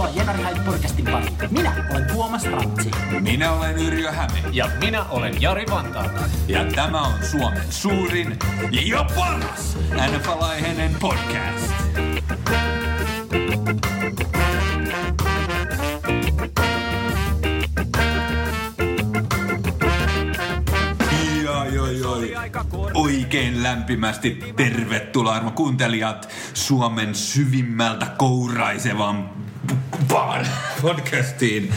Tervetuloa Jenari podcastin pariin. Minä olen Tuomas Rantsi. Minä olen Yrjö Häme. Ja minä olen Jari Vantaa. Ja tämä on Suomen suurin ja paras NFL-aiheinen podcast. Oikein lämpimästi tervetuloa armo kuuntelijat Suomen syvimmältä kouraisevan vaan podcastiin.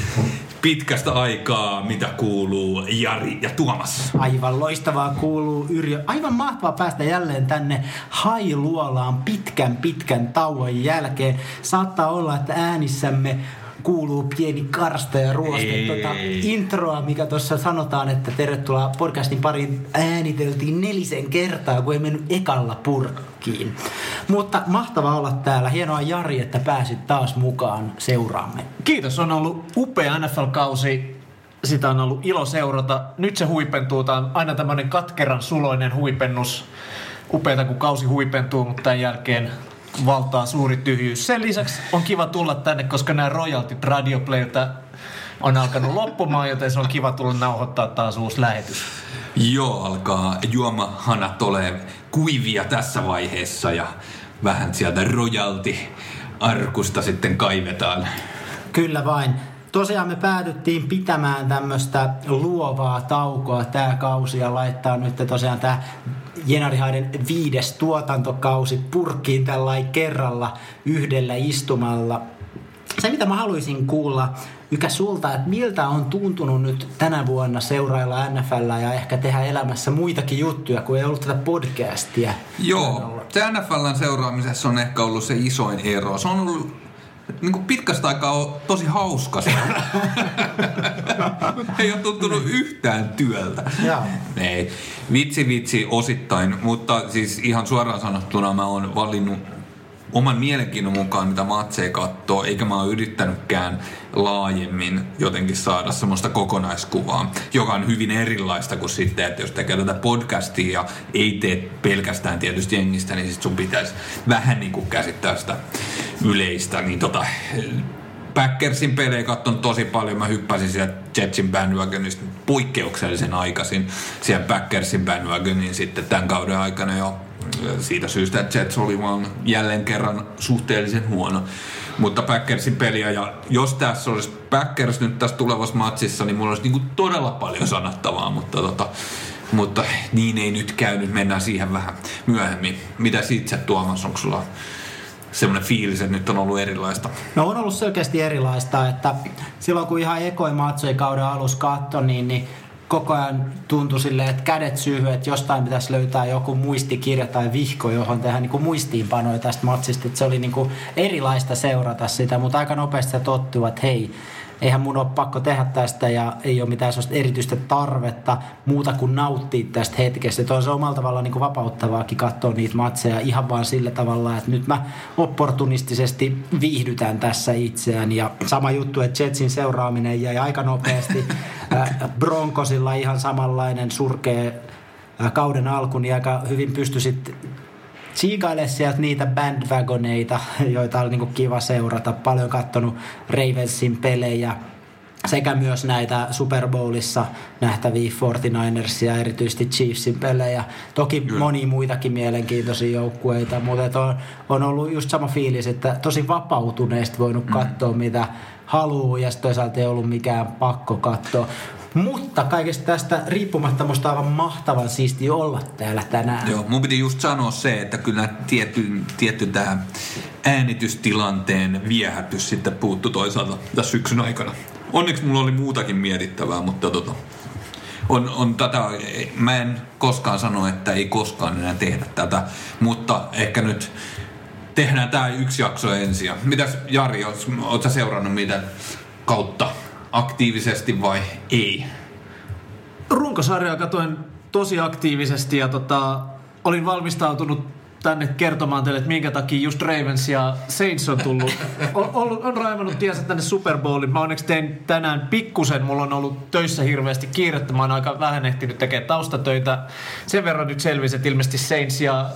Pitkästä aikaa, mitä kuuluu Jari ja Tuomas. Aivan loistavaa kuuluu Yrjö. Aivan mahtavaa päästä jälleen tänne hailuolaan pitkän pitkän tauon jälkeen. Saattaa olla, että äänissämme kuuluu pieni karsta ja ruoste. Ei. Tuota introa, mikä tuossa sanotaan, että tervetuloa podcastin pariin ääniteltiin nelisen kertaa, kun ei mennyt ekalla purkkiin. Mutta mahtavaa olla täällä. Hienoa Jari, että pääsit taas mukaan seuraamme. Kiitos, on ollut upea NFL-kausi. Sitä on ollut ilo seurata. Nyt se huipentuu. Tämä on aina tämmöinen katkeran suloinen huipennus. Upeata, kun kausi huipentuu, mutta tämän jälkeen valtaa suuri tyhjyys. Sen lisäksi on kiva tulla tänne, koska nämä royaltit radioplaylta on alkanut loppumaan, joten se on kiva tulla nauhoittaa taas uusi lähetys. Joo, alkaa juomahanat ole kuivia tässä vaiheessa ja vähän sieltä rojalti arkusta sitten kaivetaan. Kyllä vain. Tosiaan me päädyttiin pitämään tämmöistä luovaa taukoa tämä kausi ja laittaa nyt tosiaan tämä Jenarihaiden viides tuotantokausi purkkiin tällä kerralla yhdellä istumalla. Se mitä mä haluaisin kuulla Ykä sulta, että miltä on tuntunut nyt tänä vuonna seurailla NFL ja ehkä tehdä elämässä muitakin juttuja, kun ei ollut tätä podcastia. Joo, se NFLn seuraamisessa on ehkä ollut se isoin ero. Se on ollut niin kuin pitkästä aikaa on tosi hauska se. Ei ole tuntunut yhtään työltä. Ei, vitsi vitsi osittain, mutta siis ihan suoraan sanottuna mä oon valinnut oman mielenkiinnon mukaan, mitä matseja katsoo, eikä mä oon yrittänytkään laajemmin jotenkin saada semmoista kokonaiskuvaa, joka on hyvin erilaista kuin sitten, että jos tekee tätä podcastia ja ei tee pelkästään tietysti jengistä, niin sit sun pitäisi vähän niin kuin käsittää sitä yleistä, niin tota, Packersin pelejä katson tosi paljon. Mä hyppäsin sieltä Jetsin bandwagonista poikkeuksellisen aikaisin siellä Packersin bandwagonin sitten tämän kauden aikana jo siitä syystä, että Jets oli vaan jälleen kerran suhteellisen huono. Mutta Packersin peliä, ja jos tässä olisi Packers nyt tässä tulevassa matsissa, niin mulla olisi niinku todella paljon sanottavaa, mutta tota, mutta niin ei nyt käynyt, mennään siihen vähän myöhemmin. Mitä sä Tuomas, onko sulla semmoinen fiilis, että nyt on ollut erilaista? No on ollut selkeästi erilaista, että silloin kun ihan ekoin matsoja kauden alussa katto, niin, niin koko ajan tuntui silleen, että kädet syyhy, että jostain pitäisi löytää joku muistikirja tai vihko, johon tehdään niin kuin muistiinpanoja tästä matsista. Että se oli niin kuin erilaista seurata sitä, mutta aika nopeasti se tottuu, että hei, eihän mun ole pakko tehdä tästä ja ei ole mitään sellaista erityistä tarvetta muuta kuin nauttia tästä hetkestä. Että on se omalla tavallaan niin vapauttavaakin katsoa niitä matseja ihan vaan sillä tavalla, että nyt mä opportunistisesti viihdytän tässä itseään. Ja sama juttu, että Jetsin seuraaminen jäi aika nopeasti Broncosilla ihan samanlainen surkea kauden alku, niin aika hyvin pystyi sitten tsiikaile sieltä niitä bandwagoneita, joita oli niinku kiva seurata. Paljon kattonut Ravensin pelejä sekä myös näitä Super Bowlissa nähtäviä 49ersia, erityisesti Chiefsin pelejä. Toki Kyllä. moni muitakin mielenkiintoisia joukkueita, mutta on, on ollut just sama fiilis, että tosi vapautuneesti voinut mm. katsoa mitä haluaa ja toisaalta ei ollut mikään pakko katsoa. Mutta kaikesta tästä riippumatta musta aivan mahtavan siisti olla täällä tänään. Joo, mun piti just sanoa se, että kyllä tietty, tietty tämä äänitystilanteen viehätys sitten puuttu toisaalta tässä syksyn aikana. Onneksi mulla oli muutakin mietittävää, mutta tota, on, on tätä, mä en koskaan sano, että ei koskaan enää tehdä tätä, mutta ehkä nyt tehdään tämä yksi jakso ensin. Mitäs Jari, oot sä seurannut mitä kautta aktiivisesti vai ei? Runkosarjaa katoin tosi aktiivisesti ja tota, olin valmistautunut tänne kertomaan teille, että minkä takia just Ravens ja Saints on tullut. On, on, on raivannut tiensä tänne Super Bowliin. Mä onneksi tein tänään pikkusen, mulla on ollut töissä hirveästi kiirettä. Mä oon aika vähän ehtinyt tekemään taustatöitä. Sen verran nyt selvisi, että ilmeisesti Saints ja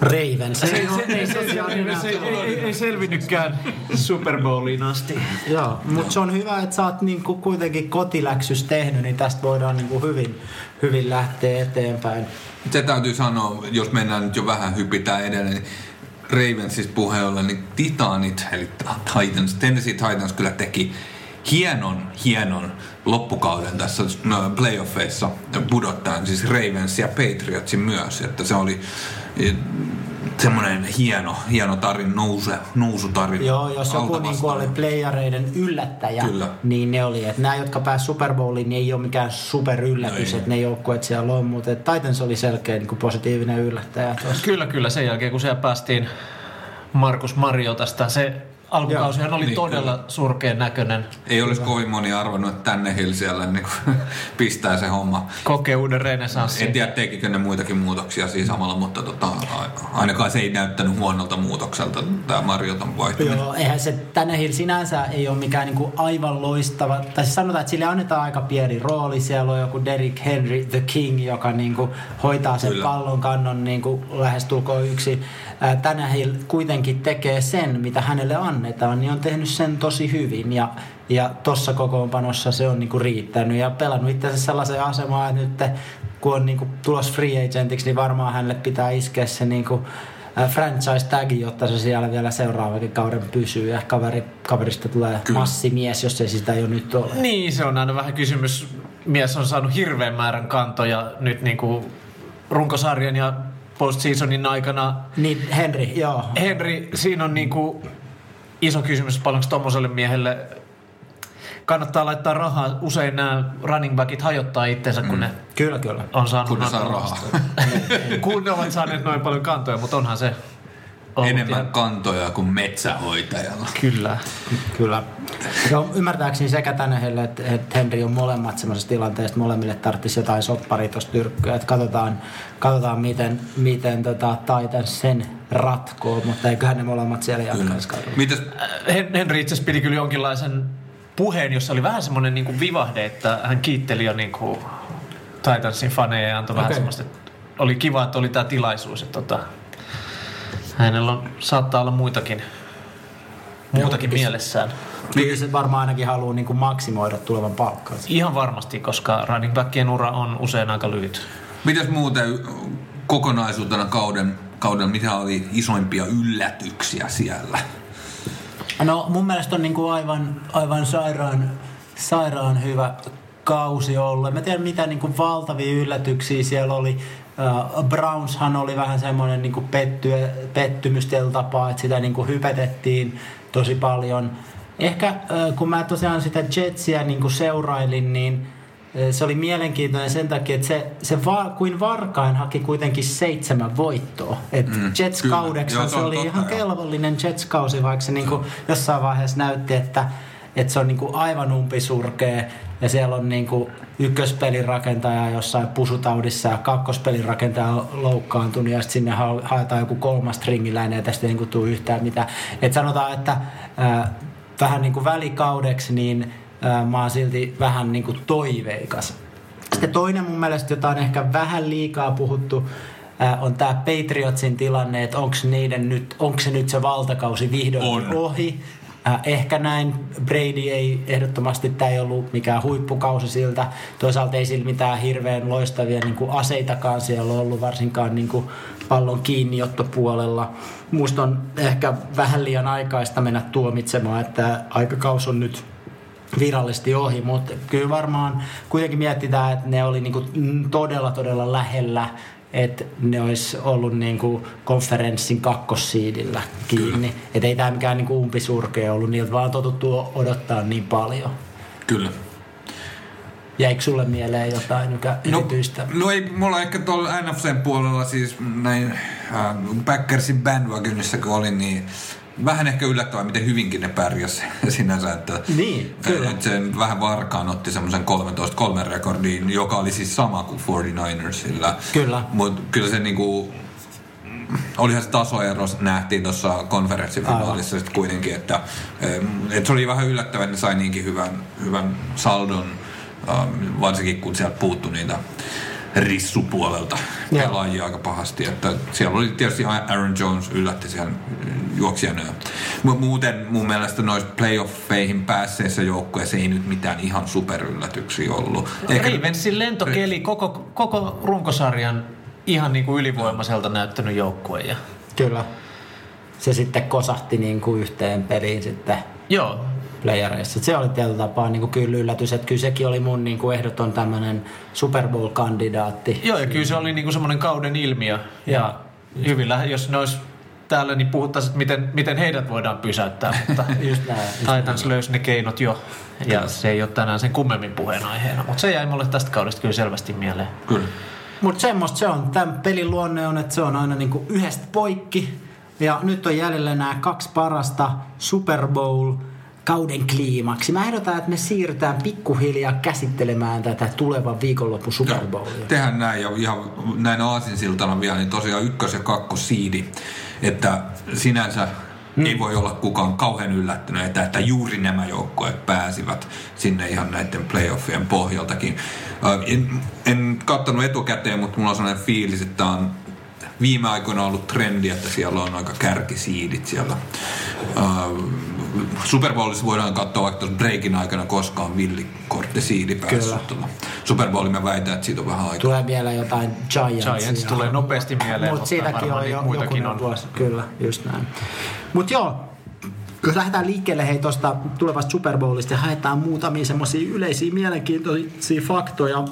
Ravens. Se, se, ei, se, se, ei, ei, ei selvinnytkään Super Bowliin asti. Joo, mutta se on hyvä, että sä oot niinku kuitenkin kotiläksys tehnyt, niin tästä voidaan niinku hyvin, hyvin lähteä eteenpäin. Se täytyy sanoa, jos mennään nyt jo vähän hypitään edelleen, niin Ravensista puheen ollen, niin Titanit, eli Titans, Tennessee Titans kyllä teki hienon, hienon loppukauden tässä no, playoffeissa pudottaen siis Ravens ja Patriotsin myös, että se oli semmoinen hieno, hieno tarin nouse, nousutarina. Joo, jos joku niin kuin oli playareiden yllättäjä, Kyllä. niin ne oli. Että nämä, jotka pääsivät Super Bowliin, niin ei ole mikään super yllätys, no että ne joukkueet siellä on, mutta Titans oli selkeä niin kuin positiivinen yllättäjä. Tuossa. Kyllä, kyllä. Sen jälkeen, kun siellä päästiin Markus Mariotasta, se alkukausihan oli niin, todella kyllä. surkeen näköinen. Ei olisi kovin moni arvannut, että tänne Hill siellä niin kuin, pistää se homma. Kokee uuden renesanssin. En tiedä, tekikö ne muitakin muutoksia siinä samalla, mutta tota, ainakaan se ei näyttänyt huonolta muutokselta tämä Marjoton vaihtuminen. Joo, eihän se tänne Hill sinänsä ei ole mikään niin kuin aivan loistava. Tai siis sanotaan, että sille annetaan aika pieni rooli. Siellä on joku Derrick Henry, the King, joka niin kuin hoitaa sen Kyllä. pallon kannon niin kuin lähestulkoon yksi Hill kuitenkin tekee sen, mitä hänelle annetaan, niin on tehnyt sen tosi hyvin ja, ja tuossa kokoonpanossa se on niinku riittänyt ja pelannut itse asiassa sellaiseen asemaan, että nyt kun on niinku tulos free agentiksi, niin varmaan hänelle pitää iskeä se niinku, franchise tagi, jotta se siellä vielä seuraavakin kauden pysyy. Ja kaveri, kaverista tulee Kyllä. massimies, jos ei sitä jo nyt ole. Niin, se on aina vähän kysymys. Mies on saanut hirveän määrän kantoja nyt niinku runkosarjan ja postseasonin aikana. Niin, Henry, joo. Henry, siinä on niinku iso kysymys, paljonko tuommoiselle miehelle kannattaa laittaa rahaa. Usein nämä running backit hajottaa itsensä, kun mm. ne kyllä, kyllä. on saanut kun ne saa rahaa. kun ne ovat saaneet noin paljon kantoja, mutta onhan se Enemmän ihan... kantoja kuin metsähoitajalla. Kyllä. Kyllä. Joo, ymmärtääkseni sekä tänne heille, että, että Henry on molemmat semmoisessa tilanteessa, että molemmille tarvitsisi jotain sopparia tuosta tyrkkyä. Että katsotaan, katsotaan miten, miten tota, Titans sen ratkoo, mutta eiköhän ne molemmat siellä jatkaisi Mites? Äh, Henry itse pidi kyllä jonkinlaisen puheen, jossa oli vähän semmoinen niin vivahde, että hän kiitteli jo niin kuin Titansin faneja ja antoi okay. vähän semmoista, että oli kiva, että oli tämä tilaisuus. Että tota, Hänellä on, saattaa olla muitakin, muutakin Joo, mielessään. Kyllä se varmaan ainakin haluaa niin kuin maksimoida tulevan palkkaansa. Ihan varmasti, koska running backien ura on usein aika lyhyt. Mitäs muuten kokonaisuutena kauden, kauden mitä oli isoimpia yllätyksiä siellä? No mun mielestä on niin kuin aivan, aivan sairaan, sairaan hyvä kausi ollut. Mä tiedän mitä niin kuin valtavia yllätyksiä siellä oli. Brownshan oli vähän semmoinen niin petty, pettymys tapaa, että sitä niin kuin hypetettiin tosi paljon. Ehkä kun mä tosiaan sitä Jetsiä niin kuin seurailin, niin se oli mielenkiintoinen sen takia, että se, se va, kuin varkain haki kuitenkin seitsemän voittoa. Et mm, Jets-kaudeksi se, se oli totta, ihan kelvollinen Jets-kausi, vaikka se niinku jossain vaiheessa näytti, että, että se on niinku aivan umpisurkea ja siellä on niinku ykköspelin rakentaja jossain pusutaudissa ja kakkospelin rakentaja loukkaantunut ja sitten sinne haetaan joku kolmas stringiläinen ja tästä ei niinku tule yhtään mitään. Et sanotaan, että äh, vähän niinku välikaudeksi niin äh, mä oon silti vähän niinku toiveikas. Sitten toinen mun mielestä, jota on ehkä vähän liikaa puhuttu, on tämä Patriotsin tilanne, että onko niiden nyt, onko se nyt se valtakausi vihdoin on. ohi. Äh, ehkä näin Brady ei ehdottomasti, tämä ei ollut mikään huippukausi siltä. Toisaalta ei sillä mitään hirveän loistavia niin kuin aseitakaan siellä ollut, varsinkaan niin kuin pallon kiinniottopuolella. Musta on ehkä vähän liian aikaista mennä tuomitsemaan, että aikakaus on nyt virallisesti ohi, mutta kyllä varmaan kuitenkin mietitään, että ne oli niin todella todella lähellä että ne olisi ollut niin kuin konferenssin kakkossiidillä kiinni. Että ei tämä mikään niin kuin umpisurkea ollut, niiltä vaan totuttu odottaa niin paljon. Kyllä. Jäikö sulle mieleen jotain mikä no, erityistä? No ei, mulla ehkä tuolla NFCn puolella siis näin äh, Packersin bandwagonissa kun olin, niin vähän ehkä yllättävää, miten hyvinkin ne pärjäs sinänsä. Että, niin, kyllä. Että se vähän varkaan otti semmoisen 13-3 rekordiin, joka oli siis sama kuin 49ersillä. Kyllä. Mutta kyllä se niinku, olihan se tasoero nähtiin tuossa konferenssifinaalissa sitten kuitenkin, että, että se oli vähän yllättävää, että ne sai niinkin hyvän, hyvän saldon, varsinkin kun sieltä puuttu niitä rissupuolelta pelaajia aika pahasti. Että siellä oli tietysti Aaron Jones yllätti siellä juoksijana. Mutta muuten mun mielestä noissa playoffeihin päässeessä joukkueessa ei nyt mitään ihan superyllätyksiä ollut. Ravensin lentokeli koko, koko runkosarjan ihan niin kuin ylivoimaiselta näyttänyt joukkue. Ja... Kyllä. Se sitten kosahti niin kuin yhteen peliin sitten Joo, playereissa. Se oli tietyllä tapaa niin kuin kyllä yllätys, että kyllä sekin oli mun niin kuin ehdoton tämmöinen Super Bowl-kandidaatti. Joo, ja kyllä se oli niinku semmoinen kauden ilmiö. Ja hyvin lähe, jos ne olisi täällä, niin puhuttaisiin, että miten, miten heidät voidaan pysäyttää. Mutta Just näin. just Titans löysi ne keinot jo. Ja se ei ole tänään sen kummemmin puheenaiheena. Mutta se jäi mulle tästä kaudesta kyllä selvästi mieleen. Kyllä. Mutta semmoista se on. Tämän pelin luonne on, että se on aina niinku yhdestä poikki. Ja nyt on jäljellä nämä kaksi parasta Super Bowl kauden kliimaksi. Mä ehdotan, että me siirrytään pikkuhiljaa käsittelemään tätä tulevan viikonlopun Super Bowlia. Tehdään näin ja ihan näin aasinsiltana vielä, niin tosiaan ykkös- ja kakkosiidi. Että sinänsä mm. ei voi olla kukaan kauhean yllättynyt, että, että juuri nämä joukkueet pääsivät sinne ihan näiden playoffien pohjaltakin. En, en katsonut etukäteen, mutta mulla on sellainen fiilis, että on viime aikoina ollut trendi, että siellä on aika kärkisiidit siellä. Super Bowlissa voidaan katsoa vaikka tuossa breakin aikana koskaan villikorttisiidi Kyllä. päässyt. Super Bowlin mä väitän, että siitä on vähän aikaa. Tulee vielä jotain Giantsia. Giants tulee nopeasti mieleen, Mutta mutta siitäkin on jo muitakin on. vuosi. Kyllä, just näin. Mutta joo, jos lähdetään liikkeelle hei tuosta tulevasta Super Bowlista ja haetaan muutamia semmoisia yleisiä mielenkiintoisia faktoja.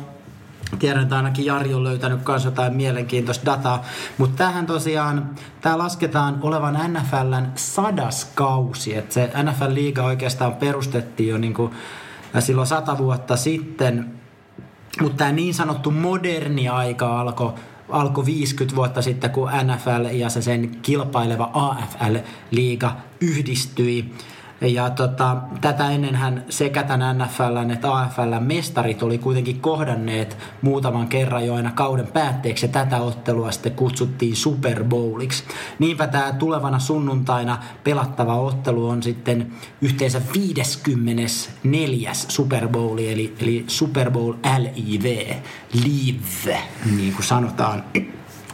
Tiedän, että ainakin Jari on löytänyt myös jotain mielenkiintoista dataa, mutta tämähän tosiaan, tämä lasketaan olevan NFLn sadas kausi, että se NFL-liiga oikeastaan perustettiin jo niin kuin silloin sata vuotta sitten, mutta tämä niin sanottu moderni aika alkoi alkoi 50 vuotta sitten, kun NFL ja se sen kilpaileva AFL-liiga yhdistyi. Ja tota, tätä ennenhän sekä tämän NFLn että AFLn mestarit oli kuitenkin kohdanneet muutaman kerran jo aina kauden päätteeksi ja tätä ottelua sitten kutsuttiin Super Bowliksi. Niinpä tämä tulevana sunnuntaina pelattava ottelu on sitten yhteensä 54. Super Bowl, eli, eli Super Bowl LIV, live, niin kuin sanotaan.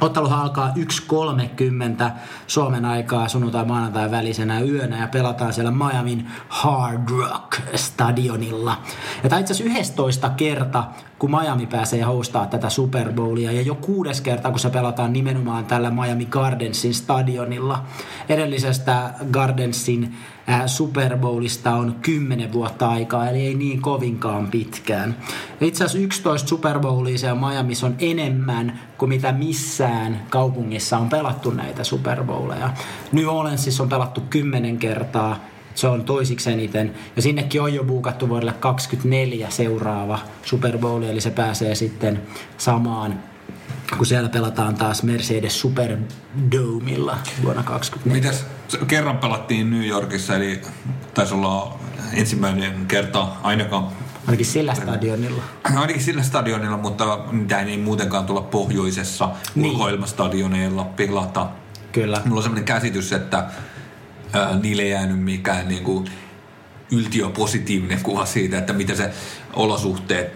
Otteluhan alkaa 1.30 Suomen aikaa sunnuntai maanantai välisenä yönä ja pelataan siellä Miamin Hard Rock stadionilla. Ja tämä itse asiassa 11 kerta, kun Miami pääsee hostaa tätä Super Bowlia ja jo kuudes kerta, kun se pelataan nimenomaan tällä Miami Gardensin stadionilla. Edellisestä Gardensin ää, Super Bowlista on 10 vuotta aikaa, eli ei niin kovinkaan pitkään. Itse asiassa 11 Super Bowlia siellä Miamiissa on enemmän kuin mitä missään kaupungissa on pelattu näitä Super Bowleja. New Orleansissa on pelattu 10 kertaa, se on toisiksi eniten. Ja sinnekin on jo buukattu vuodelle 24 seuraava Super Bowl, eli se pääsee sitten samaan kun siellä pelataan taas Mercedes Superdomilla vuonna 2024. Mitäs kerran pelattiin New Yorkissa, eli taisi olla ensimmäinen kerta ainakaan Ainakin sillä stadionilla. Ainakin sillä stadionilla, mutta mitä ei muutenkaan tulla pohjoisessa Niin. niin. ulkoilmastadioneilla pelata. Kyllä. Mulla on sellainen käsitys, että ää, niille ei jäänyt mikään niinku, yltiöpositiivinen kuva siitä, että mitä se olosuhteet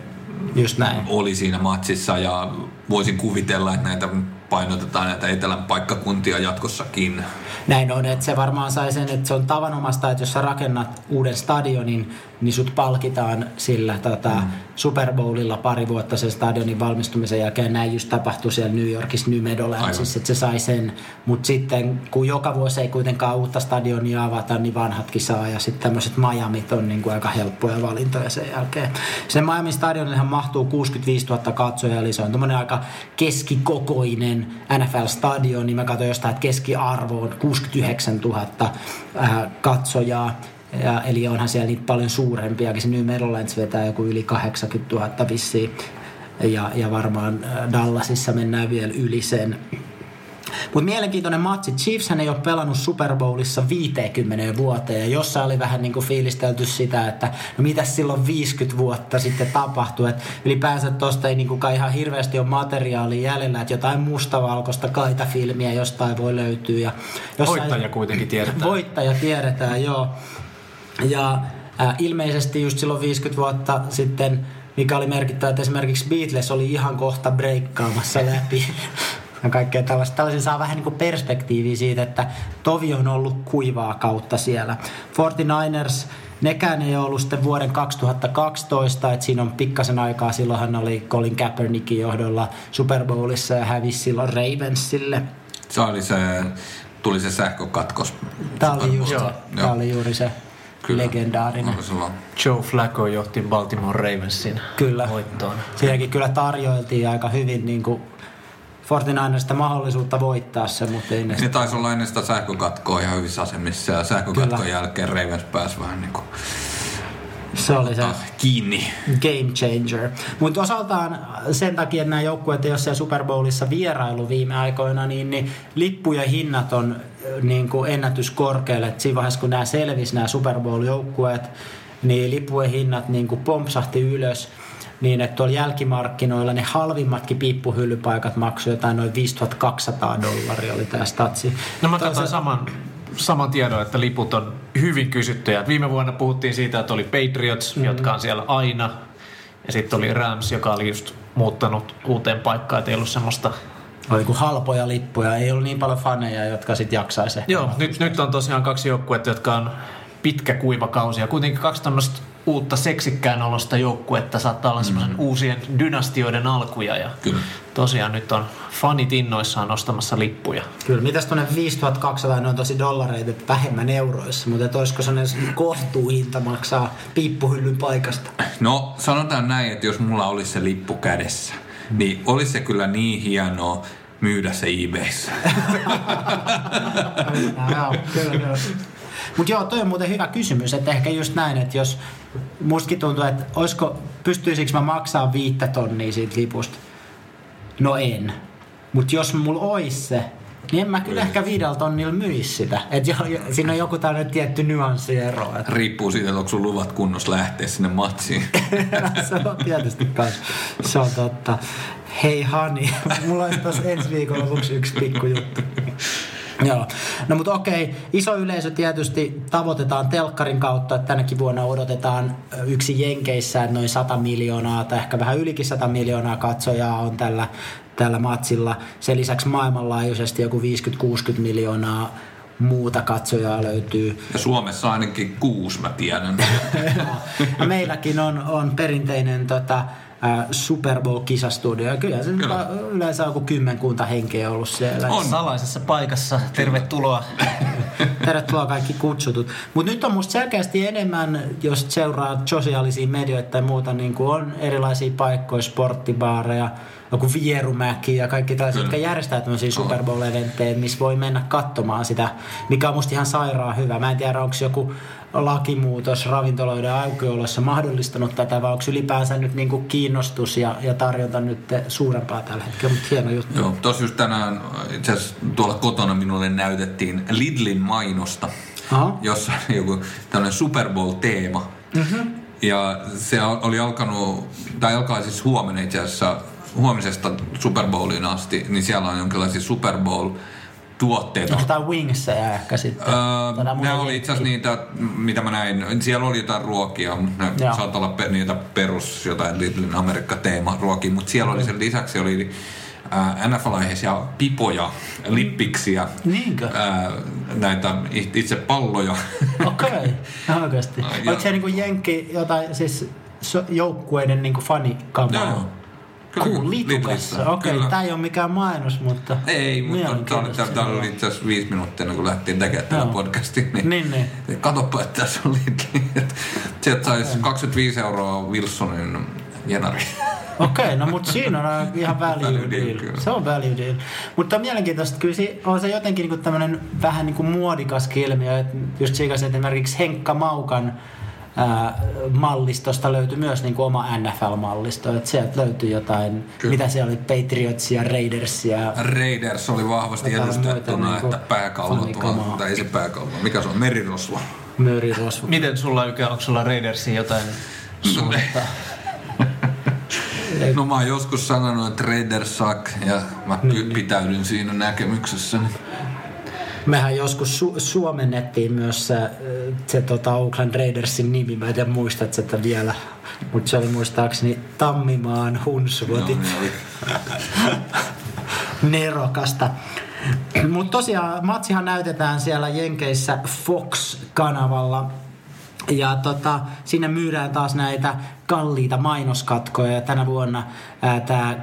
Just näin. oli siinä matsissa ja voisin kuvitella, että näitä painotetaan näitä etelän paikkakuntia jatkossakin. Näin on, että se varmaan sai sen, että se on tavanomasta, että jos sä rakennat uuden stadionin, niin sut palkitaan sillä tota, mm. Super Bowlilla pari vuotta sen stadionin valmistumisen jälkeen. Näin just tapahtui siellä New Yorkissa New Meadowlandsissa, että se sai sen. Mutta sitten kun joka vuosi ei kuitenkaan uutta stadionia avata, niin vanhatkin saa. Ja sitten tämmöiset Miamit on niin kuin aika helppoja valintoja sen jälkeen. Sen Miami stadionillehan mahtuu 65 000 katsojaa, eli se on tämmöinen aika keskikokoinen NFL-stadion. Niin mä katsoin jostain, että keskiarvo on 69 000 ää, katsojaa. Ja, eli onhan siellä niitä paljon suurempiakin. Se New Meadowlands vetää joku yli 80 000 vissiin. Ja, ja varmaan ää, Dallasissa mennään vielä yli sen. Mutta mielenkiintoinen matsi. Chiefs ei ole pelannut Super Bowlissa 50 vuoteen. Ja jossain oli vähän niin kuin fiilistelty sitä, että no mitäs silloin 50 vuotta sitten tapahtui. Et ylipäänsä tuosta ei niin kuin ihan hirveästi ole materiaalia jäljellä. Että jotain mustavalkoista kaitafilmiä jostain voi löytyä. Ja jossain... Voittaja kuitenkin tiedetään. Voittaja tiedetään, joo. Ja äh, ilmeisesti just silloin 50 vuotta sitten mikä oli merkittävä, että esimerkiksi Beatles oli ihan kohta breikkaamassa läpi. ja kaikkea tällaista. Tällaisin saa vähän niin kuin perspektiiviä siitä, että tovi on ollut kuivaa kautta siellä. 49ers, nekään ei ollut sitten vuoden 2012, että siinä on pikkasen aikaa. Silloinhan oli Colin Kaepernickin johdolla Super Bowlissa ja hävisi silloin Ravensille. Se oli se, tuli se sähkökatkos. Tämä oli, just Joo. tämä oli juuri se Kyllä. legendaarinen. Joe Flacco johti Baltimore Ravensin Kyllä. voittoon. Siinäkin kyllä tarjoiltiin aika hyvin niin kuin 49ersta mahdollisuutta voittaa se, mutta ei ne Ne taisi olla ennen sitä sähkökatkoa ihan hyvissä asemissa ja sähkökatkon Kyllä. jälkeen Ravens pääsi vähän niin kuin Se oli se kiinni. game changer. Mutta osaltaan sen takia, että nämä joukkueet ei ole siellä Super Bowlissa vierailu viime aikoina, niin, niin lippujen hinnat on äh, niin kuin ennätyskorkealle. Et siinä vaiheessa, kun nämä selvisi, nämä Super Bowl-joukkueet, niin lippujen hinnat niin kuin pompsahti ylös. Niin, että tuolla jälkimarkkinoilla ne halvimmatkin piippuhyllypaikat maksoivat jotain noin 5200 dollaria oli tämä statsi. No mä katsoin saman, saman tiedon, että liput on hyvin kysyttyjä. Viime vuonna puhuttiin siitä, että oli Patriots, mm-hmm. jotka on siellä aina. Ja sitten oli Rams, joka oli just muuttanut uuteen paikkaan, että ei ollut semmoista... Oli kuin halpoja lippuja, ei ollut niin paljon faneja, jotka sitten jaksaisi. Joo, nyt, nyt on tosiaan kaksi joukkuetta, jotka on pitkä kuiva kausi. Ja kuitenkin kaksi tämmöistä uutta seksikkään olosta joukkuetta saattaa olla semmoisen uusien dynastioiden alkuja. Ja Kyllä. tosiaan nyt on fanit innoissaan ostamassa lippuja. Kyllä, mitäs tuonne 5200, ne on tosi dollareita vähemmän euroissa, mutta et olisiko sellainen kohtuuhinta maksaa piippuhyllyn paikasta? No sanotaan näin, että jos mulla olisi se lippu kädessä, niin olisi se kyllä niin hienoa myydä se eBayssä. kyllä, kyllä. Mutta joo, toi on muuten hyvä kysymys, että ehkä just näin, että jos mustakin tuntuu, että olisiko, pystyisikö mä maksaa viittä tonnia siitä lipusta? No en. Mutta jos mulla olisi se, niin en mä kyllä ehkä viidellä tonnilla myisi sitä. Et jo, jo, siinä on joku tällainen tietty nyanssiero. että- Riippuu siitä, että onko sun luvat kunnossa lähteä sinne matsiin. se on tietysti kans. Se on totta. Hei Hani, mulla olisi tuossa ensi viikolla lopuksi yksi pikku juttu. Joo. No mutta okei, iso yleisö tietysti tavoitetaan telkkarin kautta, että tänäkin vuonna odotetaan yksi Jenkeissä, että noin 100 miljoonaa tai ehkä vähän ylikin 100 miljoonaa katsojaa on tällä, tällä matsilla. Sen lisäksi maailmanlaajuisesti joku 50-60 miljoonaa muuta katsojaa löytyy. Ja Suomessa ainakin kuusi, mä tiedän. meilläkin on, on perinteinen tota, Super Bowl-kisastudio. Ja kyllä se Kyllä. Yleensä on kymmenkunta henkeä ollut siellä. On. Salaisessa paikassa. Tervetuloa. Tervetuloa kaikki kutsutut. Mutta nyt on musta selkeästi enemmän, jos seuraa sosiaalisia medioita tai muuta, niin kuin on erilaisia paikkoja, sporttibaareja, joku Vierumäki ja kaikki tällaiset, jotka järjestää tämmöisiä Super Bowl-eventtejä, missä voi mennä katsomaan sitä, mikä on musta ihan sairaan hyvä. Mä en tiedä, onko joku lakimuutos ravintoloiden aukiolossa mahdollistanut tätä, vai onko ylipäänsä nyt niinku kiinnostus ja, ja tarjonta nyt suurempaa tällä hetkellä, mutta hieno juttu. Joo, tossa just tänään itse asiassa tuolla kotona minulle näytettiin Lidlin mainosta, Aha. jossa oli joku tämmöinen Super Bowl-teema. Mm-hmm. Ja se oli alkanut, tai alkaa siis huomenna itse asiassa, huomisesta Super Bowliin asti, niin siellä on jonkinlaisia Super Bowl tuotteita. Onko jotain wingsejä ehkä sitten? Öö, ne oli itse asiassa niitä, mitä mä näin, siellä oli jotain ruokia, mutta ne Joo. saattaa olla pe- niitä perus jotain Lidlin Amerikka-teema ruokia, mutta siellä oli sen lisäksi oli ää, NFL-aiheisia pipoja, lippiksiä, Niinkö? ää, näitä it- itse palloja. Okei, okay. oikeasti. Oliko se niinku Jenkki jotain siis joukkueiden niinku fanikamaa? Joo. Cool, Lidlissä, litukassa. Okei, kyllä. tää ei ole mikään mainos, mutta... Ei, mutta tää oli, itse asiassa viisi minuuttia ennen kuin lähtiin tekemään tätä Joo. podcastia. Niin, Niin, niin. Katoppa, että tässä on Lidli. Et Sieltä saisi 25 euroa Wilsonin jenari. Okei, no mutta siinä on ihan value Value deal, deal. kyllä. Se on value deal. Mutta on mielenkiintoista, kyllä se, on se jotenkin niinku tämmönen vähän niinku muodikas ilmiö. että Just sikäs, että esimerkiksi Henkka Maukan ää, mallistosta löytyi myös niinku oma NFL-mallisto. Että sieltä löytyi jotain, Kyllä. mitä siellä oli, Patriotsia, Raidersia. Raiders oli vahvasti edustettuna, muita että niinku pääkallo tuolla, tai ei se pääkallo, mikä se on, merirosvo. Myyrirosvo. Miten sulla onko sulla Raidersin jotain suunnittaa? No mä oon joskus sanonut, että Raiders suck, ja mä Niin, py- pitäydyn siinä näkemyksessä. Mehän joskus su- suomennettiin myös se, se tota Oakland Raidersin nimi, mä en tiedä muistat sitä vielä, mutta se oli muistaakseni Tammimaan ne oli. nerokasta. Mutta tosiaan matsihan näytetään siellä Jenkeissä Fox-kanavalla. Ja tota, sinne myydään taas näitä kalliita mainoskatkoja. Ja tänä vuonna tämä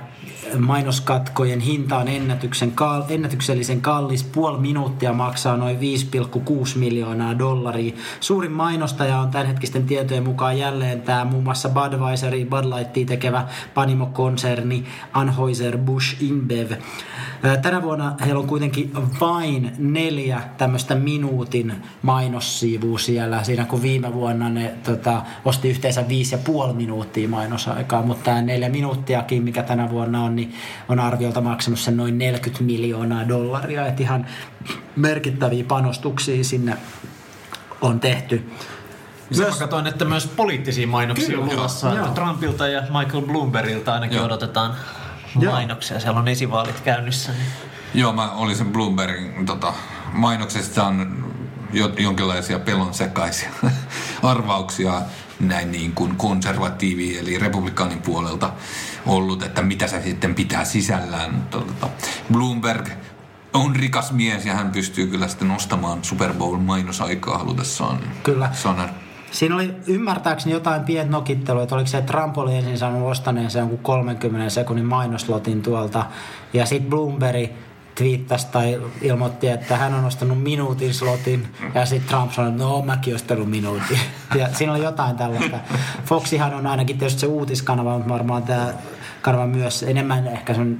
mainoskatkojen hinta on ennätyksen kal- ennätyksellisen kallis. Puoli minuuttia maksaa noin 5,6 miljoonaa dollaria. Suurin mainostaja on tämänhetkisten tietojen mukaan jälleen tämä muun muassa Budweiseri, Bud Lightia tekevä Panimo-konserni Anheuser-Busch InBev. Ää, Tänä vuonna heillä on kuitenkin vain neljä tämmöistä minuutin mainossivua siellä, siinä kun viime vuonna ne tota, osti yhteensä viisi ja puoli minuuttia mainosaikaa, mutta tämä neljä minuuttiakin, mikä tänä vuonna on, niin on arviolta maksanut sen noin 40 miljoonaa dollaria, että ihan merkittäviä panostuksia sinne on tehty. Myös... Mä katsoin, että myös poliittisia mainoksia Kyllä, on luvassa. joo. Trumpilta ja Michael Bloombergilta ainakin Joo. odotetaan Joo. mainoksia. Siellä on esivaalit käynnissä. Niin. Joo, mä olin sen Bloombergin tota, mainoksesta on jo, jonkinlaisia pelon sekaisia arvauksia näin niin kuin konservatiivi eli republikaanin puolelta ollut, että mitä se sitten pitää sisällään. Mutta tota, Bloomberg on rikas mies ja hän pystyy kyllä sitten nostamaan Super Bowl mainosaikaa halutessaan. Kyllä. Sanan. Siinä oli ymmärtääkseni jotain pientä nokittelua, että oliko se, että Trump oli ensin saanut ostaneen sen jonkun 30 sekunnin mainoslotin tuolta. Ja sitten Bloomberg twiittasi tai ilmoitti, että hän on ostanut minuutin slotin. Ja sitten Trump sanoi, että no mäkin ostanut minuutin. Ja siinä oli jotain tällaista. Foxihan on ainakin tietysti se uutiskanava, mutta varmaan tämä kanava myös enemmän ehkä sen,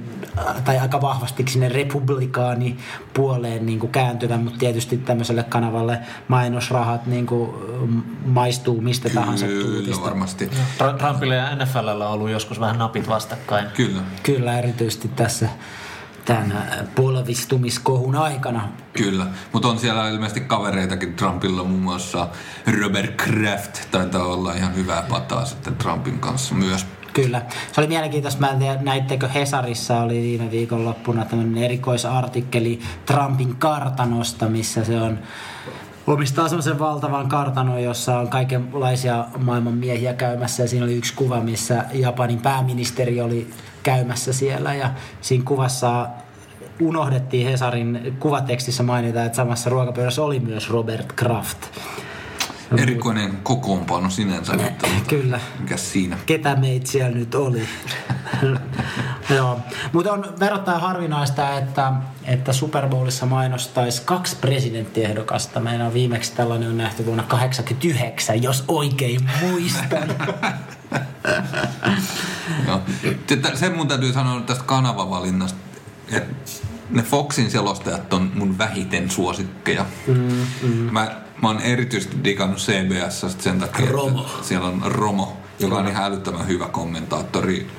tai aika vahvasti sinne republikaani puoleen niin kuin kääntyvä, mutta tietysti tämmöiselle kanavalle mainosrahat niin kuin maistuu mistä tahansa Kyllä, tuutista. varmasti. Trumpilla ja NFLllä on ollut joskus vähän napit vastakkain. Kyllä. Kyllä, erityisesti tässä tämän polvistumiskohun aikana. Kyllä, mutta on siellä ilmeisesti kavereitakin Trumpilla, muun muassa Robert Kraft taitaa olla ihan hyvää pataa sitten Trumpin kanssa myös. Kyllä. Se oli mielenkiintoista. Mä en tiedä, näittekö Hesarissa oli viime viikonloppuna tämmöinen erikoisartikkeli Trumpin kartanosta, missä se on omistaa semmoisen valtavan kartanon, jossa on kaikenlaisia maailman miehiä käymässä ja siinä oli yksi kuva, missä Japanin pääministeri oli käymässä siellä ja siinä kuvassa unohdettiin Hesarin kuvatekstissä mainita, että samassa ruokapöydässä oli myös Robert Kraft. Erikoinen kokoonpano sinänsä, mutta Kyllä. mikä siinä? ketä meitä siellä nyt oli. Joo. Mutta on verrattain harvinaista, että, että Super Bowlissa mainostaisi kaksi presidenttiehdokasta. Meillä on viimeksi tällainen on nähty vuonna 89, jos oikein muistan. Joo. Sen mun täytyy sanoa tästä kanavavalinnasta, että ne Foxin selostajat on mun vähiten suosikkeja. Mm, mm. Mä, mä oon erityisesti digannut CBS sen takia, Romo. että siellä on Romo, joka on ihan älyttömän hyvä kommentaattori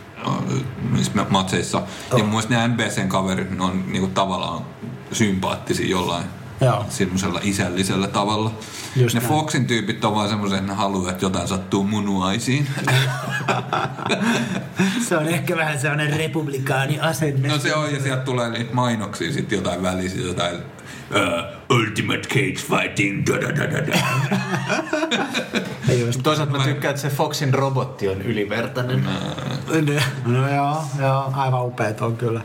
niissä matseissa. Ja mun mielestä ne NBCn kaverit ne on niinku tavallaan sympaattisia jollain Joo. semmoisella isällisellä tavalla. Just ne näin. Foxin tyypit on vaan semmoisen, että ne haluaa, että jotain sattuu munuaisiin. Se on ehkä vähän sellainen republikaani asenne. No se on, ja sieltä tulee niitä mainoksia sitten jotain välissä, jotain uh, Ultimate Cage Fighting, da da da da da. Just. Toisaalta mä tykkään, että se Foxin robotti on ylivertainen. No joo, joo, aivan upeat on kyllä.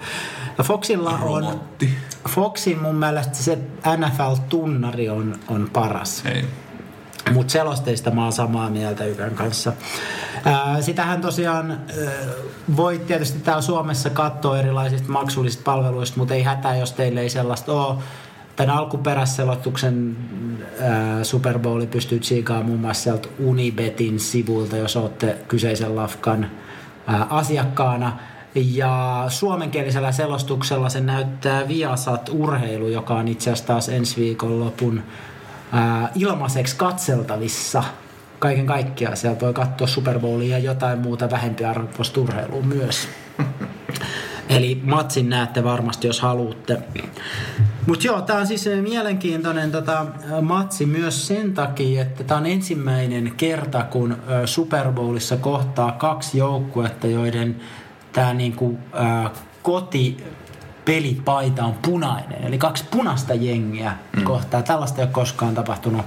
Ja Foxilla on, Robotti. Foxin mun mielestä se NFL-tunnari on, on paras. Ei. Mutta selosteista mä oon samaa mieltä Ykän kanssa. Ää, sitähän tosiaan ää, voi tietysti täällä Suomessa katsoa erilaisista maksullisista palveluista, mutta ei hätää, jos teille ei sellaista ole. Tämän alkuperäisselotuksen ää, Super Bowli pystyy tsiikaamaan muun muassa sieltä Unibetin sivuilta, jos olette kyseisen lafkan ää, asiakkaana. Ja suomenkielisellä selostuksella se näyttää Viasat urheilu, joka on itse asiassa taas ensi viikonlopun ää, ilmaiseksi katseltavissa kaiken kaikkiaan. Sieltä voi katsoa Super Bowlia ja jotain muuta vähempiarvoista urheilua myös. Eli matsin näette varmasti, jos haluatte. Mutta joo, tämä on siis mielenkiintoinen tota, matsi myös sen takia, että tämä on ensimmäinen kerta, kun Super Bowlissa kohtaa kaksi joukkuetta, joiden tämä niinku, ä, koti pelipaita on punainen. Eli kaksi punaista jengiä mm. kohtaa. Tällaista ei ole koskaan tapahtunut.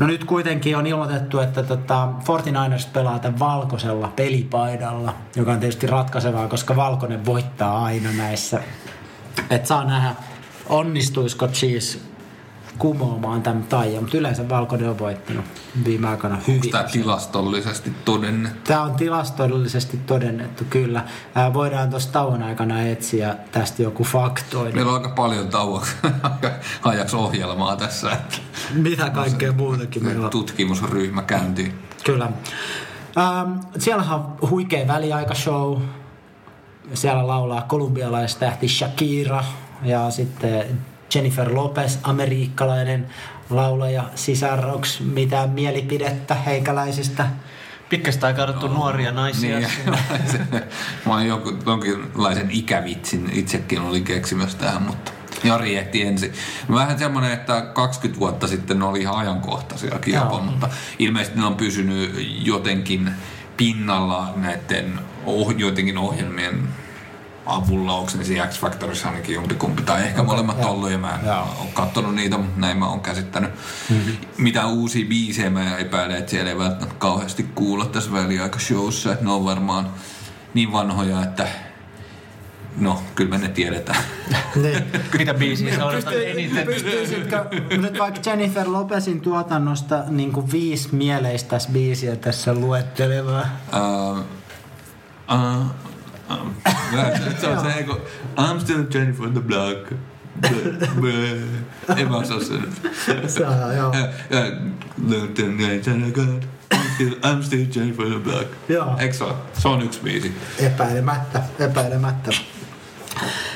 No nyt kuitenkin on ilmoitettu, että tota 49ers pelaa tämän valkoisella pelipaidalla, joka on tietysti ratkaisevaa, koska valkoinen voittaa aina näissä. Et saa nähdä, onnistuisiko Chiefs kumoamaan tämän taian, mutta yleensä valkoinen on voittanut viime aikana hyvin. Onko tämä tilastollisesti todennettu? Tämä on tilastollisesti todennettu, kyllä. Ää, voidaan tuossa tauon aikana etsiä tästä joku faktoida. Meillä on aika paljon tauon ajaksi ohjelmaa tässä. Että Mitä kaikkea muutakin meillä on. Tutkimusryhmä käyntiin. Kyllä. Ähm, siellähän on huikea väliaikashow. Siellä laulaa kolumbialaistähti Shakira ja sitten Jennifer Lopez, amerikkalainen laulaja, sisarroks, mitään mielipidettä heikäläisistä. Pitkästä aikaa odottu nuoria naisia. Niin, mä oon joku, jonkinlaisen ikävitsin itsekin olin keksimässä tähän, mutta Jari ehti ensin. Vähän semmoinen, että 20 vuotta sitten ne oli ihan ajankohtaisia jopa, mutta ilmeisesti ne on pysynyt jotenkin pinnalla näiden oh, jotenkin ohjelmien avulla, onko se X-Factorissa ainakin jompikumpi, tai ehkä okay, molemmat joo. ollut, ja mä en ole katsonut niitä, mutta näin mä oon käsittänyt. Mm-hmm. Mitä uusia biisejä mä epäilen, että siellä ei välttämättä kauheasti kuulla tässä väliaikashowssa, että ne on varmaan niin vanhoja, että No, kyllä me ne tiedetään. niin. Mitä biisiä sä odotat eniten? Pystyisitkö nyt vaikka Jennifer Lopezin tuotannosta niin kuin viisi mieleistä biisiä tässä luettelemaan? Uh, uh, um, se on se, kun I'm still Jennifer the Block. En mä osaa sen. Saa, joo. I'm still Jennifer the Block. Joo. Eikö se ole? Se on yksi biisi. Epäilemättä, epäilemättä.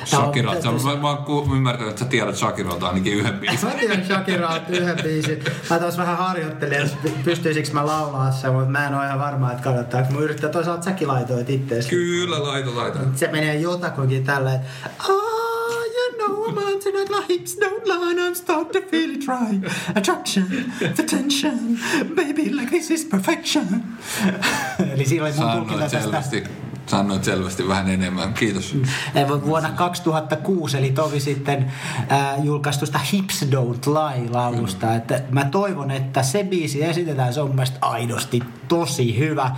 Shakira, sä, mä, mä oon ymmärtänyt, että sä tiedät Shakiralta ainakin yhden biisin. mä tiedän Shakiralta yhden biisin. Mä taas vähän harjoittelin, että pystyisikö mä laulaa sen, mutta mä en ole ihan varma, että kannattaa. Mä yrittää toisaalta säkin laitoit ittees. Kyllä, laito, laito. Se menee jotakuinkin tällä, että Oh, you know, I'm on tonight, my hips don't line, I'm start to feel it right. Attraction, the tension, baby, like this is perfection. Eli siinä oli mun tulkinta tästä. Selvästi Sanoit selvästi vähän enemmän. Kiitos. Vuonna 2006, eli tovi sitten äh, julkaistusta Hips Don't Lie-laulusta. Mm. Että mä toivon, että se biisi esitetään, se on mun aidosti tosi hyvä.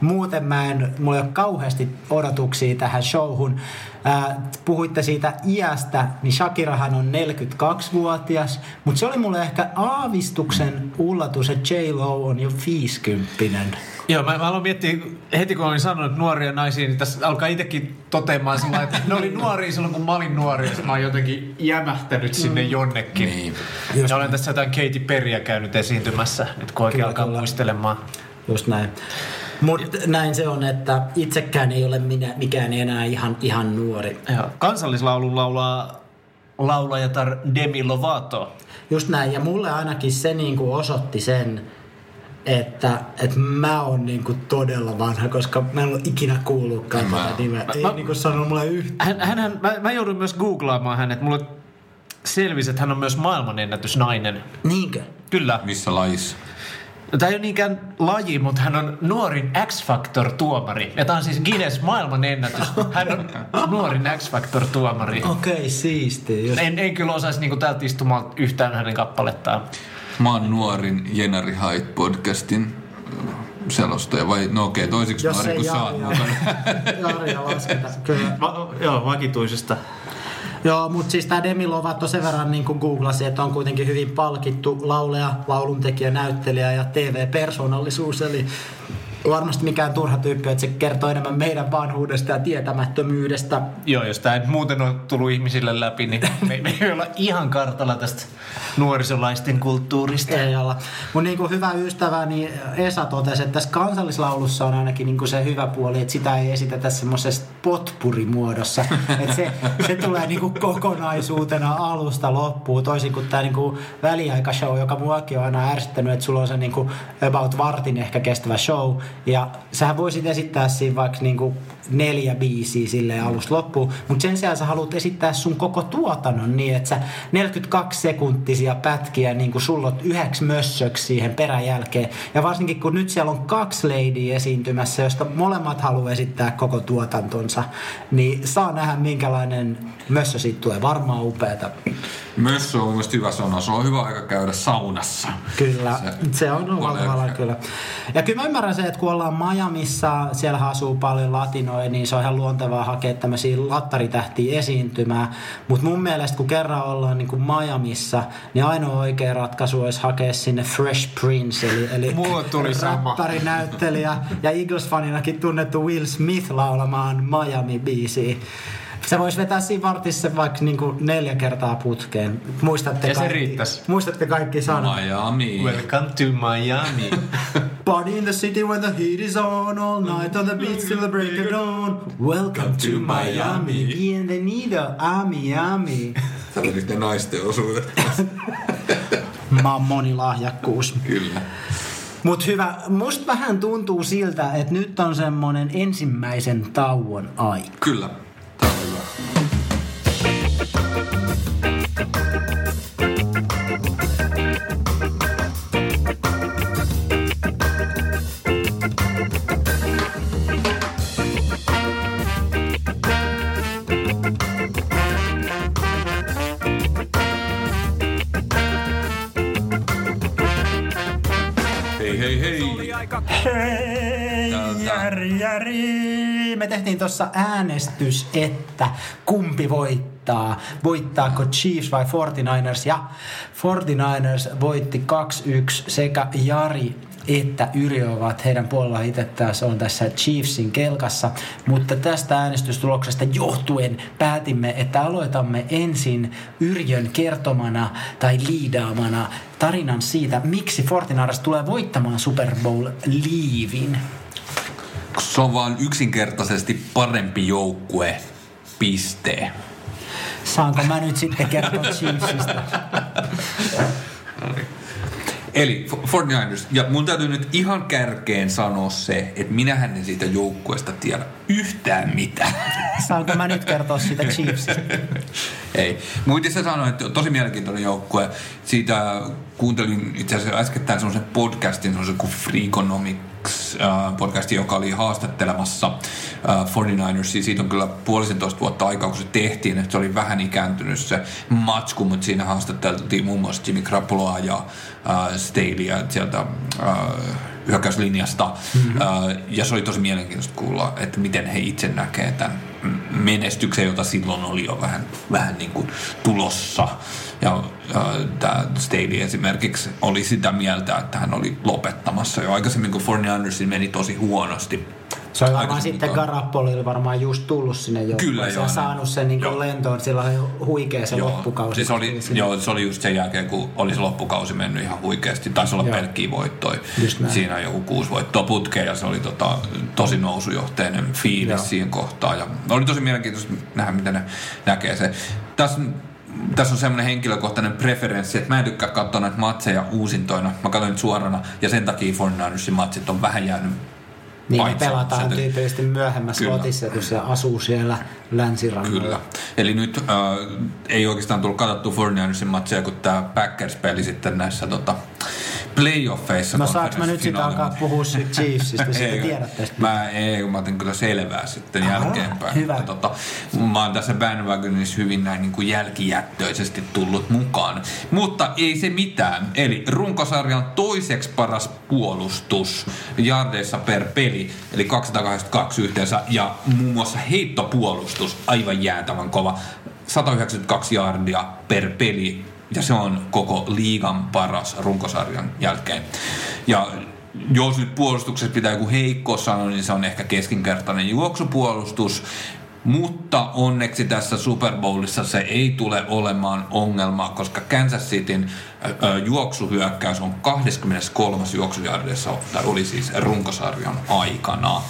Muuten mä en, mulla ei ole kauheasti odotuksia tähän showhun. Äh, puhuitte siitä iästä, niin Shakirahan on 42-vuotias, mutta se oli mulle ehkä aavistuksen ullatus, että J-Lo on jo 50 Joo, mä, mä aloin miettiä, heti kun olin sanonut että nuoria naisia, niin tässä alkaa itsekin toteamaan sillä että ne oli nuoria silloin, kun mä olin nuori, ja mä oon jotenkin jämähtänyt sinne mm. jonnekin. Niin. ja olen tässä jotain Katy Perryä käynyt esiintymässä, nyt kun oikein alkaa kyllä. muistelemaan. Just näin. Mutta näin se on, että itsekään ei ole minä, mikään enää ihan, ihan nuori. Joo. Kansallislaulun laulaa laulajatar Demi Lovato. Just näin, ja mulle ainakin se niin kuin osoitti sen, että, että mä oon niinku todella vanha, koska mä en ole ikinä kuullutkaan tätä nimeä. Ei mä, niinku sanonut mulle yhtään. Hän, hän, mä, mä joudun myös googlaamaan hänet. Mulle selvisi, että hän on myös maailmanennätysnainen. Niinkö? Kyllä. Missä lajissa? No, tämä ei ole niinkään laji, mutta hän on nuorin X-Factor-tuomari. Ja tämä on siis Guinness maailmanennätys. Hän on nuorin X-Factor-tuomari. Okei, okay, siisti. En, en kyllä osaisi niinku täältä istumaan yhtään hänen kappalettaan. Mä oon nuorin Jenari Hait podcastin selostaja, vai no okei, okay, toisiksi Jos nuori kuin saat Jari lasketa, kyllä. Va, joo, vakituisesta. Joo, mutta siis tämä Demi Lovato sen verran niin kuin googlasi, että on kuitenkin hyvin palkittu lauleja, lauluntekijä, näyttelijä ja TV-persoonallisuus. Eli varmasti mikään turha tyyppi, että se kertoo enemmän meidän vanhuudesta ja tietämättömyydestä. Joo, jos tämä muuten on tullut ihmisille läpi, niin me, me ei olla ihan kartalla tästä nuorisolaisten kulttuurista. Ei olla. Mun niin kuin hyvä ystävä niin Esa totesi, että tässä kansallislaulussa on ainakin niin kuin se hyvä puoli, että sitä ei esitetä semmoisessa potpurimuodossa. että se, se tulee niin kuin kokonaisuutena alusta loppuun, toisin kuin tämä niin kuin väliaikashow, joka muakin on aina ärsyttänyt, että sulla on se niin kuin about vartin ehkä kestävä show, ja sähän voisit esittää siinä vaikka niinku neljä biisiä silleen alusta loppuun, mutta sen sijaan sä haluat esittää sun koko tuotannon niin, että sä 42 sekuntisia pätkiä niin kuin sulla on yhdeksi mössöksi siihen peräjälkeen. Ja varsinkin kun nyt siellä on kaksi lady esiintymässä, josta molemmat haluaa esittää koko tuotantonsa, niin saa nähdä minkälainen mössö siitä tulee. Varmaan upeata. Mössö on mielestä hyvä sana. Se on hyvä aika käydä saunassa. Kyllä, se, se on omalla kyllä. Ja kyllä mä ymmärrän se, että kun ollaan Miamiissa, siellä asuu paljon latinoja, niin se on ihan luontevaa hakea tämmöisiä lattaritähtiä esiintymään. Mutta mun mielestä kun kerran ollaan niin kuin Miamissa, niin ainoa oikea ratkaisu olisi hakea sinne Fresh Prince, eli, eli Mulle tuli räppärinäyttelijä ja Eagles-faninakin tunnettu Will Smith laulamaan Miami-biisiä. Se voisi vetää siinä vartissa vaikka niinku neljä kertaa putkeen. Muistatte Ja se kaikki, riittäisi. Muistatte kaikki sanat. Miami. Welcome to Miami. Party in the city when the heat is on All night on the beach till the break of dawn Welcome to Miami Bienvenido a Miami Tämä oli sitten naisten osuudet. Mammonilahjakkuus. Kyllä. Mut hyvä, musta vähän tuntuu siltä, että nyt on semmonen ensimmäisen tauon aika. Kyllä. Täältä. järi, järi. Me tehtiin tuossa äänestys, että kumpi voittaa. Voittaako Chiefs vai 49ers? Ja 49ers voitti 2-1 sekä Jari että Yri ovat heidän puolellaan itse taas on tässä Chiefsin kelkassa. Mutta tästä äänestystuloksesta johtuen päätimme, että aloitamme ensin Yrjön kertomana tai liidaamana tarinan siitä, miksi 49ers tulee voittamaan Super Bowl liivin. Se on vaan yksinkertaisesti parempi joukkue. Piste. Saanko mä nyt sitten kertoa Chiefsistä? Eli 49ers. Ja mun täytyy nyt ihan kärkeen sanoa se, että minähän en siitä joukkueesta tiedä yhtään mitään. Saanko mä nyt kertoa sitä Chiefsistä? Ei. Muuten se sanoi, että tosi mielenkiintoinen joukkue. Siitä kuuntelin itse asiassa äskettäin semmoisen podcastin, semmoisen kuin Freakonomics äh, podcasti, joka oli haastattelemassa äh, 49ersia. Siitä on kyllä puolisentoista vuotta aikaa, kun se tehtiin, että se oli vähän ikääntynyt se matsku, mutta siinä haastatteltiin muun muassa Jimmy Krapoloa ja äh, Staleyä sieltä äh, hyökkäyslinjasta. Mm-hmm. Äh, ja se oli tosi mielenkiintoista kuulla, että miten he itse näkee tämän menestyksen, jota silloin oli jo vähän, vähän niin kuin tulossa. Ja tämä Staley esimerkiksi oli sitä mieltä, että hän oli lopettamassa jo aikaisemmin, kun 49ersin meni tosi huonosti. Se on varmaan sitten oli varmaan just tullut sinne joukkueeseen Kyllä, joo, saanut sen niin joo. lentoon. Sillä oli huikea se loppukausi. Siis oli, sinne. joo, se oli just sen jälkeen, kun oli se loppukausi mennyt ihan huikeasti. Taisi olla Joo. pelkkiä voittoja. Siinä joku kuusi voittoa putkeen ja se oli tota, tosi nousujohteinen fiilis Joo. siihen kohtaan. Ja oli tosi mielenkiintoista nähdä, miten ne näkee se. Tässä tässä on semmoinen henkilökohtainen preferenssi, että mä en tykkää katsoa näitä matseja uusintoina. Mä katson nyt suorana ja sen takia 49ersin matsit on vähän jäänyt Niin paitsi- pelataan sieltä- tyypillisesti myöhemmässä Kyllä. slotissa, kun se asuu siellä länsirannalla. Kyllä. Eli nyt äh, ei oikeastaan tullut katsottua 49ersin matseja, kun tämä Packers peli sitten näissä tota, playoffeissa. No saanko mä nyt sitä alkaa puhua siitä Chiefsistä, siitä Ei, tiedät tästä? Mä, ei, kun mä otin kyllä selvää sitten Aha, jälkeenpäin. hyvä. Mutta Tota, mä oon tässä bandwagonissa hyvin näin niin kuin jälkijättöisesti tullut mukaan. Mutta ei se mitään. Eli runkosarjan toiseksi paras puolustus jardeissa per peli, eli 282 yhteensä, ja muun muassa heittopuolustus, aivan jäätävän kova, 192 jardia per peli, ja se on koko liigan paras runkosarjan jälkeen. Ja jos nyt puolustuksessa pitää joku heikko sanoa, niin se on ehkä keskinkertainen juoksupuolustus. Mutta onneksi tässä Super Bowlissa se ei tule olemaan ongelma, koska Kansas Cityn juoksuhyökkäys on 23. juoksujardissa, tai oli siis runkosarjan aikana.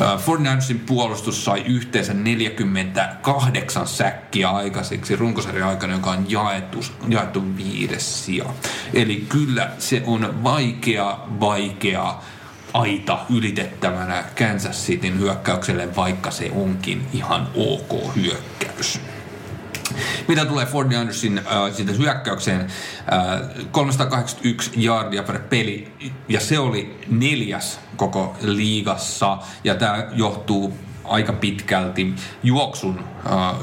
Ö, 49ersin puolustus sai yhteensä 48 säkkiä aikaiseksi runkosarjan aikana, joka on jaettu, jaettu viides sija. Eli kyllä se on vaikea, vaikea aita ylitettävänä Kansas Cityn hyökkäykselle, vaikka se onkin ihan ok hyökkäys. Mitä tulee Ford Andersin äh, siitä hyökkäykseen, äh, 381 yardia per peli, ja se oli neljäs koko liigassa, ja tämä johtuu aika pitkälti juoksun, äh,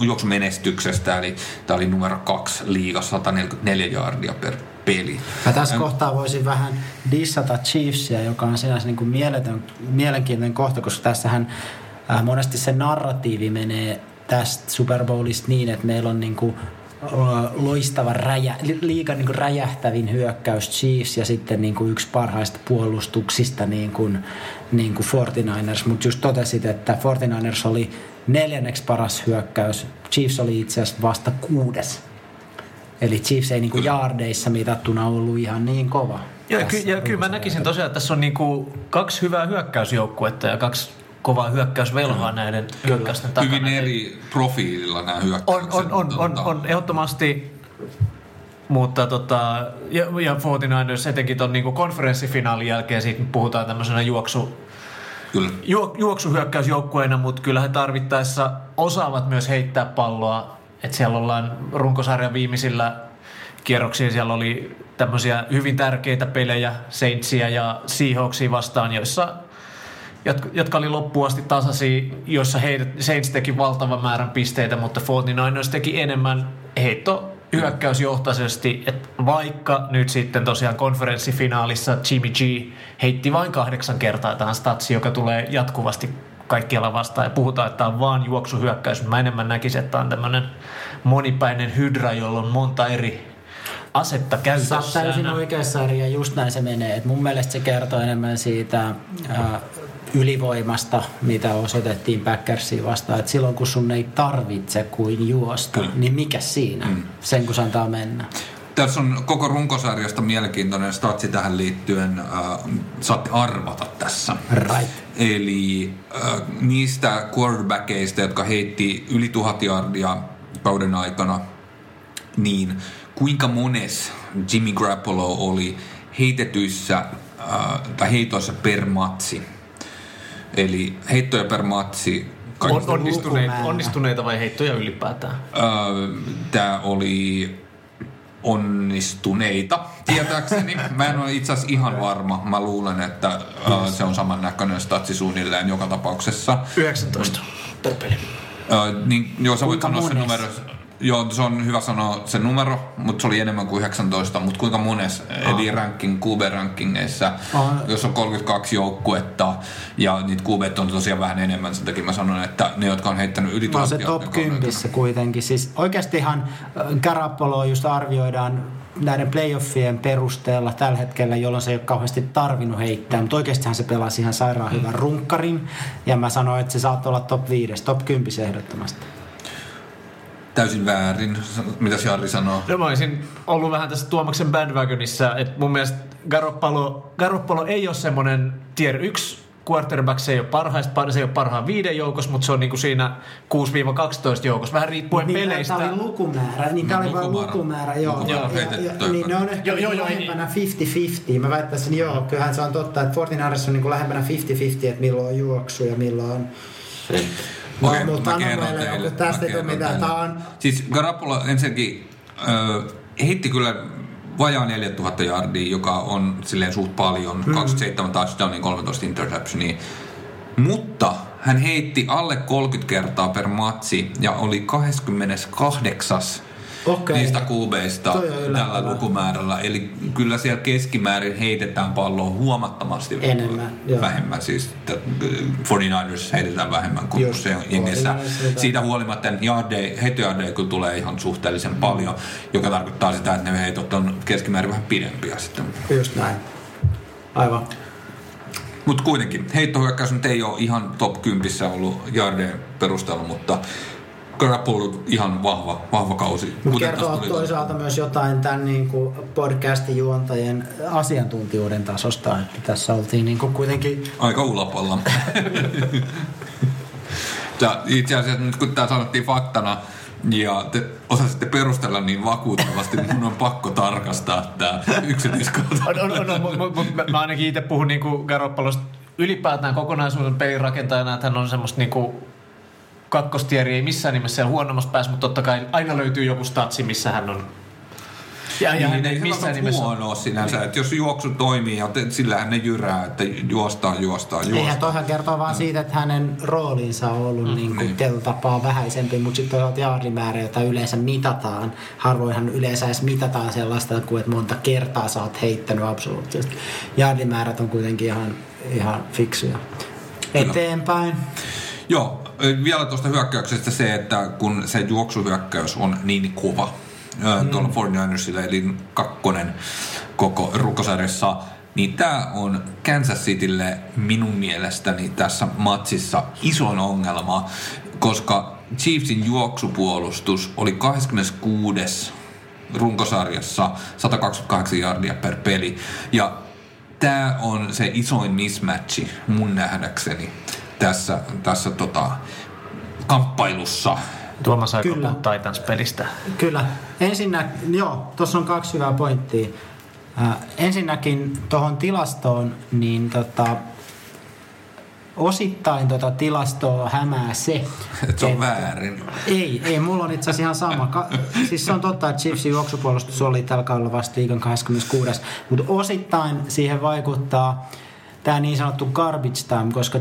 juoksun menestyksestä, eli tämä oli numero kaksi liigassa, 144 yardia per peli. Mä tässä ähm. kohtaa voisin vähän dissata Chiefsia, joka on sinänsä niin kuin mieletön, mielenkiintoinen kohta, koska tässähän äh, monesti se narratiivi menee tästä Super Bowlista niin, että meillä on niin kuin loistava räjä, liigan niin räjähtävin hyökkäys Chiefs ja sitten niin kuin yksi parhaista puolustuksista niin kuin, niin kuin 49ers, mutta just totesit, että 49ers oli neljänneksi paras hyökkäys, Chiefs oli itse asiassa vasta kuudes. Eli Chiefs ei niin kuin jaardeissa mitattuna ollut ihan niin kova. Ja, ky- ja kyllä mä näkisin tosiaan, että tässä on niin kuin kaksi hyvää hyökkäysjoukkuetta ja kaksi kovaa hyökkäysvelhoa mm. näiden Kyllä. hyökkäysten takana. Hyvin eri profiililla nämä hyökkäykset. On, on, on, on, on ehdottomasti, mutta tota, ja, ja 49ers etenkin tuon niin konferenssifinaalin jälkeen siitä puhutaan tämmöisenä juoksu, Kyllä. Ju, juoksuhyökkäysjoukkueena, mutta kyllä he tarvittaessa osaavat myös heittää palloa. Että siellä ollaan runkosarjan viimeisillä kierroksilla, siellä oli tämmöisiä hyvin tärkeitä pelejä Saintsia ja Seahawksia vastaan, joissa jotka, oli loppuun asti tasaisia, joissa heidät, Saints teki valtavan määrän pisteitä, mutta 49ers teki enemmän. Heitto hyökkäysjohtaisesti, että vaikka nyt sitten tosiaan konferenssifinaalissa Jimmy G heitti vain kahdeksan kertaa tähän statsi, joka tulee jatkuvasti kaikkialla vastaan ja puhutaan, että tämä on vaan juoksuhyökkäys. Mä enemmän näkisin, että tämä on tämmöinen monipäinen hydra, jolla on monta eri asetta käytössä. Sä täysin oikeassa ja just näin se menee. Et mun mielestä se kertoo enemmän siitä ää, ylivoimasta, mitä osoitettiin Packersiin vastaan. Et silloin kun sun ei tarvitse kuin juosta, Kyllä. niin mikä siinä? Mm. Sen kun antaa mennä. Tässä on koko runkosarjasta mielenkiintoinen statsi tähän liittyen. Äh, saatte arvata tässä. Right. Eli äh, niistä quarterbackeista, jotka heitti yli tuhat yardia kauden aikana, niin kuinka mones Jimmy Grappolo oli heitetyissä äh, tai heitoissa per matsi? Eli heittoja per matsi. On, onnistuneita, onnistuneita vai heittoja ylipäätään? Öö, Tämä oli onnistuneita, tietääkseni. Mä en ole itse asiassa ihan varma. Mä luulen, että uh, se on samannäköinen statsi suunnilleen joka tapauksessa. 19 per peli. Uh, niin, joo, sä voit sanoa sen numero. Joo, se on hyvä sanoa se numero, mutta se oli enemmän kuin 19. Mutta kuinka mones eli ranking, QB-rankingeissa, jos on 32 joukkuetta ja niitä QB on tosiaan vähän enemmän, sen takia mä sanon, että ne, jotka on heittänyt yli No se top 10 kuitenkin. Siis oikeastihan Garapolo just arvioidaan näiden playoffien perusteella tällä hetkellä, jolloin se ei ole kauheasti tarvinnut heittää, mutta oikeastihan se pelasi ihan sairaan hyvän runkkarin, ja mä sanoin, että se saattoi olla top 5, top 10 ehdottomasti täysin väärin. Mitä Jari sanoo? No mä olisin ollut vähän tässä Tuomaksen bandwagonissa, että mun mielestä Garoppolo, Garoppolo ei ole semmoinen tier 1 quarterback, se ei ole parhaista, se ei ole parhaan viiden joukossa, mutta se on niinku siinä 6-12 joukossa, vähän riippuen niin, peleistä. Tämä oli lukumäärä, niin tämä oli vain lukumäärä, joo. Lukumäärä joo. Ja, ja, niin ne on ehkä jo, jo, jo, lähempänä 50-50. Mä väittäisin, joo, kyllähän se on totta, että Fortinaarissa on niin lähempänä 50-50, että milloin on juoksu ja milloin on... No, okay, mutta mä kerron meille teille. Tästä ei mitään. Tämä on... Siis Garapolo ensinnäkin äh, heitti kyllä vajaa 4000 yardia, joka on silleen suht paljon, mm. 27 touchdownia, 13 interceptionia. Mutta hän heitti alle 30 kertaa per matsi ja oli 28 okay. niistä kuubeista tällä lukumäärällä. Eli kyllä siellä keskimäärin heitetään palloa huomattavasti enemmän. Vähemmän siis. 49ers heitetään vähemmän kuin Just, se jengissä. Siitä huolimatta heittojardeja kyllä tulee ihan suhteellisen mm. paljon, joka tarkoittaa sitä, että ne heitot on keskimäärin vähän pidempiä sitten. Just näin. Aivan. Mutta kuitenkin, heittohyökkäys nyt ei ole ihan top 10 ollut jardeen perusteella, mutta Garoppolo ihan vahva, vahva kausi. Mutta kertoo toisaalta myös jotain tämän niin kuin podcastin juontajien asiantuntijuuden tasosta, että tässä oltiin niin kuin kuitenkin... Aika ulapalla. ja itse asiassa nyt kun tämä sanottiin faktana, Ja te osasitte perustella niin vakuuttavasti, että mun on pakko tarkastaa tämä yksityiskohta. On, on, on, on, mut, mä- mä ainakin itse puhun niinku Garoppolosta ylipäätään kokonaisuuden pelin rakentajana, että hän on semmoista niinku kakkostieri ei missään nimessä siellä huonommassa päässä, mutta totta kai aina löytyy joku statsi, missä hän on. Ja, ja niin, ei ei missään nimessä huonoa sinänsä, niin. että jos juoksu toimii, ja te, sillähän ne jyrää, että juostaan, juostaan, Eihän juostaan. toihan kertoo vaan siitä, että hänen roolinsa on ollut mm, niin kuin niin. tapaa vähäisempi, mutta sitten toisaalta jaardimäärä, jota yleensä mitataan. Harvoinhan yleensä edes mitataan sellaista, kuin että monta kertaa sä oot heittänyt absoluuttisesti. Jaardimäärät on kuitenkin ihan, ihan fiksuja. Eteenpäin. Joo, vielä tuosta hyökkäyksestä se, että kun se juoksuhyökkäys on niin kova mm. tuolla 49ersilla, eli kakkonen koko runkosarjassa, niin tämä on Kansas Citylle minun mielestäni tässä matsissa isoin ongelma, koska Chiefsin juoksupuolustus oli 26 runkosarjassa 128 jardia per peli. Ja tämä on se isoin mismatchi mun nähdäkseni tässä, tässä tota, kamppailussa. Tuomas aika Kyllä. puhua Titans-pelistä. Kyllä. Ensinnä, joo, tuossa on kaksi hyvää pointtia. Äh, ensinnäkin tuohon tilastoon, niin tota, osittain tota tilastoa hämää se, Et se on että- väärin. Ei, ei, mulla on itse asiassa ihan sama. Ka- siis se on totta, että Chiefsin juoksupuolustus oli tällä kaudella vasta liigan 26. Mutta osittain siihen vaikuttaa tämä niin sanottu garbage time, koska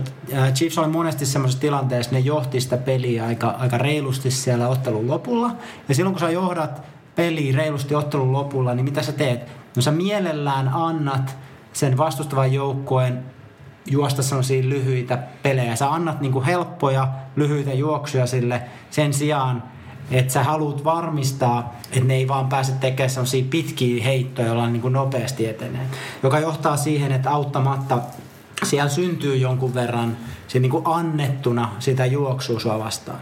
Chiefs oli monesti semmoisessa tilanteessa, ne johti sitä peliä aika, aika reilusti siellä ottelun lopulla. Ja silloin kun sä johdat peliä reilusti ottelun lopulla, niin mitä sä teet? No sä mielellään annat sen vastustavan joukkueen juosta sellaisia lyhyitä pelejä. Sä annat niinku helppoja, lyhyitä juoksuja sille sen sijaan, että sä haluat varmistaa, että ne ei vaan pääse tekemään sellaisia pitkiä heittoja, joilla niinku nopeasti etenee. Joka johtaa siihen, että auttamatta siellä syntyy jonkun verran se niinku annettuna sitä juoksua sua vastaan.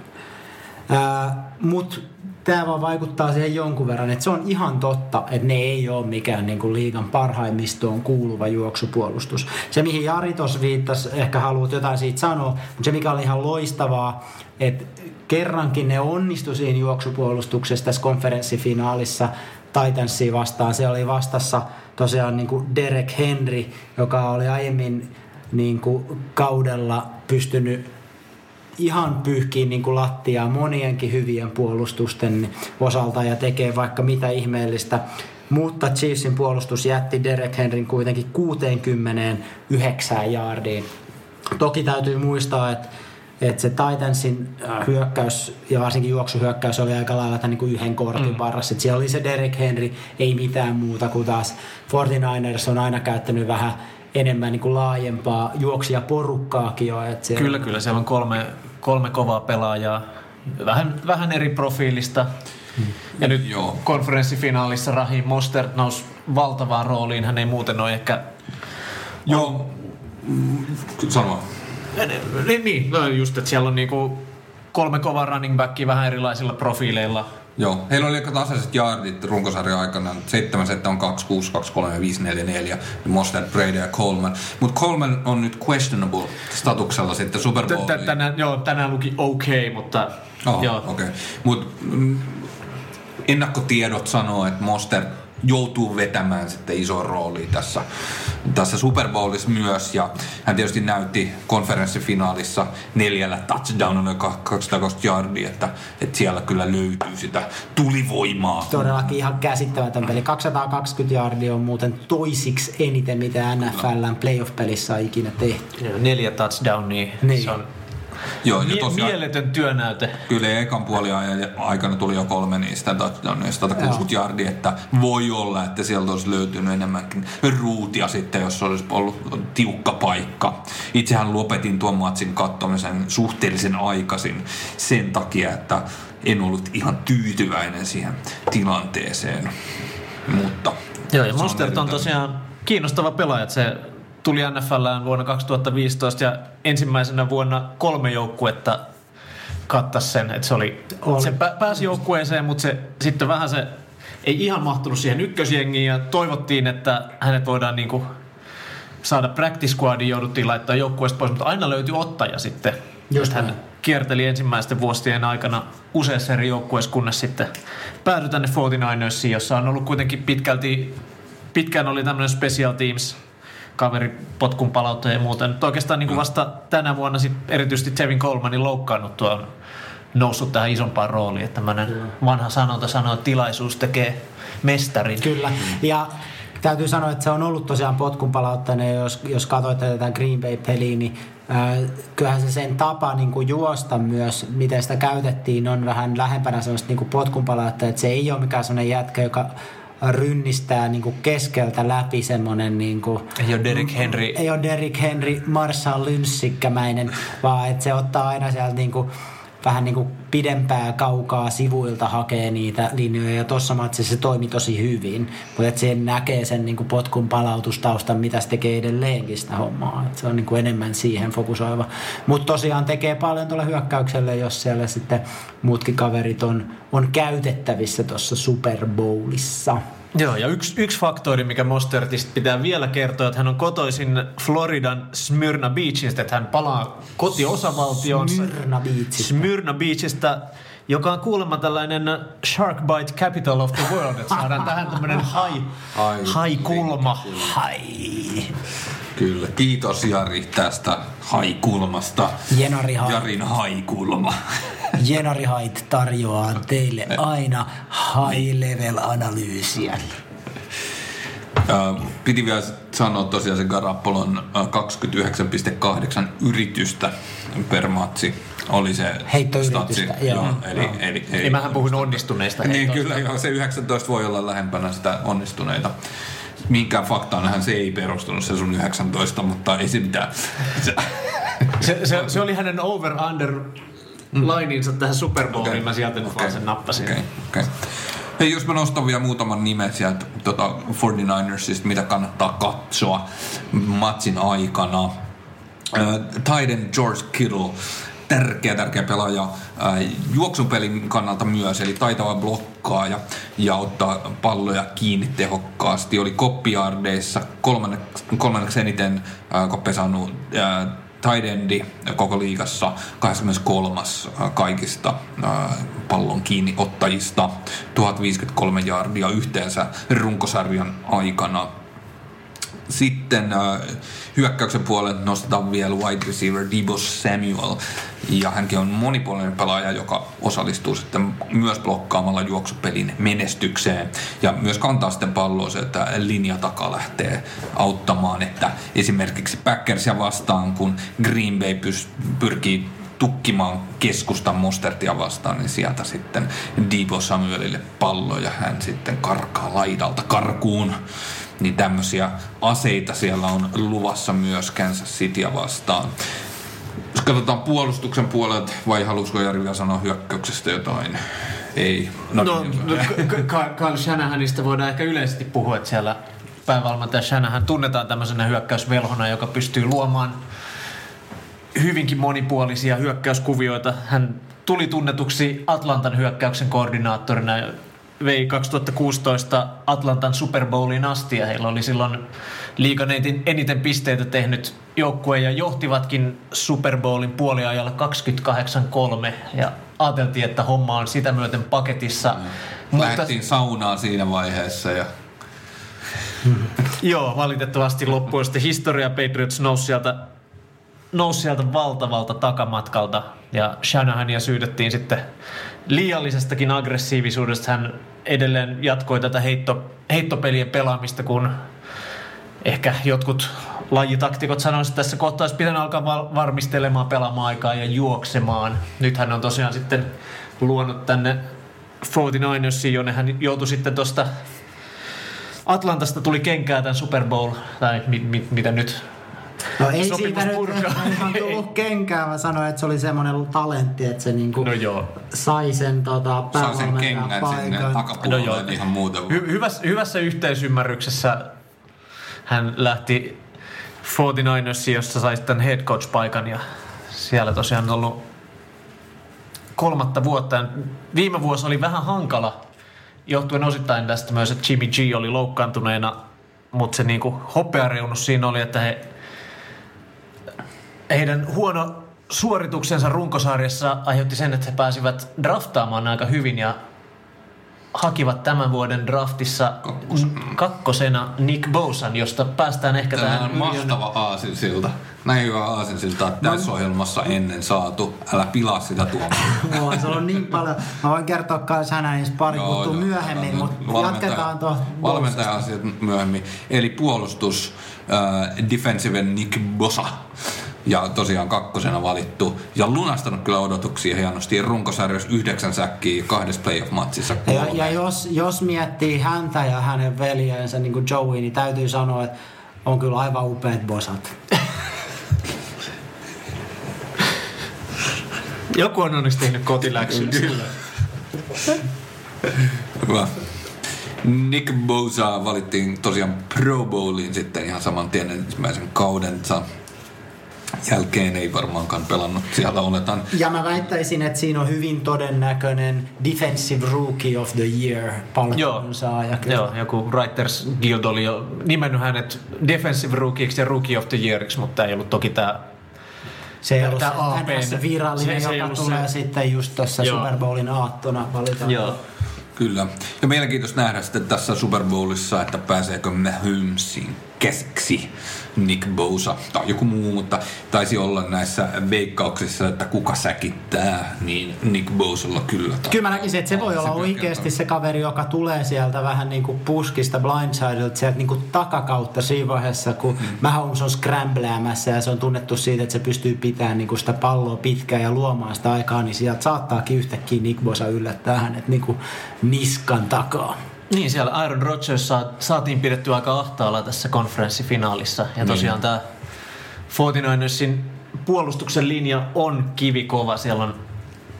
Mutta tämä vaan vaikuttaa siihen jonkun verran, että se on ihan totta, että ne ei ole mikään niinku liigan parhaimmistoon kuuluva juoksupuolustus. Se, mihin Jari tuossa viittasi, ehkä haluat jotain siitä sanoa, mutta se mikä oli ihan loistavaa, että kerrankin ne onnistu siinä juoksupuolustuksessa tässä konferenssifinaalissa Titansia vastaan. Se oli vastassa tosiaan niin kuin Derek Henry, joka oli aiemmin niin kuin kaudella pystynyt ihan pyyhkiin niin kuin lattiaa monienkin hyvien puolustusten osalta ja tekee vaikka mitä ihmeellistä. Mutta Chiefsin puolustus jätti Derek Henryn kuitenkin 69 jaardiin. Toki täytyy muistaa, että että se Titansin hyökkäys ja varsinkin juoksuhyökkäys oli aika lailla tämän niin kuin yhden kortin mm. varassa. Et siellä oli se Derek Henry, ei mitään muuta kuin taas 49ers on aina käyttänyt vähän enemmän niin kuin laajempaa juoksia porukkaakin jo. Et siellä, Kyllä, kyllä. Siellä on kolme, kolme kovaa pelaajaa. Vähän, vähän eri profiilista. Ja nyt Joo. konferenssifinaalissa Rahim Mostert nousi valtavaan rooliin. Hän ei muuten ole ehkä... Joo, mm, sano vaan. Niin, niin. No just, että siellä on niinku kolme kovaa running backia vähän erilaisilla profiileilla. Joo, heillä oli aika tasaiset jaardit runkosarjan aikana. Seitsemän settä on 2, 6, 2, 3 ja 5, 4, 4. Mostert, Brady ja Coleman. Mutta Coleman on nyt questionable statuksella sitten Super. Tänään, joo, tänään luki okei, mutta Oh, joo. okei. Okay. Mutta mm, ennakkotiedot sanoo, että Mostert joutuu vetämään sitten isoa roolia tässä, tässä Super Bowlissa myös. Ja hän tietysti näytti konferenssifinaalissa neljällä touchdownilla 220 yardia, että, että siellä kyllä löytyy sitä tulivoimaa. Todellakin ihan käsittämätön peli. 220 jardia on muuten toisiksi eniten, mitä NFLn playoff-pelissä on ikinä tehty. Neljä touchdownia. Niin. Niin. Se on Joo, ja mie- tosiaan, mieletön työnäyte. Kyllä ekan puoliajan aikana tuli jo kolme niistä touchdownia, 160 yardia, että voi olla, että sieltä olisi löytynyt enemmänkin ruutia sitten, jos olisi ollut tiukka paikka. Itsehän lopetin tuon matsin katsomisen suhteellisen aikaisin sen takia, että en ollut ihan tyytyväinen siihen tilanteeseen. Mutta Joo, ja se Mostert on tosiaan kiinnostava pelaaja. että Se tuli NFLään vuonna 2015 ja ensimmäisenä vuonna kolme joukkuetta kattas sen. Että se oli, Oli. se pä- pääsi joukkueeseen, mutta se sitten vähän se ei ihan mahtunut siihen ykkösjengiin ja toivottiin, että hänet voidaan niinku saada practice squadiin, jouduttiin laittaa joukkueesta pois, mutta aina löytyi ottaja sitten. Just hän kierteli ensimmäisten vuosien aikana useassa eri joukkueessa, kunnes sitten päätyi tänne 49ersiin, jossa on ollut kuitenkin pitkälti, pitkään oli tämmöinen special teams kaveri potkun palauttaja ja muuta. Nyt oikeastaan niin kuin vasta tänä vuonna sit erityisesti Tevin Colemanin loukkaannuttua on noussut tähän isompaan rooliin. Että tämmöinen vanha sanonta sanoo, että tilaisuus tekee mestarin. Kyllä. Ja täytyy sanoa, että se on ollut tosiaan potkun palauttaneen, jos, jos katsoitte tätä Green Bay-peliä, niin äh, kyllähän se sen tapa niin kuin juosta myös, miten sitä käytettiin, on vähän lähempänä sellaista niin kuin potkun palauttaa, että se ei ole mikään sellainen jätkä, joka rynnistää niin kuin keskeltä läpi semmoinen... Niin kuin, ei ole Derrick Henry. Ei ole Derrick Henry Marshall Lynssikkämäinen, vaan että se ottaa aina sieltä niin kuin, vähän niin kuin pidempää kaukaa sivuilta hakee niitä linjoja. Ja tuossa matsissa se toimi tosi hyvin, mutta että sen näkee sen niin kuin potkun palautustaustan, mitä se tekee edelleenkin sitä hommaa, että se on niin kuin enemmän siihen fokusoiva, mutta tosiaan tekee paljon tuolle hyökkäykselle, jos siellä sitten muutkin kaverit on, on käytettävissä tuossa Super Bowlissa. Joo, ja yksi, yksi faktori, mikä Mostertista pitää vielä kertoa, että hän on kotoisin Floridan Smyrna Beachista, että hän palaa kotiosavaltioonsa. Smyrna Beachista. Smyrna Beachista, joka on kuulemma tällainen Shark Bite Capital of the World, että saadaan tähän tämmöinen hai, hai, hai-kulma. Hai. Kyllä, kiitos Jari tästä haikulmasta. Jenari Hai. Jarin haikulma. Jenari Hait tarjoaa teille aina high level analyysiä. Piti vielä sanoa tosiaan se Garapolon 29,8 yritystä per matsi oli se Heittoyritystä, statsi. joo. joo. Eli, eli, eli, Niin mähän puhun onnistuneista Niin kyllä, joo, se 19 voi olla lähempänä sitä onnistuneita. Minkään faktaanhan se ei perustunut se sun 19, mutta ei se mitään. Se, Se, se, se oli hänen over-under laininsa tähän Super Bowliin, okay. mä sieltä nyt vaan sen nappasin. Okay, okay. Hei, jos mä nostan vielä muutaman nimen sieltä tota 49ersista, mitä kannattaa katsoa matsin aikana. Äh, Tiden George Kittle, tärkeä, tärkeä pelaaja äh, juoksupelin kannalta myös, eli taitava blokkaaja ja ottaa palloja kiinni tehokkaasti. Oli koppiardeissa kolmanneksi, kolmanneksi eniten koppeja saanut äh, tight koko liigassa 83. kaikista pallon kiinni ottajista 1053 jardia yhteensä runkosarjan aikana. Sitten äh, hyökkäyksen puolelle nostetaan vielä wide receiver Debo Samuel. Ja hänkin on monipuolinen pelaaja, joka osallistuu sitten myös blokkaamalla juoksupelin menestykseen. Ja myös kantaa sitten palloa se, että linja takaa lähtee auttamaan. Että esimerkiksi Packersia vastaan, kun Green Bay pys- pyrkii tukkimaan keskustan Mostertia vastaan, niin sieltä sitten Debo Samuelille pallo ja hän sitten karkaa laidalta karkuun. Niin tämmöisiä aseita siellä on luvassa myös Kansas Cityä vastaan. Jos katsotaan puolustuksen puolelta, vai halusko Jari vielä sanoa hyökkäyksestä jotain? Ei. No, no Carl Shanahanista voidaan ehkä yleisesti puhua, että siellä päävalmentaja Shanahan tunnetaan tämmöisenä hyökkäysvelhona, joka pystyy luomaan hyvinkin monipuolisia hyökkäyskuvioita. Hän tuli tunnetuksi Atlantan hyökkäyksen koordinaattorina vei 2016 Atlantan Super Bowlin asti ja heillä oli silloin liigan eniten pisteitä tehnyt joukkue ja johtivatkin Super Bowlin puoliajalla 28-3 ja ajateltiin, että homma on sitä myöten paketissa. Mm. Mutta... saunaan siinä vaiheessa ja Joo, valitettavasti loppui sitten historia. Patriots nousi sieltä, nousi sieltä valtavalta takamatkalta ja Shanahania syydettiin sitten liiallisestakin aggressiivisuudesta. Hän edelleen jatkoi tätä heitto, heittopelien pelaamista, kun ehkä jotkut lajitaktikot sanoisivat, että tässä kohtaa olisi pitänyt alkaa varmistelemaan pelaamaan aikaa ja juoksemaan. Nyt hän on tosiaan sitten luonut tänne 49ersiin, jonne hän joutui sitten tuosta Atlantasta tuli kenkää tämän Super Bowl, tai mit, mit, mitä nyt No ei siitä nyt ihan tullut kenkää, mä sanoin, että se oli semmoinen talentti, että se niinku no joo. sai sen tota, Sai sen kengän sinne takapuolelle no joo. ihan muuta. Hy- hyvässä, hyvässä yhteisymmärryksessä hän lähti 49ersiin, jossa sai sitten head coach paikan ja siellä tosiaan on ollut kolmatta vuotta. Viime vuosi oli vähän hankala johtuen osittain tästä myös, että Jimmy G oli loukkaantuneena, mutta se niinku hopeareunus siinä oli, että he, heidän huono suorituksensa runkosarjassa aiheutti sen, että he pääsivät draftaamaan aika hyvin ja hakivat tämän vuoden draftissa Kakkosena. kakkosena Nick Bosan, josta päästään ehkä Tämä tähän on mahtava aasinsilta. Näin hyvä aasinsilta on tässä ohjelmassa ennen saatu. Älä pilaa sitä tuomaan. Mulla se on niin paljon. Mä voin kertoa kans hänen pari juttua myöhemmin, älä mutta jatketaan tuohon. Valmentaja-asiat myöhemmin. Eli puolustus, äh, defensive Nick Bosa. Ja tosiaan kakkosena valittu. Ja lunastanut kyllä odotuksia hienosti. Runkosarjassa yhdeksän säkkiä kahdessa playoff-matsissa Ja, kolme. ja jos, jos miettii häntä ja hänen veljensä, niin kuin Joey, niin täytyy sanoa, että on kyllä aivan upeat bosat. Joku on onneksi tehnyt kotiläksynsä. Kyllä. Hyvä. Nick Bosa valittiin tosiaan Pro Bowliin sitten ihan saman tien ensimmäisen kaudensa jälkeen ei varmaankaan pelannut siellä oletan. Ja mä väittäisin, että siinä on hyvin todennäköinen Defensive Rookie of the Year Joo, palkinnon saaja. kyllä. joo, joku Writers Guild oli jo nimennyt hänet Defensive Rookieksi ja Rookie of the Yeariksi, mutta ei ollut toki tämä Se ei ollut se virallinen, Se- se joka tulee se. sitten just tuossa. Super Bowlin aattona valitaan. Joo. Kyllä. Ja mielenkiintoista nähdä sitten tässä Super Bowlissa, että pääseekö Mahomesin käsiksi Nick Bosa tai joku muu, mutta taisi olla näissä veikkauksissa, että kuka säkittää, niin Nick Bosalla kyllä. Kyllä mä näkisin, että se voi olla kyllä oikeasti se kaveri, joka tulee sieltä vähän niin kuin puskista blindsidelta, sieltä niin kuin takakautta siinä vaiheessa, kun mm. Mahomes on scrambläämässä ja se on tunnettu siitä, että se pystyy pitämään niin kuin sitä palloa pitkään ja luomaan sitä aikaa, niin sieltä saattaakin yhtäkkiä Nick Bosa yllättää hänet niin kuin niskan takaa. Niin, siellä Aaron Rodgers saa, saatiin pidettyä aika ahtaalla tässä konferenssifinaalissa. Ja tosiaan tämä 49ersin puolustuksen linja on kivikova. Siellä on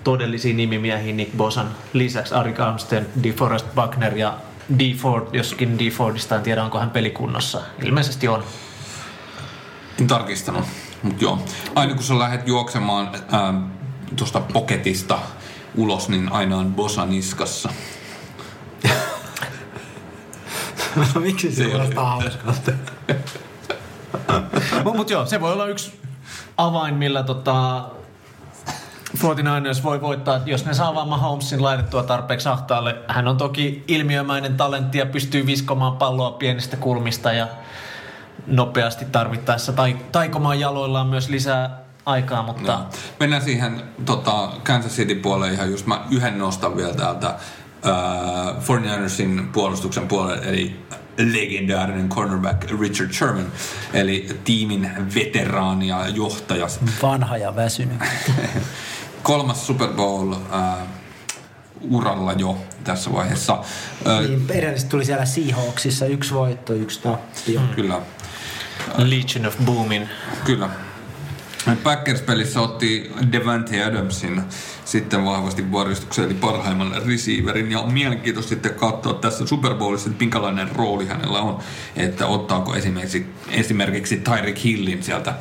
todellisia nimimiehiä Nick Bosan lisäksi Arik Armstead, DeForest Buckner ja D. Ford, joskin D. Fordista en tiedä onko hän pelikunnossa. Ilmeisesti on. En tarkistanut, mutta joo. Aina kun sä lähdet juoksemaan tuosta poketista ulos, niin aina on Bosa niskassa. Miksi se oli- kuulostaa hauskalta? Mutta mut joo, se voi olla yksi avain, millä tota 49ers voi voittaa, jos ne saa vaan Mahomesin laitettua tarpeeksi ahtaalle. Hän on toki ilmiömäinen talentti ja pystyy viskomaan palloa pienistä kulmista ja nopeasti tarvittaessa tai taikomaan jaloillaan myös lisää aikaa, mutta No. Mennään siihen tota, Kansas City puoleen ihan just. Mä yhden nostan vielä täältä äh, 49ersin puolustuksen puolelle, eli legendaarinen cornerback Richard Sherman, eli tiimin veteraani ja johtaja. Vanha ja väsynyt. Kolmas Super Bowl äh, uralla jo tässä vaiheessa. Äh, Niin, edellisesti tuli siellä Seahawksissa yksi voitto, yksi tappio. Kyllä, Legion of Boomin. kyllä. Packers-pelissä otti Devante Adamsin sitten vahvasti vuoristukseen, eli parhaimman receiverin. Ja on mielenkiintoista sitten katsoa tässä Super Bowlissa, että minkälainen rooli hänellä on. Että ottaako esimerkiksi, esimerkiksi Tyreek Hillin sieltä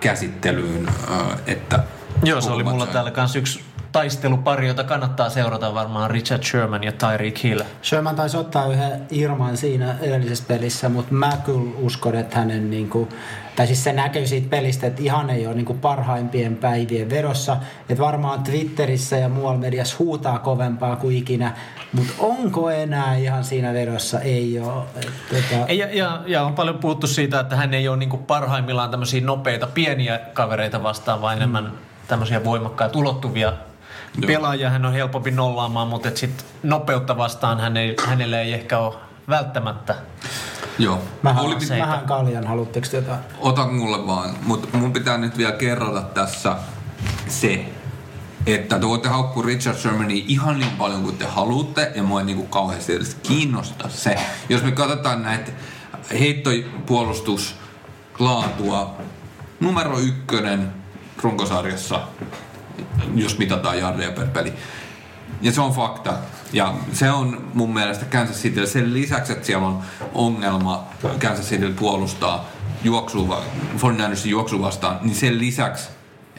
käsittelyyn. äh, Että Joo, se oli mulla täällä kans yksi taistelupari, jota kannattaa seurata varmaan Richard Sherman ja Tyreek Hill. Sherman taisi ottaa yhden Irman siinä edellisessä pelissä, mutta mä kyllä uskon, että hänen, niin kuin, tai siis se näkyy siitä pelistä, että ihan ei ole niin kuin parhaimpien päivien vedossa. Että varmaan Twitterissä ja muualla mediassa huutaa kovempaa kuin ikinä, mutta onko enää ihan siinä vedossa? Ei ole. Tota, Ja, ja, ja on paljon puhuttu siitä, että hän ei ole niinku parhaimmillaan tämmöisiä nopeita pieniä kavereita vastaan, vaan enemmän tämmöisiä voimakkaita ulottuvia Joo. pelaajia. Hän on helpompi nollaamaan, mutta et sit nopeutta vastaan hän ei, hänelle ei ehkä ole välttämättä. Joo. Mähän, Oli, se- mähän kaljan, haluatteko te jotain? Ota mulle vaan, mutta mun pitää nyt vielä kerrata tässä se, että te voitte haukkua Richard Shermania ihan niin paljon kuin te haluatte, ja mua ei niinku kauheasti edes kiinnosta se. Jos me katsotaan näitä heittopuolustuslaatua, numero ykkönen runkosarjassa, jos mitataan jardeja per peli. Ja se on fakta. Ja se on mun mielestä Kansas City. Sen lisäksi, että siellä on ongelma Kansas City puolustaa juoksua, 49ersin juoksu vastaan, niin sen lisäksi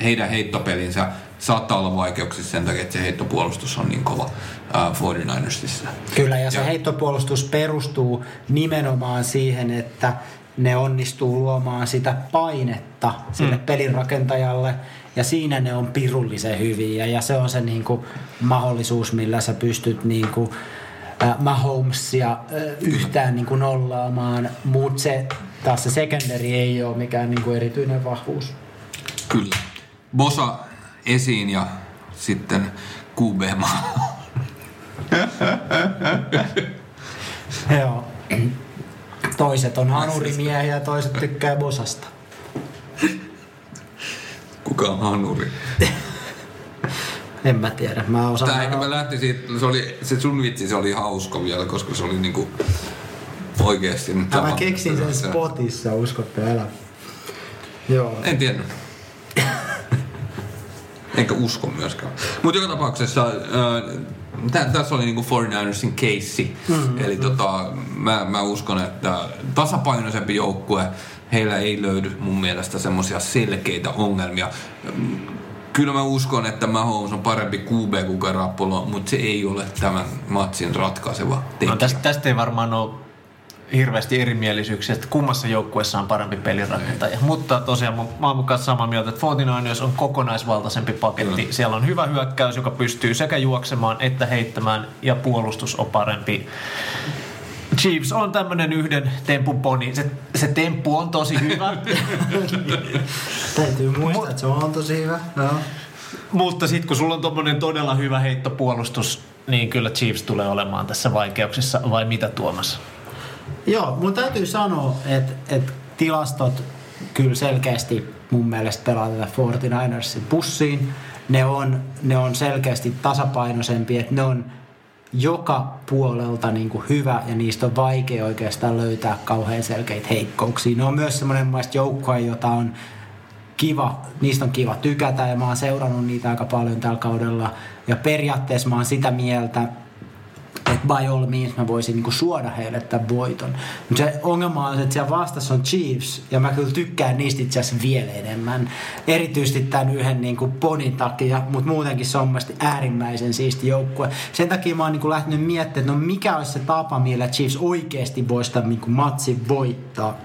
heidän heittopelinsä saattaa olla vaikeuksissa sen takia, että se heittopuolustus on niin kova ää, 49ersissa. Kyllä, ja se Ja- heittopuolustus perustuu nimenomaan siihen, että ne onnistuu luomaan sitä painetta sille mm. pelinrakentajalle, ja siinä ne on pirullisen hyviä, ja se on se niin kuin, mahdollisuus, millä sä pystyt niin kuin, äh, Mahomesia äh, yhtään niin kuin, nollaamaan, mutta se, taas se secondary ei ole mikään niin kuin, erityinen vahvuus. Kyllä. Bosa esiin ja sitten QB. Joo. Toiset on hanurimiehiä ja toiset tykkää bosasta. Kuka on hanuri? En mä tiedä. Mä osaan Tää ehkä mä lähtin siitä, se, oli, se sun vitsi se oli hauska vielä, koska se oli niinku oikeesti mä tapahtunut. keksin sen Se- spotissa, uskotte älä. Joo. En tiedä. Enkä usko myöskään. Mutta joka tapauksessa äh, tä, tässä oli niinku 49ersin keissi. Mm-hmm. Eli tota, mä, mä uskon, että tasapainoisempi joukkue, heillä ei löydy mun mielestä semmoisia selkeitä ongelmia. Mm, Kyllä mä uskon, että Mahomes on parempi QB kuin Garoppolo, mutta se ei ole tämän matsin ratkaiseva tekijä. No tästä, tästä ei varmaan ole hirveästi erimielisyyksiä, että kummassa joukkueessa on parempi pelirakentaja. Mutta tosiaan mä- oon kanssa samaa mieltä, että 49ers on kokonaisvaltaisempi paketti. Kyllä. Siellä on hyvä hyökkäys, joka pystyy sekä juoksemaan että heittämään, ja puolustus on parempi. Chiefs on tämmönen yhden tempun poni. Se, se temppu on tosi hyvä, Täytyy muistaa, että se on tosi hyvä. Joo. mutta sitten kun sulla on tommonen todella hyvä heittopuolustus, niin kyllä Chiefs tulee olemaan tässä vaikeuksissa, vai mitä Tuomas? Joo, mun täytyy sanoa, että, että tilastot kyllä selkeästi mun mielestä pelaa tätä 49ersin pussiin. Ne on, ne on selkeästi tasapainoisempia, että ne on joka puolelta niin kuin hyvä ja niistä on vaikea oikeastaan löytää kauhean selkeitä heikkouksia. Ne on myös semmoinen joukkue, jota on kiva, niistä on kiva tykätä ja mä oon seurannut niitä aika paljon tällä kaudella. Ja periaatteessa mä oon sitä mieltä, että by all means mä voisin niinku suoda heille tämän voiton. Mutta se ongelma on että siellä vastassa on Chiefs, ja mä kyllä tykkään niistä itse asiassa vielä enemmän. Erityisesti tämän yhden niinku ponin takia, mutta muutenkin se on mun mielestä äärimmäisen siisti joukkue. Sen takia mä oon niinku lähtenyt miettimään, että no mikä olisi se tapa, millä Chiefs oikeasti voisi tämän niinku matsin voittaa.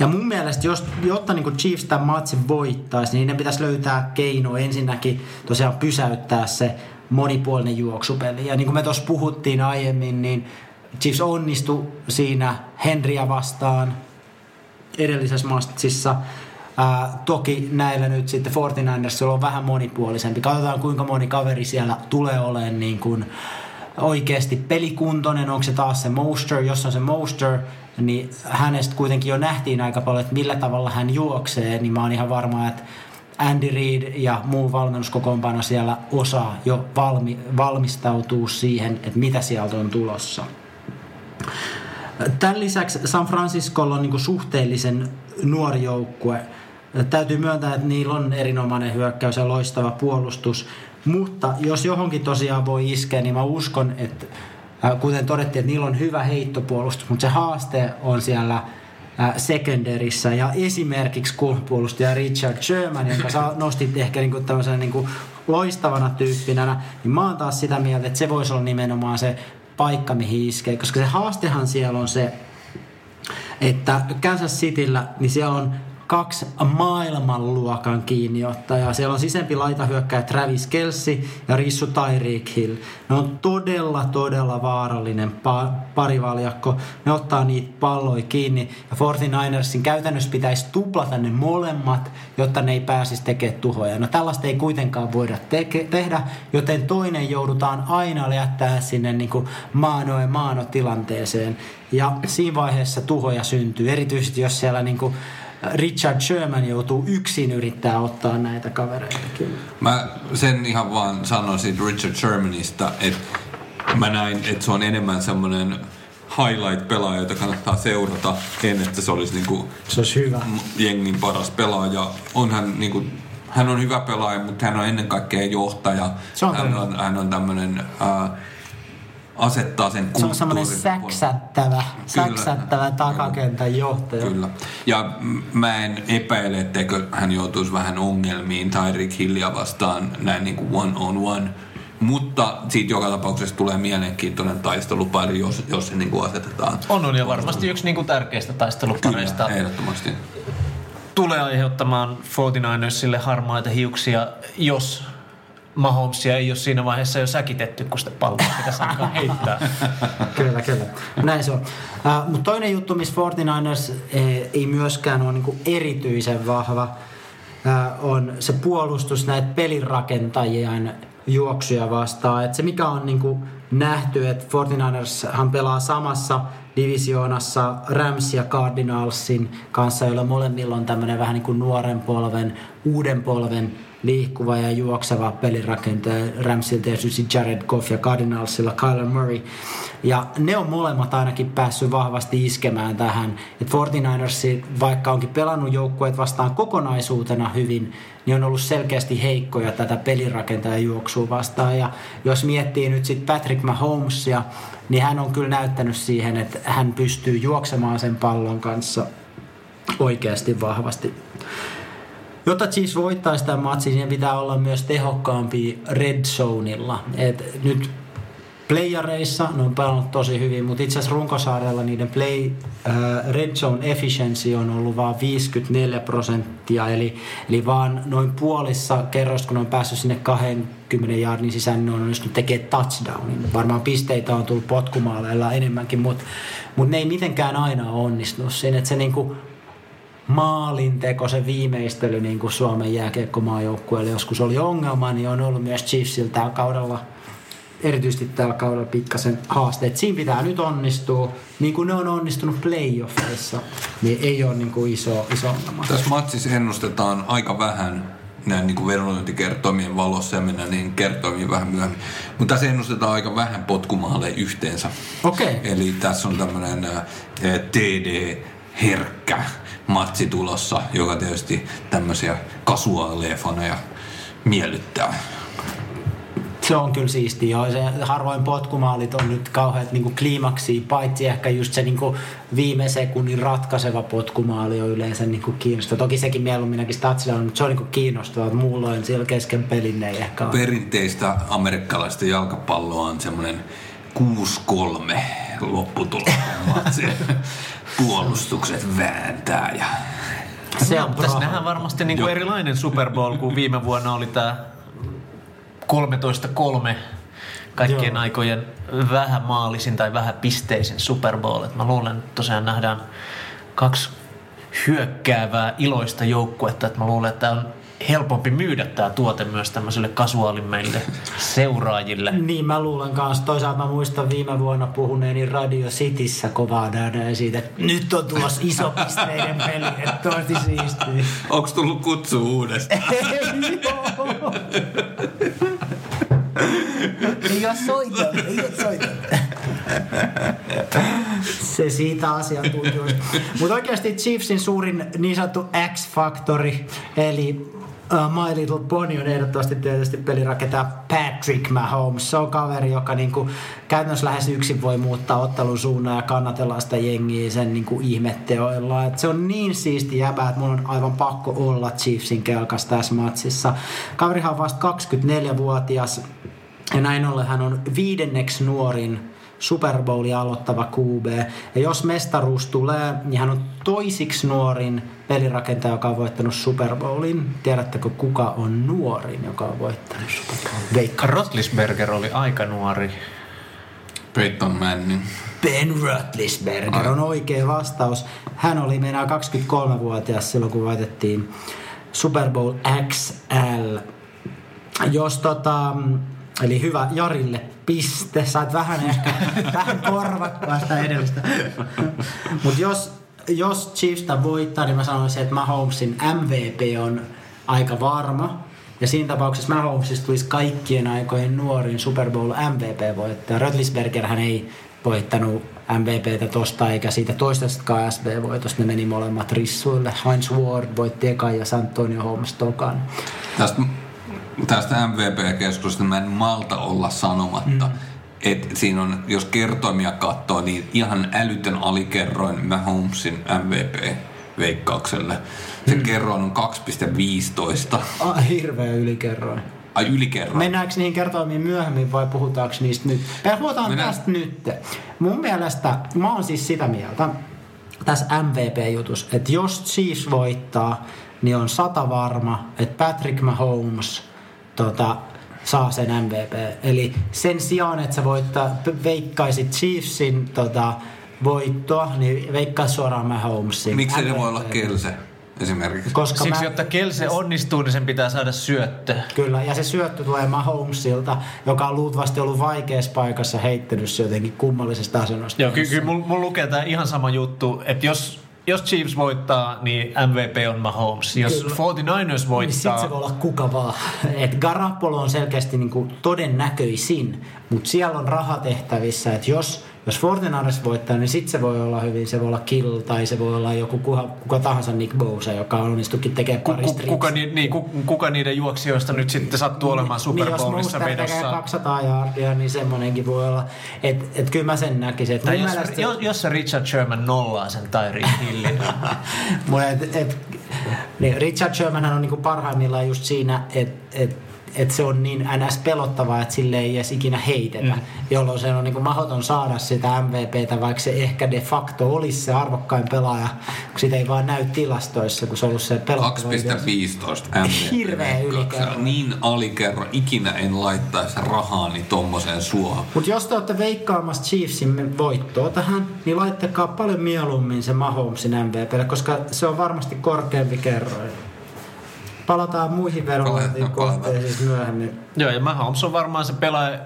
Ja mun mielestä, jos, jotta niin Chiefs tämän matsin voittaisi, niin ne pitäisi löytää keino ensinnäkin tosiaan pysäyttää se monipuolinen juoksupeli. Ja niin kuin me tuossa puhuttiin aiemmin, niin Chiefs onnistui siinä Henriä vastaan edellisessä matsissa. Ää, toki näillä nyt sitten 49ersilla on vähän monipuolisempi. Katsotaan kuinka moni kaveri siellä tulee olemaan niin kuin oikeasti pelikuntoinen. Onko se taas se Moster? Jos on se Moster, niin hänestä kuitenkin jo nähtiin aika paljon, että millä tavalla hän juoksee. Niin mä oon ihan varma, että Andy Reid ja muu valmennuskokoonpano siellä osaa jo valmi, valmistautua siihen, että mitä sieltä on tulossa. Tämän lisäksi San Franciscolla on niin suhteellisen nuori joukkue. Täytyy myöntää, että niillä on erinomainen hyökkäys ja loistava puolustus. Mutta jos johonkin tosiaan voi iskeä, niin mä uskon, että äh, kuten todettiin, että niillä on hyvä heittopuolustus, mutta se haaste on siellä äh, secondarissä. Ja esimerkiksi kulmapuolustaja Richard Sherman, jonka sä nostit ehkä niinku tämmöisenä niinku loistavana tyyppinä, niin mä oon taas sitä mieltä, että se voisi olla nimenomaan se paikka, mihin iskee. Koska se haastehan siellä on se, että Kansas Cityllä, niin siellä on kaksi maailmanluokan kiinniottajaa. Siellä on sisempi laitahyökkäjä Travis Kelsey ja Rissu Tyreek Hill. Ne on todella, todella vaarallinen pa- parivaljakko. Ne ottaa niitä palloja kiinni. Ja 49ersin käytännössä pitäisi tuplata ne molemmat, jotta ne ei pääsisi tekemään tuhoja. No tällaista ei kuitenkaan voida teke- tehdä, joten toinen joudutaan aina jättää sinne niin kuin maano ja maano tilanteeseen. Ja siinä vaiheessa tuhoja syntyy, erityisesti jos siellä niin kuin Richard Sherman joutuu yksin yrittää ottaa näitä kavereita. Kyllä. Mä sen ihan vaan sanon siitä Richard Shermanista, että mä näin, että se on enemmän semmoinen highlight-pelaaja, jota kannattaa seurata, en että se olisi niinku Se olisi hyvä. jengin paras pelaaja. On hän, niinku, hän on hyvä pelaaja, mutta hän on ennen kaikkea johtaja. Se on hän, on, hän on tämmöinen äh, asettaa sen Se on semmoinen kulttuurin- säksättävä, säksättävä takakentän johtaja. Kyllä. Ja mä en epäile, etteikö hän joutuisi vähän ongelmiin Tyreek Hillia vastaan näin niin kuin one on one. Mutta siitä joka tapauksessa tulee mielenkiintoinen taistelupari, jos, jos se niin kuin asetetaan. On, on ja varmasti yksi niinku tärkeistä taistelupareista. Kyllä, ehdottomasti. tulee aiheuttamaan 49ersille harmaita hiuksia, jos Mahomesia ei ole siinä vaiheessa jo säkitetty, kun sitä palloa pitäisi alkaa heittää. Kyllä, kyllä. Näin se on. Uh, Mutta toinen juttu, missä 49ers eh, ei myöskään ole niinku erityisen vahva, uh, on se puolustus näitä pelirakentajien juoksuja vastaan. Et se mikä on niinku nähty, että 49ershan pelaa samassa divisioonassa Rams ja Cardinalsin kanssa, joilla molemmilla on tämmöinen vähän niin kuin nuoren polven, uuden polven liikkuva ja juokseva pelirakentaja. Ramsilta tietysti Jared Goff ja Cardinalsilla Kyler Murray. Ja ne on molemmat ainakin päässyt vahvasti iskemään tähän. Et 49ers, vaikka onkin pelannut joukkueet vastaan kokonaisuutena hyvin, niin on ollut selkeästi heikkoja tätä pelirakentajan juoksua vastaan. Ja jos miettii nyt sitten Patrick Mahomesia, niin hän on kyllä näyttänyt siihen, että hän pystyy juoksemaan sen pallon kanssa oikeasti vahvasti. Jotta Chiefs voittaisi tämän matsin, niin pitää olla myös tehokkaampi red zoneilla. Et nyt playareissa ne on pelannut tosi hyvin, mutta itse asiassa runkosarjalla niiden play äh, red zone efficiency on ollut vain 54 prosenttia, eli, eli vaan noin puolissa kerroista, kun ne on päässyt sinne 20 jardin sisään, niin ne on onnistunut tekemään touchdownin. Varmaan pisteitä on tullut potkumaaleilla enemmänkin, mutta mut ne ei mitenkään aina onnistunut siinä, että se niinku maalinteko, se viimeistely niin kuin Suomen jääkiekkomaajoukkueelle joskus oli ongelma, niin on ollut myös Chiefsillä tällä kaudella erityisesti tällä kaudella pikkasen haasteet. Siinä pitää nyt onnistua, niin kuin ne on onnistunut playoffeissa, niin ei ole niin kuin iso, iso ongelma. Tässä matsissa ennustetaan aika vähän näin niin kuin vedonlyöntikertoimien valossa ja mennään niihin kertoimiin vähän myöhemmin. Mutta tässä ennustetaan aika vähän potkumaaleja yhteensä. Okei. Okay. Eli tässä on tämmöinen TD-herkkä matsi tulossa, joka tietysti tämmöisiä kasuaaleja faneja miellyttää. Se on kyllä siistiä, joo. Se harvoin potkumaalit on nyt kauheat niin kliimaksia, paitsi ehkä just se niin viime sekunnin ratkaiseva potkumaali on yleensä niin kiinnostava. Toki sekin mieluumminkin touchdown, mutta se on niin kiinnostavaa. Muulloin siellä kesken pelin ei ehkä ole. Perinteistä amerikkalaista jalkapalloa on semmoinen 6-3 lopputulos. Puolustukset vääntää ja Se on Tässä nähdään varmasti niin Joo. kuin erilainen Super Bowl kuin viime vuonna oli tämä 13-3 kaikkien Joo. aikojen vähän maalisin tai vähän pisteisin Super Bowl. Et mä luulen, että tosiaan nähdään kaksi hyökkäävää iloista joukkuetta. Et mä luulen, että on helpompi myydä tämä tuote myös tämmöisille kasuaalimmeille seuraajille. Niin mä luulen kanssa. Toisaalta mä muistan viime vuonna puhuneeni Radio Cityssä kovaa dädää siitä, että nyt on tulossa iso pisteiden peli, että tosi siistiä. Onko tullut kutsu uudestaan? Joo. Ei oo soita, ei oo soita. Se siitä asiantuntijoista. Mutta oikeasti Chiefsin suurin niin sanottu X-faktori, eli uh, My Little Pony on ehdottomasti tietysti pelirakentaja Patrick Mahomes. Se on kaveri, joka niinku käytännössä lähes yksin voi muuttaa ottelun suunnan ja kannatella sitä jengiä sen niinku ihmetteoilla. Et se on niin siisti jäbä, että mun on aivan pakko olla Chiefsin kelkas tässä matsissa. Kaverihan on vasta 24-vuotias ja näin ollen hän on viidenneksi nuorin Super Bowlia aloittava QB. Ja jos mestaruus tulee, niin hän on toisiksi nuorin pelirakentaja, joka on voittanut Super Bowlin. Tiedättekö, kuka on nuorin, joka on voittanut Super Bowlin? Veikka. Rotlisberger oli aika nuori. Peyton Manning. Ben Roethlisberger on oikea vastaus. Hän oli meinaa 23-vuotias silloin, kun voitettiin Super Bowl XL. Jos tota, eli hyvä Jarille piste. Sait vähän ehkä vähän korvattua sitä edellistä. Mutta jos, jos Chiefs tämän voittaa, niin mä sanoisin, että Mahomesin MVP on aika varma. Ja siinä tapauksessa Mahomesista tulisi kaikkien aikojen nuorin Super Bowl MVP-voittaja. Rötlisberger hän ei voittanut MVPtä tosta eikä siitä toisestakaan SB-voitosta. Ne meni molemmat rissuille. Heinz Ward voitti ekan ja Santonio Holmes tokan. Tästä, tästä MVP-keskustelusta mä en malta olla sanomatta, mm. että siinä on, jos kertoimia katsoo, niin ihan älytön alikerroin Mahomesin MVP-veikkaukselle. Se hmm. kerroin on 2,15. Ah, hirveä ylikerroin. Ai ylikerroin. Mennäänkö niihin kertoimiin myöhemmin vai puhutaanko niistä nyt? Puhutaan Mennään. tästä nyt. Mun mielestä, mä oon siis sitä mieltä, tässä MVP-jutus, että jos Chiefs voittaa, niin on sata varma, että Patrick Mahomes tota, saa sen MVP. Eli sen sijaan, että sä voittaa, veikkaisit Chiefsin tota, voittoa, niin veikkaa suoraan Mahomesin. Miksi se voi olla. Kelse esimerkiksi? Koska Siksi, mä, jotta Kelse onnistuu, niin sen pitää saada syöttö. Kyllä, ja se syöttö tulee Mahomesilta, joka on luultavasti ollut vaikeassa paikassa heittelyssä jotenkin kummallisesta asennosta. Joo, kyllä ky- mulla mul lukee tämä ihan sama juttu, että jos, jos Chiefs voittaa, niin MVP on Mahomes. Jos Kyllä. 49ers Niin sit voittaa, se voi olla kuka vaan. Et Garapolo on selkeästi niinku todennäköisin, mutta siellä on rahatehtävissä, että jos, jos Fortinanders voittaa, niin sitten se voi olla hyvin, se voi olla Kill tai se voi olla joku kuka, kuka tahansa Nick Bosa, joka onnistukin tekemään pari ku, kuka, ni, niin, ku, kuka niiden juoksijoista nyt sitten sattuu olemaan Super niin, jos Bowlissa Mostert tekee menossa? 200 jardia, niin semmonenkin voi olla. Että et kyllä mä sen näkisin. Et Tai mun jos, mielestä- jos, jos se Richard Sherman nollaa sen Tyreek Hillin. Et, et, niin Richard Shermanhan on niinku parhaimmillaan just siinä, että et, et se on niin ns. pelottavaa, että sille ei edes ikinä heitetä, mm. jolloin se on niinku mahdoton saada sitä MVPtä, vaikka se ehkä de facto olisi se arvokkain pelaaja, kun sitä ei vaan näy tilastoissa, kun se on ollut se pelottava. 2,15 MVP. Hirveä ylikerroin. Niin alikerro. Ikinä en laittaisi rahaani tommoseen suohon. Mutta jos te olette veikkaamassa Chiefsin voittoa tähän, niin laittakaa paljon mieluummin se Mahomesin MVPlle, koska se on varmasti korkeampi kerroin. Palataan muihin Palataan, verokohteisiin myöhemmin. Joo, ja Mahomes on varmaan se pelaaja.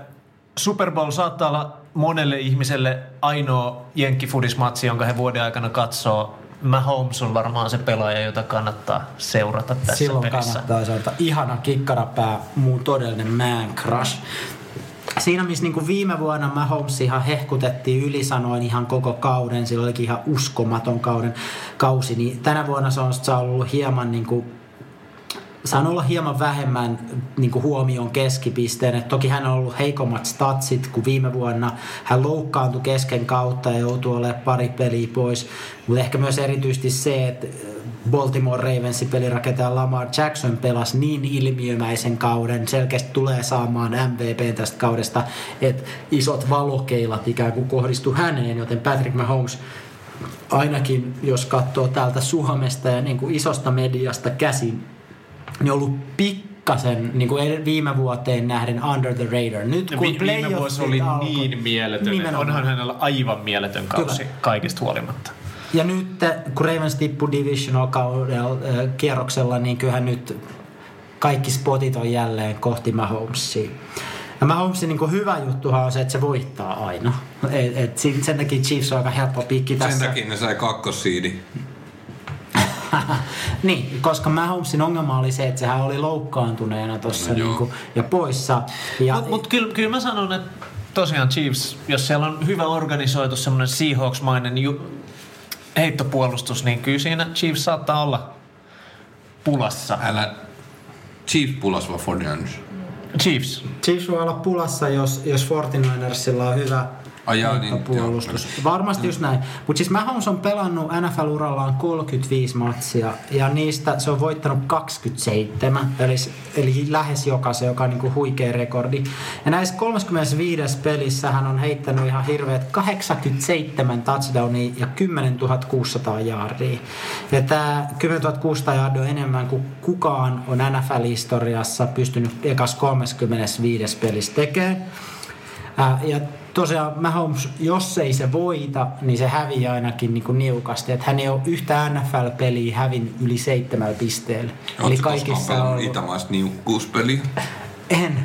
Super Bowl saattaa olla monelle ihmiselle ainoa jenkkifudismatsi, jonka he vuoden aikana katsoo. Mahomes on varmaan se pelaaja, jota kannattaa seurata tässä Silloin pelissä. kannattaa seurata. Ihana kikkarapää, mun todellinen man crush. Siinä missä niin viime vuonna Mahomes ihan hehkutettiin ylisanoin ihan koko kauden, sillä olikin ihan uskomaton kauden kausi, niin tänä vuonna se on, se on ollut hieman niin kuin saanut olla hieman vähemmän niin kuin huomion keskipisteen. Et toki hän on ollut heikommat statsit kuin viime vuonna. Hän loukkaantui kesken kautta ja joutui olemaan pari peliä pois. Mutta ehkä myös erityisesti se, että Baltimore Ravensin pelirakentaja Lamar Jackson pelasi niin ilmiömäisen kauden, selkeästi tulee saamaan MVP tästä kaudesta, että isot valokeilat ikään kuin kohdistu häneen, joten Patrick Mahomes ainakin jos katsoo täältä Suomesta ja niin kuin isosta mediasta käsin, niin ollut pikkasen niin kuin viime vuoteen nähden under the radar. Nyt kun Vi- viime vuosi oli alkoi- niin mieletön. Nimenomaan. Onhan hänellä aivan mieletön kausi Kyllä. kaikista huolimatta. Ja nyt kun Ravens tippui divisional kaudella, äh, kierroksella, niin kyllähän nyt kaikki spotit on jälleen kohti Mahomesia. Ja Mahomesin niin hyvä juttuhan on se, että se voittaa aina. Et, et sin- sen takia Chiefs on aika helppo pikki Sen tässä. takia ne sai kakkossiidi. niin, koska Mahomesin ongelma oli se, että sehän oli loukkaantuneena tuossa No niinku, ja poissa. Ja, Mutta mut kyllä, kyllä mä sanon, että tosiaan Chiefs, jos siellä on hyvä organisoitu semmoinen Seahawks-mainen ju- heittopuolustus, niin kyllä siinä Chiefs saattaa olla pulassa. Älä Chief pulas vai 49ers? Chiefs. Chiefs voi olla pulassa, jos, jos 49ersilla on hyvä Ai jaa, niin, puolustus. Varmasti just näin. Mutta siis Mahomes on pelannut NFL-urallaan 35 matsia ja niistä se on voittanut 27, eli, eli lähes jokaisen, joka on niinku huikea rekordi. Ja näissä 35 pelissä hän on heittänyt ihan hirveät 87 touchdownia ja 10 600 yardia. Ja tämä 10 600 yardia on enemmän kuin kukaan on NFL-historiassa pystynyt ekas 35 pelissä tekemään. Ää, ja tosiaan Mahomes, jos ei se voita, niin se häviää ainakin niin kuin niukasti. Että hän ei ole yhtä NFL-peliä hävin yli seitsemällä pisteellä. Eli kaikissa on itämaista niukkuuspeliä? En.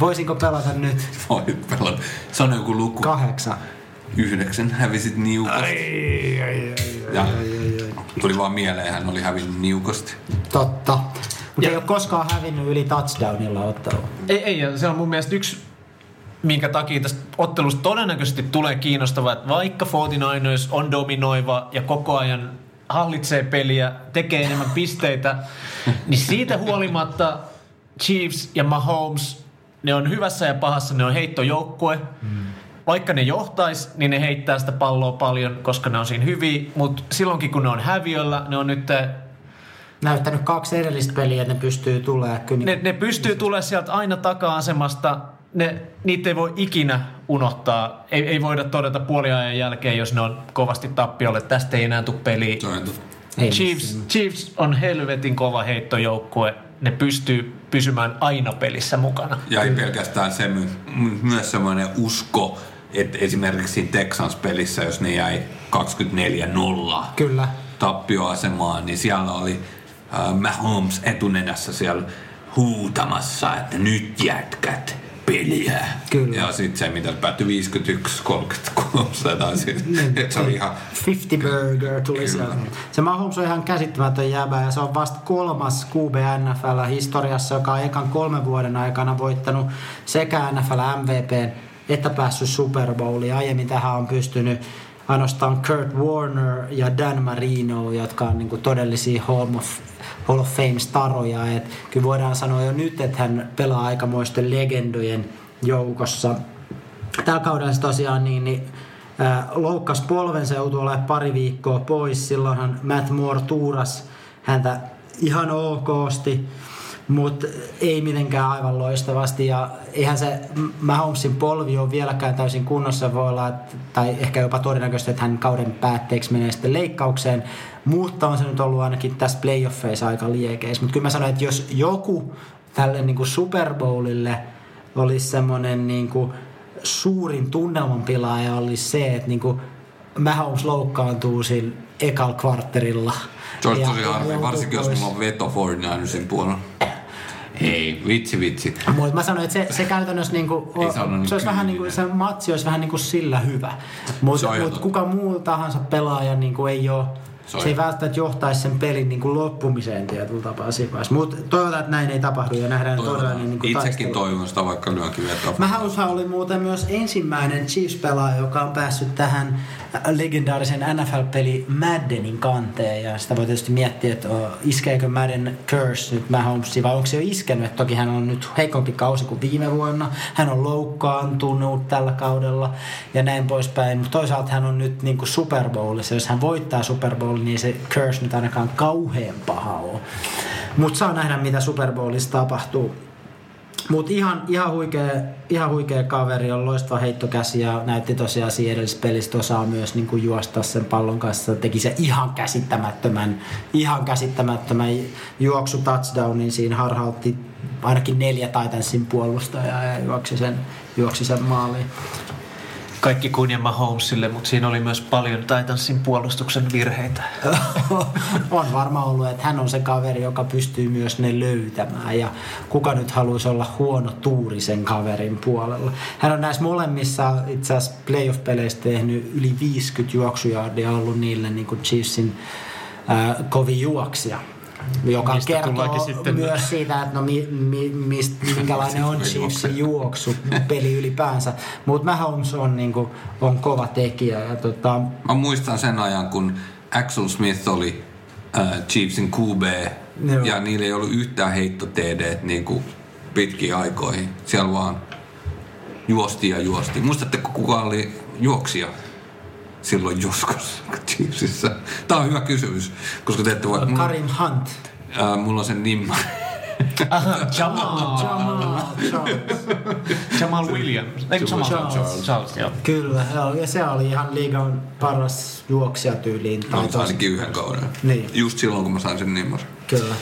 Voisinko pelata nyt Voit pelata. Sano joku luku. kahdeksan? Yhdeksän hävisit niukasti. Ja tuli vaan mieleen, hän oli hävinnyt niukasti. Totta. Mutta ei ole koskaan hävinnyt yli touchdownilla ottelua. Ei, ei, ja se on mun mielestä yksi, minkä takia tästä ottelusta todennäköisesti tulee kiinnostavaa, että vaikka 49ers on dominoiva ja koko ajan hallitsee peliä, tekee enemmän pisteitä, niin siitä huolimatta Chiefs ja Mahomes ne on hyvässä ja pahassa, ne on heittojoukkue. Mm. Vaikka ne johtais, niin ne heittää sitä palloa paljon, koska ne on siinä hyviä. Mutta silloinkin kun ne on häviöllä, ne on nyt näyttänyt kaksi edellistä peliä, että ne pystyy tulemaan. Kyllä. Ne, ne pystyy tulemaan sieltä aina taka-asemasta. Ne, niitä ei voi ikinä unohtaa. Ei, ei voida todeta puoliajan jälkeen, jos ne on kovasti tappiolle. Tästä ei enää tule peliä. Chiefs, Chiefs on helvetin kova heittojoukkue. Ne pystyy pysymään aina pelissä mukana. Ja ei pelkästään se, myös semmoinen usko, että esimerkiksi Texans-pelissä, jos ne jäi 24-0 Kyllä. tappioasemaan, niin siellä oli uh, Mahomes etunenässä siellä huutamassa, että nyt jätkät peliä. Kyllä. Ja sitten se, mitä päättyi 51 33 tai siis, Niin. se oli ihan... 50 burger tuli sieltä. Se Mahomes on ihan käsittämätön jäbä ja se on vasta kolmas QB NFL historiassa, joka on ekan kolmen vuoden aikana voittanut sekä NFL MVPn että päässyt Super Bowliin. Aiemmin tähän on pystynyt ainoastaan Kurt Warner ja Dan Marino, jotka on niinku todellisia Hall of, Hall of Fame-staroja. Et kyllä voidaan sanoa jo nyt, että hän pelaa aikamoisten legendojen joukossa. Tällä kaudella tosiaan niin, niin ää, loukkas polven, se joutui olemaan pari viikkoa pois. Silloinhan Matt Moore tuuras häntä ihan okosti, mutta ei mitenkään aivan loistavasti. Ja eihän se Mahomesin polvi ole vieläkään täysin kunnossa. Voi olla, tai ehkä jopa todennäköisesti, että hän kauden päätteeksi menee sitten leikkaukseen. Mutta on se nyt ollut ainakin tässä playoffeissa aika liekeissä. Mutta kyllä mä sanoin, että jos joku tälle niin kuin Super Bowlille olisi semmoinen niin kuin suurin tunnelman pilaaja olisi se, että niinku Mahomes loukkaantuu siinä ekal kvartterilla. Se olisi tosi harmi, varsinkin jos mulla on veto 49ersin puolella. Ei, vitsi vitsi. Mutta mä sanoin, että se, se käytännössä niinku, Ei se niin se, olisi vähän niinku, se matsi olisi vähän niinku sillä hyvä. Mutta mut kuka muu tahansa pelaaja niinku ei ole, Se se, ei välttämättä johtaisi sen pelin niinku loppumiseen tietyllä tapaa siinä vaiheessa. Mutta toivotaan, että näin ei tapahdu ja nähdään todella niin niinku Itsekin toivon sitä, vaikka lyönkin vetoa. Mahoushan oli muuten myös ensimmäinen Chiefs-pelaaja, joka on päässyt tähän legendaarisen NFL-peli Maddenin kanteen. Ja sitä voi tietysti miettiä, että iskeekö Madden curse nyt Mahomesiin vai onko se jo iskenyt. Että toki hän on nyt heikompi kausi kuin viime vuonna. Hän on loukkaantunut tällä kaudella ja näin poispäin. Mutta toisaalta hän on nyt niin kuin Super Bowlissa. Jos hän voittaa Super Bowlin, niin se curse nyt ainakaan kauhean paha on. Mutta saa nähdä, mitä Super Bowlissa tapahtuu. Mutta ihan, ihan, huikea, ihan huikea kaveri, on loistava heittokäsi ja näytti tosiaan siinä edellisessä pelissä osaa myös niin kuin juosta sen pallon kanssa. Teki se ihan käsittämättömän, ihan käsittämättömän juoksu touchdownin siinä harhautti ainakin neljä Titansin puolustajaa ja juoksi sen, juoksi sen maaliin. Kaikki kunnia Mahomesille, mutta siinä oli myös paljon Titansin puolustuksen virheitä. on varmaan ollut, että hän on se kaveri, joka pystyy myös ne löytämään. Ja kuka nyt haluaisi olla huono tuuri sen kaverin puolella. Hän on näissä molemmissa itse asiassa playoff-peleissä tehnyt yli 50 juoksujardia ollut niille niin kuin Chiefsin äh, kovin juoksija. Joka Mistä kertoo sitten- myös siitä, että no mi, mi, mist, minkälainen on Chiefsin juoksu peli ylipäänsä. Mutta Mahomes on, niin kuin, on kova tekijä. Ja tota, Mä muistan sen ajan, kun Axel Smith oli äh, Chiefsin QB Joo. ja niillä ei ollut yhtään heitto TD niin kuin pitkiin aikoihin. Siellä vaan juosti ja juosti. Muistatteko kuka oli juoksija silloin joskus Chiefsissä? Tämä on hyvä kysymys, koska te ette voi... Mulla, Karim Hunt. äh, mulla on sen nimma. Jamal. Jamal Charles. Jamal Williams. Eikö Jamal Charles. Charles? Charles, joo. Kyllä, joo, ja se oli ihan liigan paras juoksija tyyliin. Mä Tai tos, ainakin yhden kauden. Niin. Just silloin, kun mä sain sen nimman. kyllä,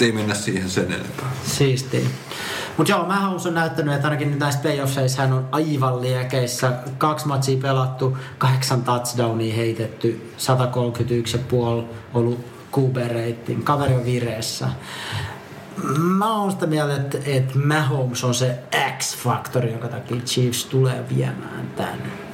Ei mennä siihen sen enempää. siistiä. Mutta joo, Mahomes on näyttänyt, että ainakin näissä playoffseissa hän on aivan liekeissä. Kaksi matsia pelattu, kahdeksan touchdownia heitetty, 131,5 ollut QB-rating. Kaveri on vireessä. Mä oon sitä mieltä, että, että Mahomes on se X-faktori, jonka takia Chiefs tulee viemään tän.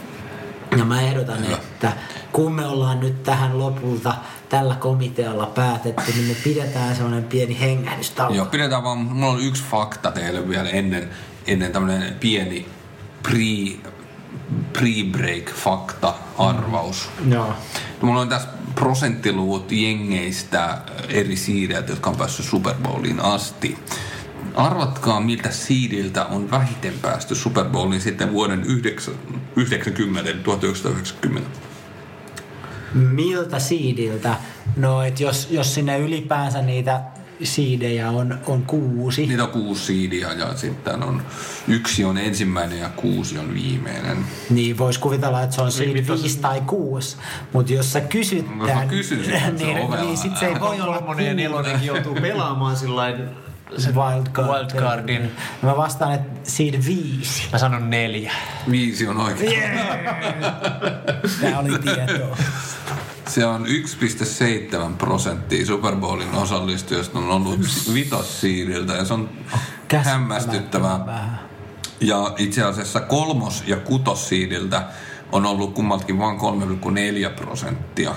Ja mä ehdotan, että kun me ollaan nyt tähän lopulta tällä komitealla päätetty, niin me pidetään semmoinen pieni hengähdystauko. Joo, pidetään vaan, mulla on yksi fakta teille vielä ennen, ennen tämmönen pieni pre, pre-break fakta arvaus. Joo. Mulla on tässä prosenttiluvut jengeistä eri siideiltä, jotka on päässyt Super Bowliin asti. Arvatkaa, miltä siidiltä on vähiten päästy Super Bowliin sitten vuoden 9, 90, 1990. Miltä siidiltä? No, et jos, jos sinne ylipäänsä niitä siidejä on, on kuusi. Niitä on kuusi siidiä ja sitten on yksi on ensimmäinen ja kuusi on viimeinen. Niin, voisi kuvitella, että se on seed viisi tai kuusi. Mutta jos sä kysyt No, mä kysyn niin, ovella. niin sit se ei voi olla Kolmonen ja nelonenkin joutuu pelaamaan sillain se wildcard. wildcardin. Mä vastaan, että seed viisi. Mä sanon neljä. Viisi on oikein. Tää oli tietoa. Se on 1,7 prosenttia Super Bowlin osallistujista on ollut vitossiidiltä ja se on hämmästyttävää. Ja itse asiassa kolmos- ja kutossiidiltä on ollut kummaltakin vain 3,4 prosenttia,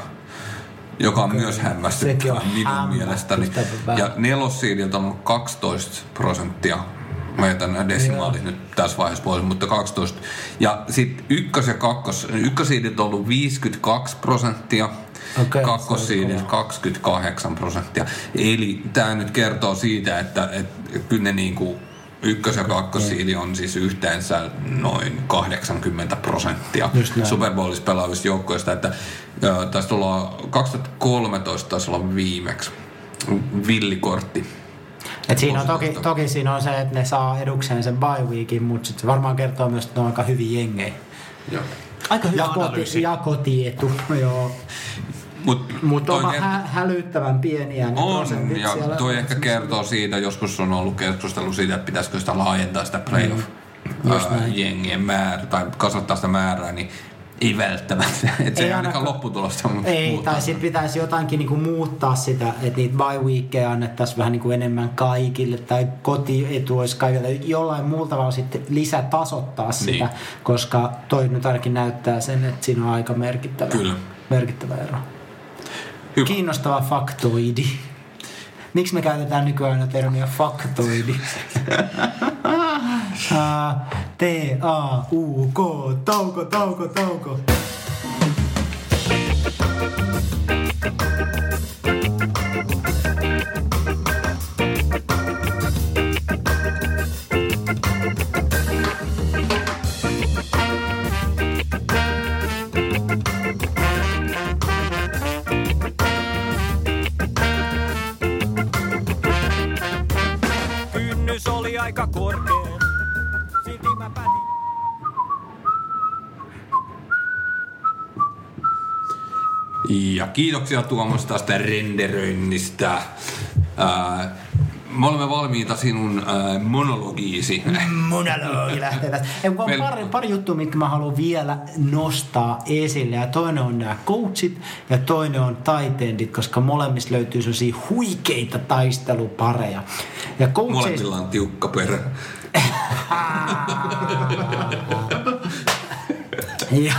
joka on myös hämmästyttävää Sekin on minun mielestäni. hämmästyttävän vähän. Ja nelossiidiltä on ollut 12 prosenttia. Mä jätän nämä desimaalit nyt tässä vaiheessa pois, mutta 12. Ja sitten ykkös- ja kakkos, ykkösiidiltä on ollut 52 prosenttia, Okei, kakkossiidiltä 28 prosenttia. Eli tämä nyt kertoo siitä, että, että kyllä ne niinku ykkös- ja kakkossiili on siis yhteensä noin 80 prosenttia. Super Bowlissa pelaavista joukkoista, että ö, taisi tulla 2013 taisi olla viimeksi villikortti. Et siinä on toki, toki siinä on se, että ne saa edukseen sen bye weekin, mutta se varmaan kertoo myös, että ne on aika hyviä jengejä. Joo. Aika hyvä Ja, koti, ja kotietu, joo. Mut, Mutta toi on ker- hä- hälyttävän pieniä ne on, prosentit ja siellä. toi ehkä kertoo siitä, joskus on ollut keskustelu siitä, että pitäisikö sitä laajentaa sitä playoff Mm. Just ää, näin. jengien määrää, tai kasvattaa sitä määrää, niin ei välttämättä. Et se ei, Ei ainakaan lopputulosta Ei, muuttaa. tai sitten pitäisi jotainkin niinku muuttaa sitä, että niitä bye weekkejä annettaisiin vähän niinku enemmän kaikille, tai kotietu olisi kaikille. Jollain muulla tavalla sitten lisätasoittaa sitä, Niin. koska toi nyt ainakin näyttää sen, että siinä on aika merkittävä, Kyllä. merkittävä ero. Hyvä. Kiinnostava faktoidi. Miksi me käytetään nykyään termiä faktoidi? Ah, T-A-U-K, tauko, tauko, tauko. Mä päätin. Ja kiitoksia Tuomas tästä renderöinnistä. Ää, me olemme valmiita sinun ää, monologiisi. Monologi lähtee kun on Meillä- pari, pari juttua, mitkä mä haluan vielä nostaa esille. Ja toinen on nämä coachit ja toinen on taitendit, koska molemmista löytyy sellaisia huikeita taistelupareja. Ja coacheista... Molemmilla on tiukka perä. Joo.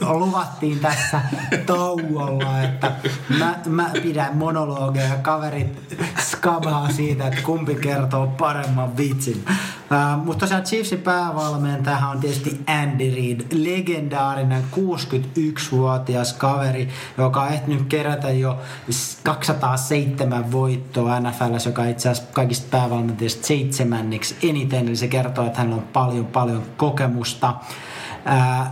Luvattiin tässä tauolla, että mä, mä pidän monologeja ja kaverit skabaa siitä, että kumpi kertoo paremman vitsin. Mutta tosiaan Chiefsin päävalmentajahan on tietysti Andy Reid, legendaarinen 61-vuotias kaveri, joka on ehtinyt kerätä jo 207 voittoa NFLssä, joka itse asiassa kaikista päävalmentajista seitsemänniksi eniten, eli se kertoo, että hänellä on paljon paljon kokemusta.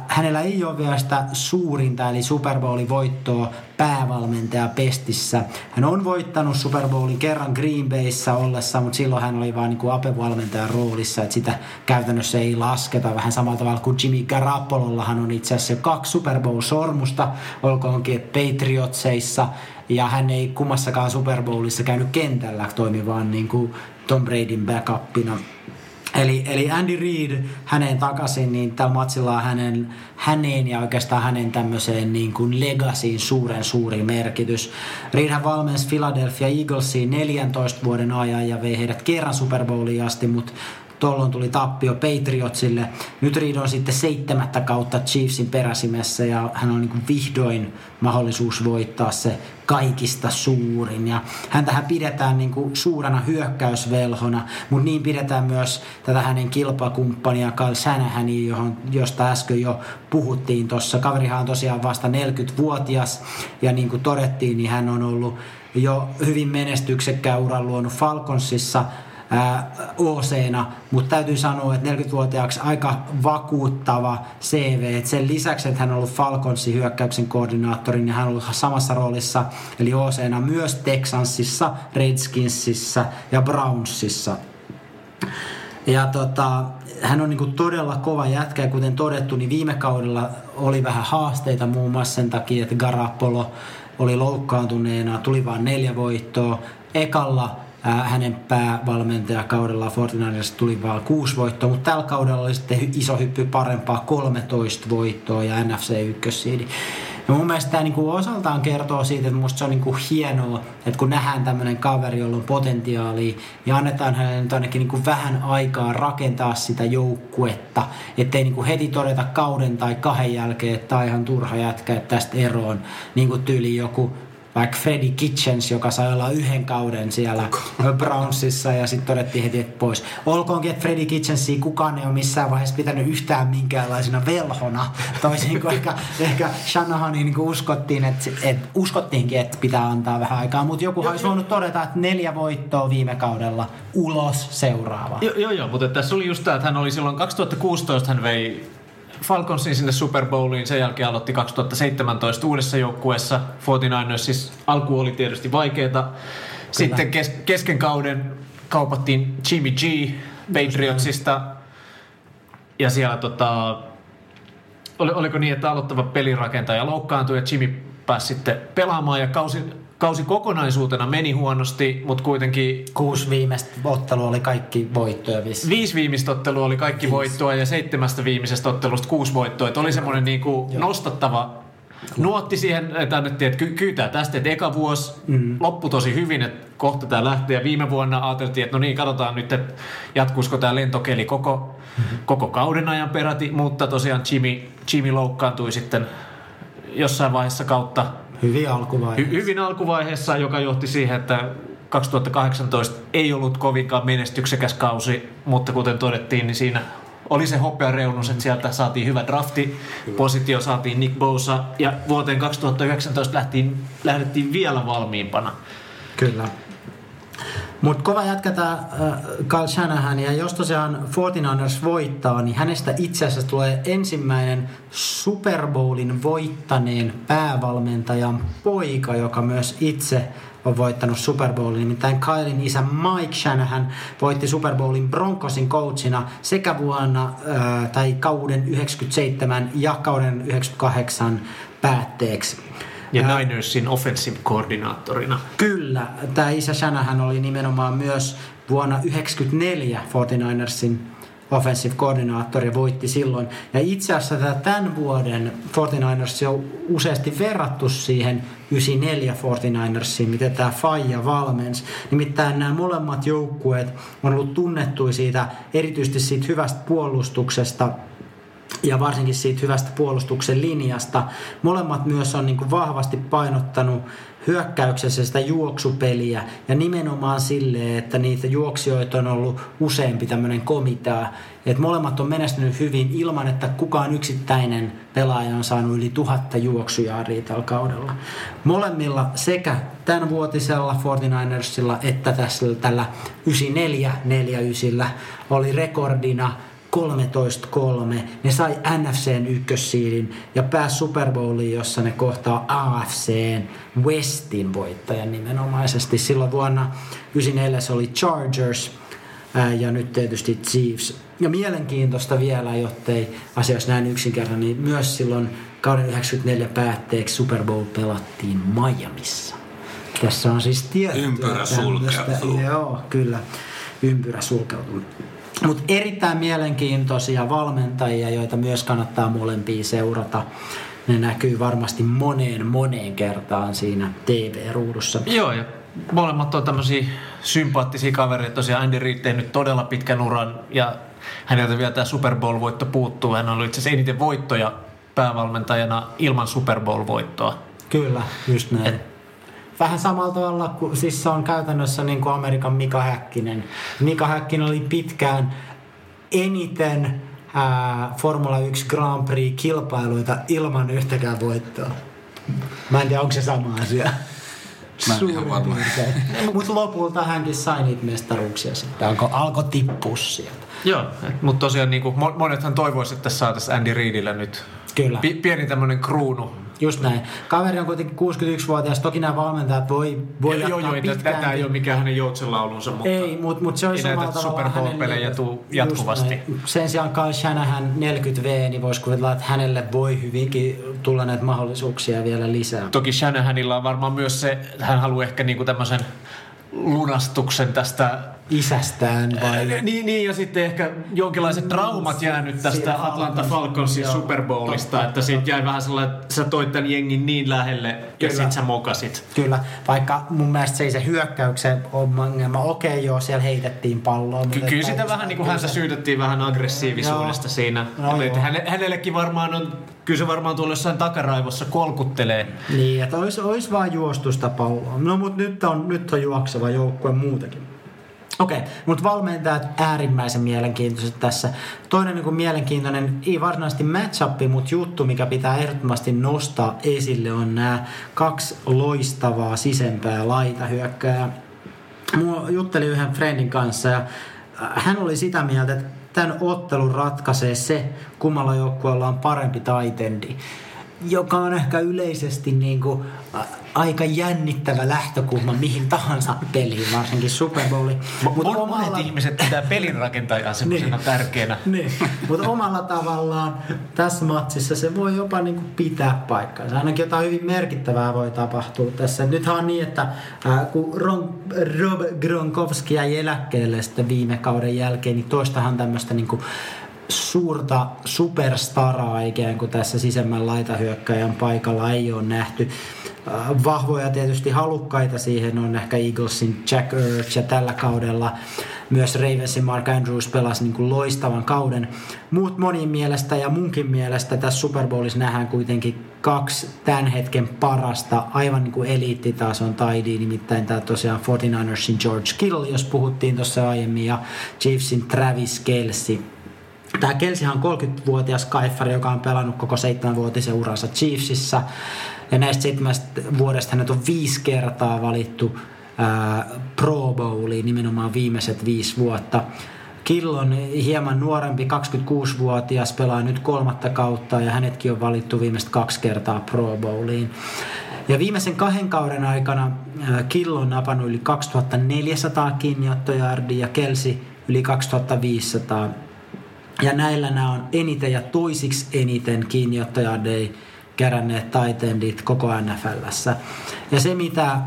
Hänellä ei ole vielä sitä suurinta eli Super Bowlin voittoa päävalmentaja pestissä. Hän on voittanut Super Bowlin kerran Green Bayssä ollessa, mutta silloin hän oli vain niin apevalmentajan roolissa, että sitä käytännössä ei lasketa. Vähän samalla tavalla kuin Jimmy Garoppolollahan on itse asiassa kaksi Super Bowl-sormusta, olkoonkin Patriotseissa, ja hän ei kummassakaan Super Bowlissa käynyt kentällä, toimi vaan niin kuin Tom Bradyn backupina. Eli, eli Andy Reid häneen takaisin, niin tällä matsilla on hänen, häneen ja oikeastaan hänen tämmöiseen niin kuin legasiin suuren suuri merkitys. Reidhän valmensi Philadelphia Eaglesiin 14 vuoden ajan ja vei heidät kerran Super Bowliin asti, mutta Tollon tuli tappio Patriotsille. Nyt Reed on sitten seitsemättä kautta Chiefsin peräsimessä ja hän on niin vihdoin mahdollisuus voittaa se kaikista suurin. Ja häntähän pidetään niin kuin suurena hyökkäysvelhona, mutta niin pidetään myös tätä hänen kilpakumppania Carl Shanahania, johon, josta äsken jo puhuttiin tuossa. Kaverihan on tosiaan vasta 40-vuotias ja niin kuin todettiin, niin hän on ollut jo hyvin menestyksekkään uran luonut Falconsissa OC-na, mutta täytyy sanoa, että 40-vuotiaaksi aika vakuuttava CV. Et sen lisäksi, että hän on ollut Falconsin hyökkäyksen koordinaattori, niin hän on ollut samassa roolissa, eli OC-na myös Texansissa, Redskinsissa ja Brownsissa. Ja tota, hän on niinku todella kova jätkä ja kuten todettu, niin viime kaudella oli vähän haasteita muun muassa sen takia, että Garapolo oli loukkaantuneena, tuli vain neljä voittoa. Ekalla hänen päävalmentajakaudella Fortinaisesta tuli vain kuusi voittoa, mutta tällä kaudella oli sitten iso hyppy parempaa 13 voittoa ja NFC ykkössiidi. Ja mun mielestä tämä niinku osaltaan kertoo siitä, että musta se on niinku hienoa, että kun nähdään tämmöinen kaveri, jolla on potentiaalia, niin annetaan hänelle nyt ainakin niinku vähän aikaa rakentaa sitä joukkuetta, ettei heti todeta kauden tai kahden jälkeen, että tämä on ihan turha jätkä, että tästä eroon, niin kuin tyyli joku vaikka Freddy Kitchens, joka sai olla yhden kauden siellä Brownsissa ja sitten todettiin heti, että pois. Olkoonkin, että Freddy Kitchensia kukaan ei ole missään vaiheessa pitänyt yhtään minkäänlaisena velhona, toisin kuin ehkä, ehkä Shanahanin niin uskottiin, että, että, uskottiinkin, että pitää antaa vähän aikaa, mutta joku olisi voinut todeta, että neljä voittoa viime kaudella, ulos seuraava. Joo, joo, jo, mutta tässä oli just tämä, että hän oli silloin 2016, hän vei Falconsin sinne Super Bowliin, sen jälkeen aloitti 2017 uudessa joukkueessa. 49ers siis alku oli tietysti vaikeaa. Sitten kes- kesken kauden kaupattiin Jimmy G Patriotsista. Ja siellä tota, oli, oliko niin, että aloittava pelirakentaja loukkaantui ja Jimmy pääsi sitten pelaamaan ja kausi, kausi kokonaisuutena meni huonosti, mutta kuitenkin Kuusi viimeistä ottelua oli kaikki voittoja vissiin. Viisi viimeistä ottelua oli kaikki voittoa ja seitsemästä viimeisestä ottelusta kuusi voittoa. Että oli semmoinen niinku nostattava nuotti siihen, että annettiin, että ky- kyytää tästä, että eka vuosi mm. loppui tosi hyvin, että kohta tämä lähtee. Ja viime vuonna ajateltiin, että no niin, katsotaan nyt, että jatkuisiko tämä lentokeli koko, mm-hmm. koko kauden ajan peräti. Mutta tosiaan Jimmy, Jimmy loukkaantui sitten jossain vaiheessa kautta Hyvin alkuvaiheessa. Hy- hyvin alkuvaiheessa, joka johti siihen, että 2018 ei ollut kovinkaan menestyksekäs kausi, mutta kuten todettiin, niin siinä oli se hopea reunus, että sieltä saatiin hyvä drafti, positio saatiin Nick Bosa ja vuoteen 2019 lähtiin, lähdettiin vielä valmiimpana. Kyllä. Mutta kova jätkä tää äh, Kyle Shanahan, ja jos tosiaan 49ers voittaa, niin hänestä itse asiassa tulee ensimmäinen Super Bowlin voittaneen päävalmentajan poika, joka myös itse on voittanut Super Bowlin. Nimittäin Kylein isä Mike Shanahan voitti Super Bowlin Broncosin coachina sekä vuonna äh, tai kauden 97 ja kauden 98 päätteeksi. Ja Ninersin offensive koordinaattorina. Kyllä, tämä isä Shanahan oli nimenomaan myös vuonna 1994 49ersin offensive koordinaattori voitti silloin. Ja itse asiassa tämän vuoden 49ers on useasti verrattu siihen 94 49ersiin, miten tämä Faija valmens. Nimittäin nämä molemmat joukkueet on ollut tunnettuja siitä, erityisesti siitä hyvästä puolustuksesta, ja varsinkin siitä hyvästä puolustuksen linjasta. Molemmat myös on niin kuin vahvasti painottanut hyökkäyksessä sitä juoksupeliä ja nimenomaan silleen, että niitä juoksijoita on ollut useampi tämmöinen komitea. Et molemmat on menestynyt hyvin ilman, että kukaan yksittäinen pelaaja on saanut yli tuhatta juoksujaaria tällä kaudella. Molemmilla sekä tämän vuotisella 49ersilla että tässä, tällä 94-49 oli rekordina 13-3. Ne sai NFCn ykkössiidin ja pääsi Super Bowliin, jossa ne kohtaa AFCn Westin voittajan nimenomaisesti. Silloin vuonna 94 se oli Chargers ja nyt tietysti Chiefs. Ja mielenkiintoista vielä, jottei asioissa näin yksinkertainen, niin myös silloin kauden 94 päätteeksi Super Bowl pelattiin Miamissa. Tässä on siis tiettyä Ympyrä sulkeutuu. Joo, kyllä. Ympyrä sulkeutuu. Mutta erittäin mielenkiintoisia valmentajia, joita myös kannattaa molempia seurata. Ne näkyy varmasti moneen moneen kertaan siinä TV-ruudussa. Joo, ja molemmat on tämmöisiä sympaattisia kavereita. Tosiaan Andy Reid tehnyt todella pitkän uran ja häneltä vielä tämä Super Bowl-voitto puuttuu. Hän on ollut itse asiassa eniten voittoja päävalmentajana ilman Super Bowl-voittoa. Kyllä, just näin. Et, Vähän samalla tavalla kuin siis se on käytännössä niin kuin Amerikan Mika Häkkinen. Mika Häkkinen oli pitkään eniten ää, Formula 1 Grand Prix-kilpailuita ilman yhtäkään voittoa. Mä en tiedä, onko se sama asia. Mä en ihan varma. Mutta lopulta hänkin sai niitä mestaruuksia sitten. Alko, alkoi tippua sieltä. Joo, mutta tosiaan niin kuin, monethan toivoisivat, että saataisiin Andy Reidille nyt Kyllä. pi- pieni tämmöinen kruunu. Just näin. Kaveri on kuitenkin 61-vuotias. Toki nämä valmentajat voi, voi joo, jatkaa joo, tätä ei ole mikään hänen joutsenlaulunsa, mutta Ei, mutta mut se olisi ei näitä tavalla Super Bowl-pelejä tuu jatkuvasti. Sen sijaan Kyle Shanahan 40V, niin voisi kuvitella, että hänelle voi hyvinkin tulla näitä mahdollisuuksia vielä lisää. Toki Shanahanilla on varmaan myös se, hän haluaa ehkä niinku tämmöisen lunastuksen tästä Isästään vai? Niin, niin, ja sitten ehkä jonkinlaiset traumat jäänyt tästä Atlanta Falcons- Falconsin Super Bowlista, totta, että siitä jäi vähän sellainen, että sä toit tämän jengin niin lähelle ja sit sä mokasit. Kyllä, vaikka mun mielestä se ei se hyökkäyksen ongelma. Okei joo, siellä heitettiin palloa. Ky- kyllä sitä vähän niin kuin häntä syytettiin vähän aggressiivisuudesta Joo. siinä. No Että joo. häne, hänellekin varmaan on, kyllä se varmaan tuolla jossain takaraivossa kolkuttelee. Niin, että olisi, olisi vaan juostusta palloa. No mutta nyt on, nyt on juokseva joukkue muutenkin. Okei, mutta valmentajat äärimmäisen mielenkiintoiset tässä. Toinen niin kuin mielenkiintoinen, ei varsinaisesti matchup, mutta juttu, mikä pitää ehdottomasti nostaa esille, on nämä kaksi loistavaa sisempää laitahyökkääjää. Mua jutteli yhden friendin kanssa ja äh, hän oli sitä mieltä, että tämän ottelun ratkaisee se, kummalla joukkueella on parempi taitendi joka on ehkä yleisesti niin kuin, aika jännittävä lähtökulma mihin tahansa peliin, varsinkin Super Bowliin. Mut Mut monet ihmiset pitää pelin rakentajaa semmoisena Niin. tärkeänä. niin. Mutta omalla tavallaan tässä matsissa se voi jopa niinku pitää paikkansa. Ainakin jotain hyvin merkittävää voi tapahtua tässä. Nythän on niin, että ää, kun Ron, Rob Gronkowski jäi eläkkeelle sitten viime kauden jälkeen, niin toistahan tämmöistä niinku suurta superstaraa ikään kuin tässä sisemmän laitahyökkäjän paikalla ei ole nähty. Äh, Vahvoja tietysti halukkaita siihen on ehkä Eaglesin Jack Ertz ja tällä kaudella myös Ravensin Mark Andrews pelasi niin kuin loistavan kauden. Muut monin mielestä ja munkin mielestä tässä Super Bowlissa nähdään kuitenkin kaksi tämän hetken parasta, aivan niin kuin eliittitason taidia, nimittäin tämä tosiaan 49ersin George Kittle, jos puhuttiin tuossa aiemmin, ja Chiefsin Travis Kelsey. Tämä Kelsihan on 30-vuotias kaiffari, joka on pelannut koko seitsemänvuotisen uransa Chiefsissä. Ja näistä seitsemästä vuodesta hänet on viisi kertaa valittu ää, Pro Bowliin, nimenomaan viimeiset viisi vuotta. Kill on hieman nuorempi, 26-vuotias, pelaa nyt kolmatta kautta ja hänetkin on valittu viimeiset kaksi kertaa Pro Bowliin. Ja viimeisen kahden kauden aikana ää, Kill on napannut yli 2400 kiinniottojardia ja Kelsi yli 2500 ja näillä nämä on eniten ja toisiksi eniten kiinniottojardeja keränneet taitendit koko NFLssä. Ja se, mitä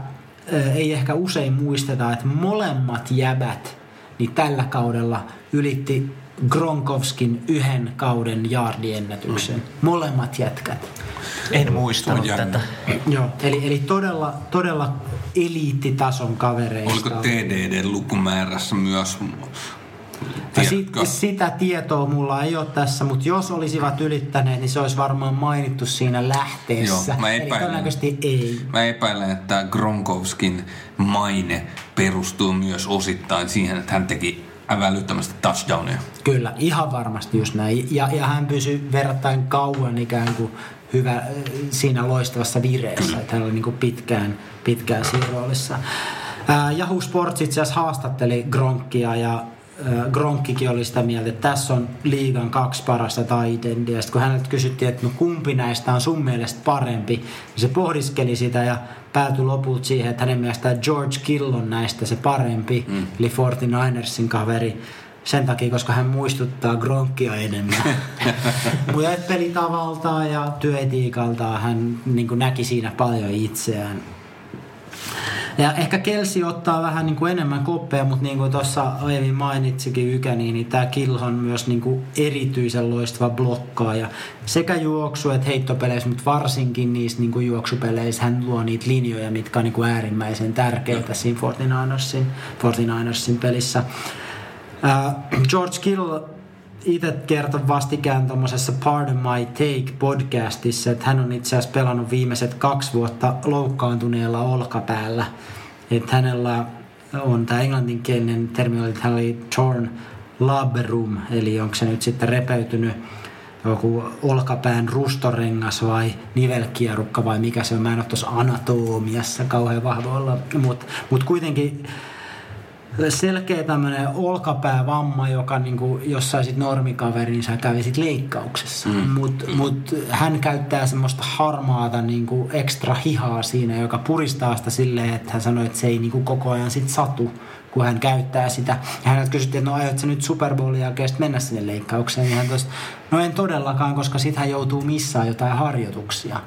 ei ehkä usein muisteta, että molemmat jäbät niin tällä kaudella ylitti Gronkowskin yhden kauden jardiennätyksen. Molemmat jätkät. En muistanut tätä. Joo, eli, eli todella, todella eliittitason kavereista. Oliko TDD-lukumäärässä myös? Ja sit, Tiedätkö? sitä tietoa mulla ei ole tässä, mutta jos olisivat ylittäneet, niin se olisi varmaan mainittu siinä lähteessä. Joo, mä Eli epäilen. todennäköisesti ei. Mä epäilen, että Gronkowskin maine perustuu myös osittain siihen, että hän teki älyttömästi touchdownia. Kyllä, ihan varmasti just näin. Ja, ja hän pysyi verrattain kauan ikään kuin hyvä äh, siinä loistavassa vireessä, että hän oli niin kuin pitkään, pitkään siinä roolissa. Ää, Yahoo Sports itse asiassa haastatteli Gronkia ja Gronkkikin oli sitä mieltä, että tässä on liigan kaksi parasta taitendia. Sitten kun häneltä kysyttiin, että no kumpi näistä on sun mielestä parempi, niin se pohdiskeli sitä ja päätyi lopulta siihen, että hänen mielestään George Kill on näistä se parempi, mm. eli 49ersin kaveri sen takia, koska hän muistuttaa Gronkia enemmän. Mutta pelitavaltaan ja työetiikaltaan hän niin näki siinä paljon itseään. Ja ehkä Kelsi ottaa vähän niin kuin enemmän koppeja, mutta niin kuin tuossa aiemmin mainitsikin Ykä, niin, tämä Kill on myös niin kuin erityisen loistava blokkaaja. Sekä juoksu- että heittopeleissä, mutta varsinkin niissä niin kuin juoksupeleissä hän luo niitä linjoja, mitkä on niin kuin äärimmäisen tärkeitä siinä 49ersin, 49ersin pelissä. Äh, George Kill itse kertoi vastikään tuommoisessa Pardon My Take podcastissa, että hän on itse asiassa pelannut viimeiset kaksi vuotta loukkaantuneella olkapäällä. Että hänellä on tämä englanninkielinen termi oli, että hän oli torn labrum, eli onko se nyt sitten repeytynyt joku olkapään rustorengas vai nivelkierukka vai mikä se on. Mä en ole tuossa anatomiassa kauhean vahvoilla, mutta mut kuitenkin selkeä tämmöinen olkapäävamma, joka niinku, jos saisit normikaveri, niin sä kävisit leikkauksessa. Mm. Mutta mut hän käyttää semmoista harmaata niinku, ekstra hihaa siinä, joka puristaa sitä silleen, että hän sanoi, että se ei niinku, koko ajan sit satu kun hän käyttää sitä. Ja häneltä kysyttiin, että no aiotko sä nyt Super Bowlin jälkeen mennä sinne leikkaukseen? Ja hän tosta, no en todellakaan, koska sit hän joutuu missään jotain harjoituksia.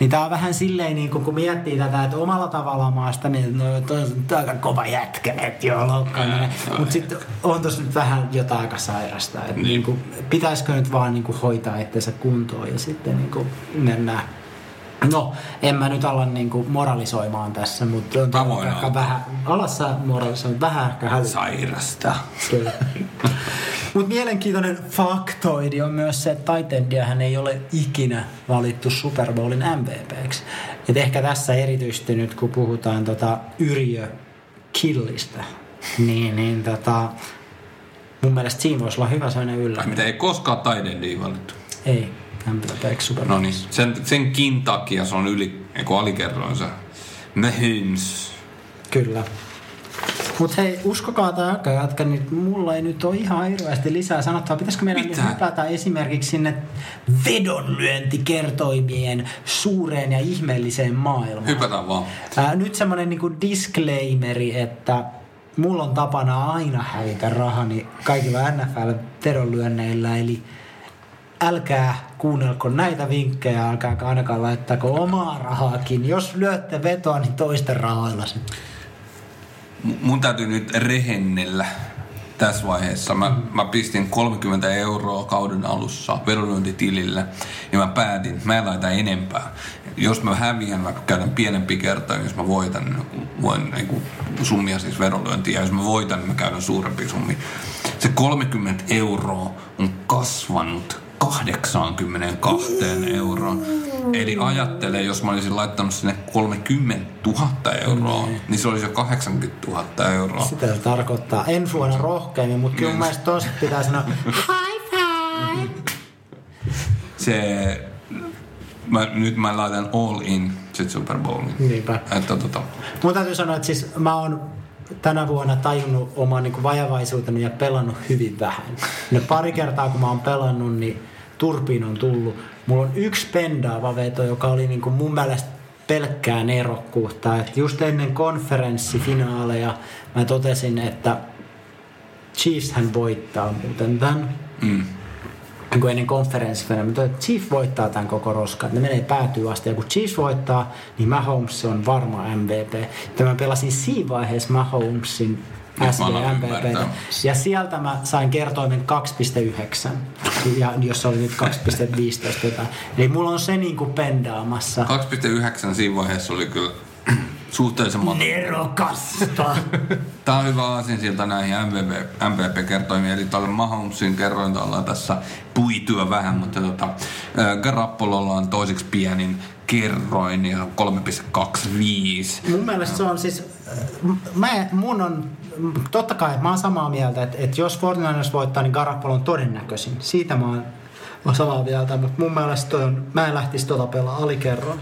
Niin tää on vähän silleen, niin kun, kun miettii tätä, että omalla tavallaan maasta, niin no, toi on aika kova jätkä, että joo, loukkaantunut. Mutta sitten on tossa nyt vähän jotain aika sairasta. Että niin. niin pitäisikö nyt vaan niin hoitaa itseensä kuntoon ja sitten niin mennään No, en mä nyt ala niinku moralisoimaan tässä, mutta on Mä voin ehkä vähän, alassa moralisoin, vähän ehkä hälyttää. Sairasta. Kyllä. Mutta mielenkiintoinen faktoidi on myös se, että Titendiahan ei ole ikinä valittu Super Bowlin MVPksi. Et ehkä tässä erityisesti nyt, kun puhutaan tota Yrjö Killistä, niin, niin tota, mun mielestä siinä voisi olla hyvä sellainen yllä. Mitä ei koskaan taidendiin valittu. Ei, MVPksi Super No niin, sen, senkin takia se on yli, eikö alikerroin se. Mahomes. Kyllä. Mutta hei, uskokaa tai älkää jatka, niin mulla ei nyt ole ihan hirveästi lisää sanottavaa. Pitäisikö meidän nyt Mitä? hypätä esimerkiksi sinne vedonlyöntikertoimien suureen ja ihmeelliseen maailmaan? Hypätään vaan. Ää, nyt semmonen niinku disclaimeri, että mulla on tapana aina hävitä rahani kaikilla NFL-vedonlyönneillä, eli älkää kuunnelko näitä vinkkejä, älkää ainakaan laittako omaa rahaakin. Jos lyötte vetoa, niin toisten rahoilla. M- Mun täytyy nyt rehennellä tässä vaiheessa. Mä, mä pistin 30 euroa kauden alussa vedonlyöntitilille ja mä päätin, että mä en laita enempää. Jos mä häviän, mä käytän pienempi kertaa, jos mä voitan, niin voin niin kuin summia siis vedonlyöntiä. Ja jos mä voitan, niin mä käydän suurempi summi. Se 30 euroa on kasvanut 82 euroon. Eli ajattele, jos mä olisin laittanut sinne 30 000 euroa, niin se olisi jo 80 000 euroa. Sitä se tarkoittaa. En vuonna rohkeammin, mutta kyllä mun mielestä tosta pitää sanoa high five. Se, mä, nyt mä laitan all in sit Super Bowliin. Niinpä. Että tota, Mun täytyy sanoa, että siis mä oon tänä vuonna tajunnut oman niin vajavaisuuteni ja pelannut hyvin vähän. Ne pari kertaa kun mä oon pelannut, niin turpiin on tullut. Mulla on yksi pendaava veto, joka oli niin mun mielestä pelkkää nerokkuutta. Et just ennen konferenssifinaaleja mä totesin, että Chiefs hän voittaa muuten tämän. mm. Niin kuin ennen konferenssifinaaleja. Mä totesin, että Chiefs voittaa tämän koko roskan. Ne menee päätyy asti. Ja kun Chiefs voittaa, niin Mahomes on varma MVP. Ja mä pelasin siinä vaiheessa Mahomesin ymmärtää. Ja sieltä mä sain kertoimen 2,9. Ja jos oli nyt 2,15 jotain. Eli mulla on se niinku pendaamassa. 2,9 siinä vaiheessa oli kyllä suhteellisen monta. Nerokasta. Tää on hyvä aasinsilta näihin MVP, MVP-kertoimiin, eli tällä Mahomesin kerrointa ollaan tässä puityä vähän, mutta tota, Garappololla on toiseksi pienin kerroin ja 3,25. Mun mielestä se on siis, mä, mun on, totta kai mä oon samaa mieltä, että, että jos 49ers voittaa, niin Garoppolo on todennäköisin. Siitä mä oon, mä oon samaa mieltä, mutta mun mielestä toi on, mä en lähtisi tota pelaa alikerroin.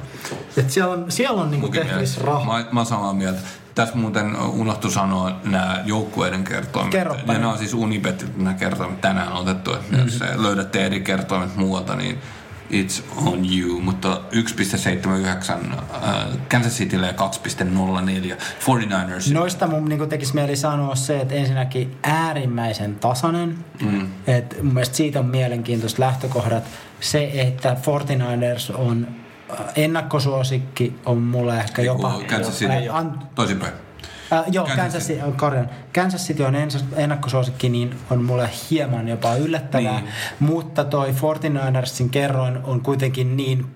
Et siellä on, siellä on niinku tehtävissä. Mä, mä oon samaa mieltä. Tässä muuten unohtu sanoa nämä joukkueiden kertoimet. Kerropa ja nämä on siis Unibetiltä nämä kertoimet tänään otettu. Että Mhm. jos löydätte eri kertoimet muualta, niin it's on you. Mutta 1,79 äh, Kansas Citylle ja 2,04 49ers. Noista mun niin tekisi mieli sanoa se, että ensinnäkin äärimmäisen tasainen. Mm. Et mun mielestä siitä on mielenkiintoiset lähtökohdat. Se, että 49ers on ennakkosuosikki on mulle ehkä jopa... Kansas City. An- Toisinpäin. Äh, joo, Kansas Kansas, City, korjaan. Kansas City on ennakkosuosikki, niin on mulle hieman jopa yllättävää. Niin. Mutta toi 49ersin kerroin on kuitenkin niin,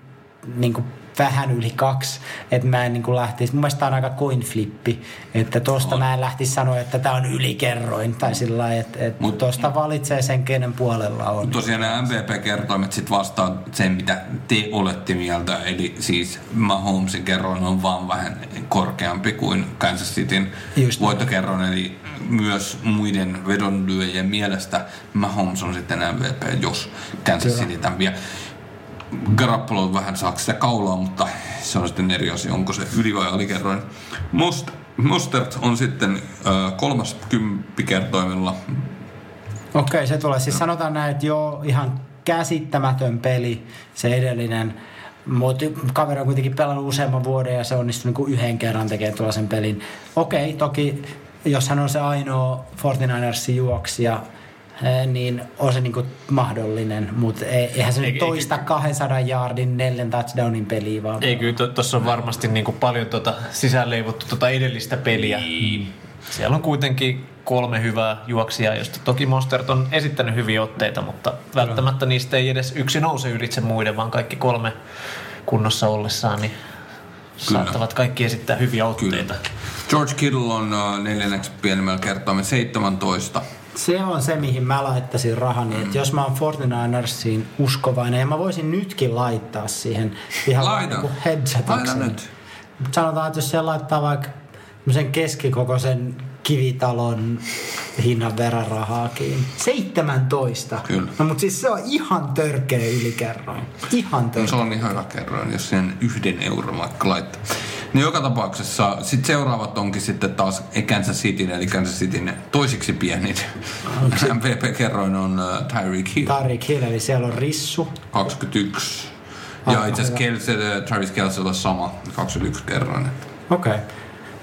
niin kuin vähän yli kaksi, että mä en niin kuin lähtisi, mun mielestä on aika coin flippi, että tosta On. mä en lähtisi sanoa, että tämä on ylikerroin, tai sillä lailla, että, että Mut- tosta valitsee sen, kenen puolella on. Tosiaan nämä MVP-kertoimet sit vastaa sen, mitä te olette mieltä. Eli siis Mahomesin kerroin on vaan vähän korkeampi kuin Kansas Cityn Just voittokerroin. Eli myös muiden vedonlyöjien mielestä Mahomes on sitten MVP, jos Kansas. City tämän vie. Garoppolo vähän saa sitä kaulaa, mutta se on sitten eri asia, onko se yli- vai alikerroin. Most, Mostert on sitten äh, kolmas kymppikertoimella Okei, se tulee. Siis sanotaan näin, että joo, ihan käsittämätön peli se edellinen. Mutta kaveri on kuitenkin pelannut useamman vuoden ja se onnistui niinku yhden kerran tekemään tuollaisen pelin. Okei, toki jos hän on se ainoa 49ersin juoksija, niin on se niinku mahdollinen, mutta eihän se nyt Eikä- toista 200 yardin neljän touchdownin peliä vaan. Ei kyllä, tuossa on varmasti niin kuin paljon tuota sisäänleivottu tuota edellistä peliä. Niin. Siellä on kuitenkin kolme hyvää juoksijaa, josta toki Mostert on esittänyt hyviä otteita, mutta välttämättä niistä ei edes yksi nouse ylitse muiden, vaan kaikki kolme kunnossa ollessaan, niin saattavat kaikki esittää hyviä otteita. George Kittle on uh, neljänneksi pienemmällä kertoimen 17. Se on se, mihin mä laittaisin rahani. Että jos mä oon 49ersiin uskovainen, ja mä voisin nytkin laittaa siihen ihan Laita. headsetakseni. Laita nyt. Sanotaan, että jos siellä laittaa vaikka sen keskikokoisen kivitalon hinnan verran rahaakin. 17. Kyllä. No mutta siis se on ihan törkeä ylikerroin. Ihan No, se törkeä. on ihan hyvä kerroin, jos sen yhden euron vaikka laittaa. Niin joka tapauksessa sit seuraavat onkin sitten taas Kansas Cityn, eli Kansas Cityn toisiksi pienin. MVP-kerroin on uh, Tyreek Hill, Tarik Hill, eli siellä on Rissu. 21. Ja Ah, itse asiassa. Kelsey, Travis Kelseylla sama, 21 kerroin. Okei. Okay.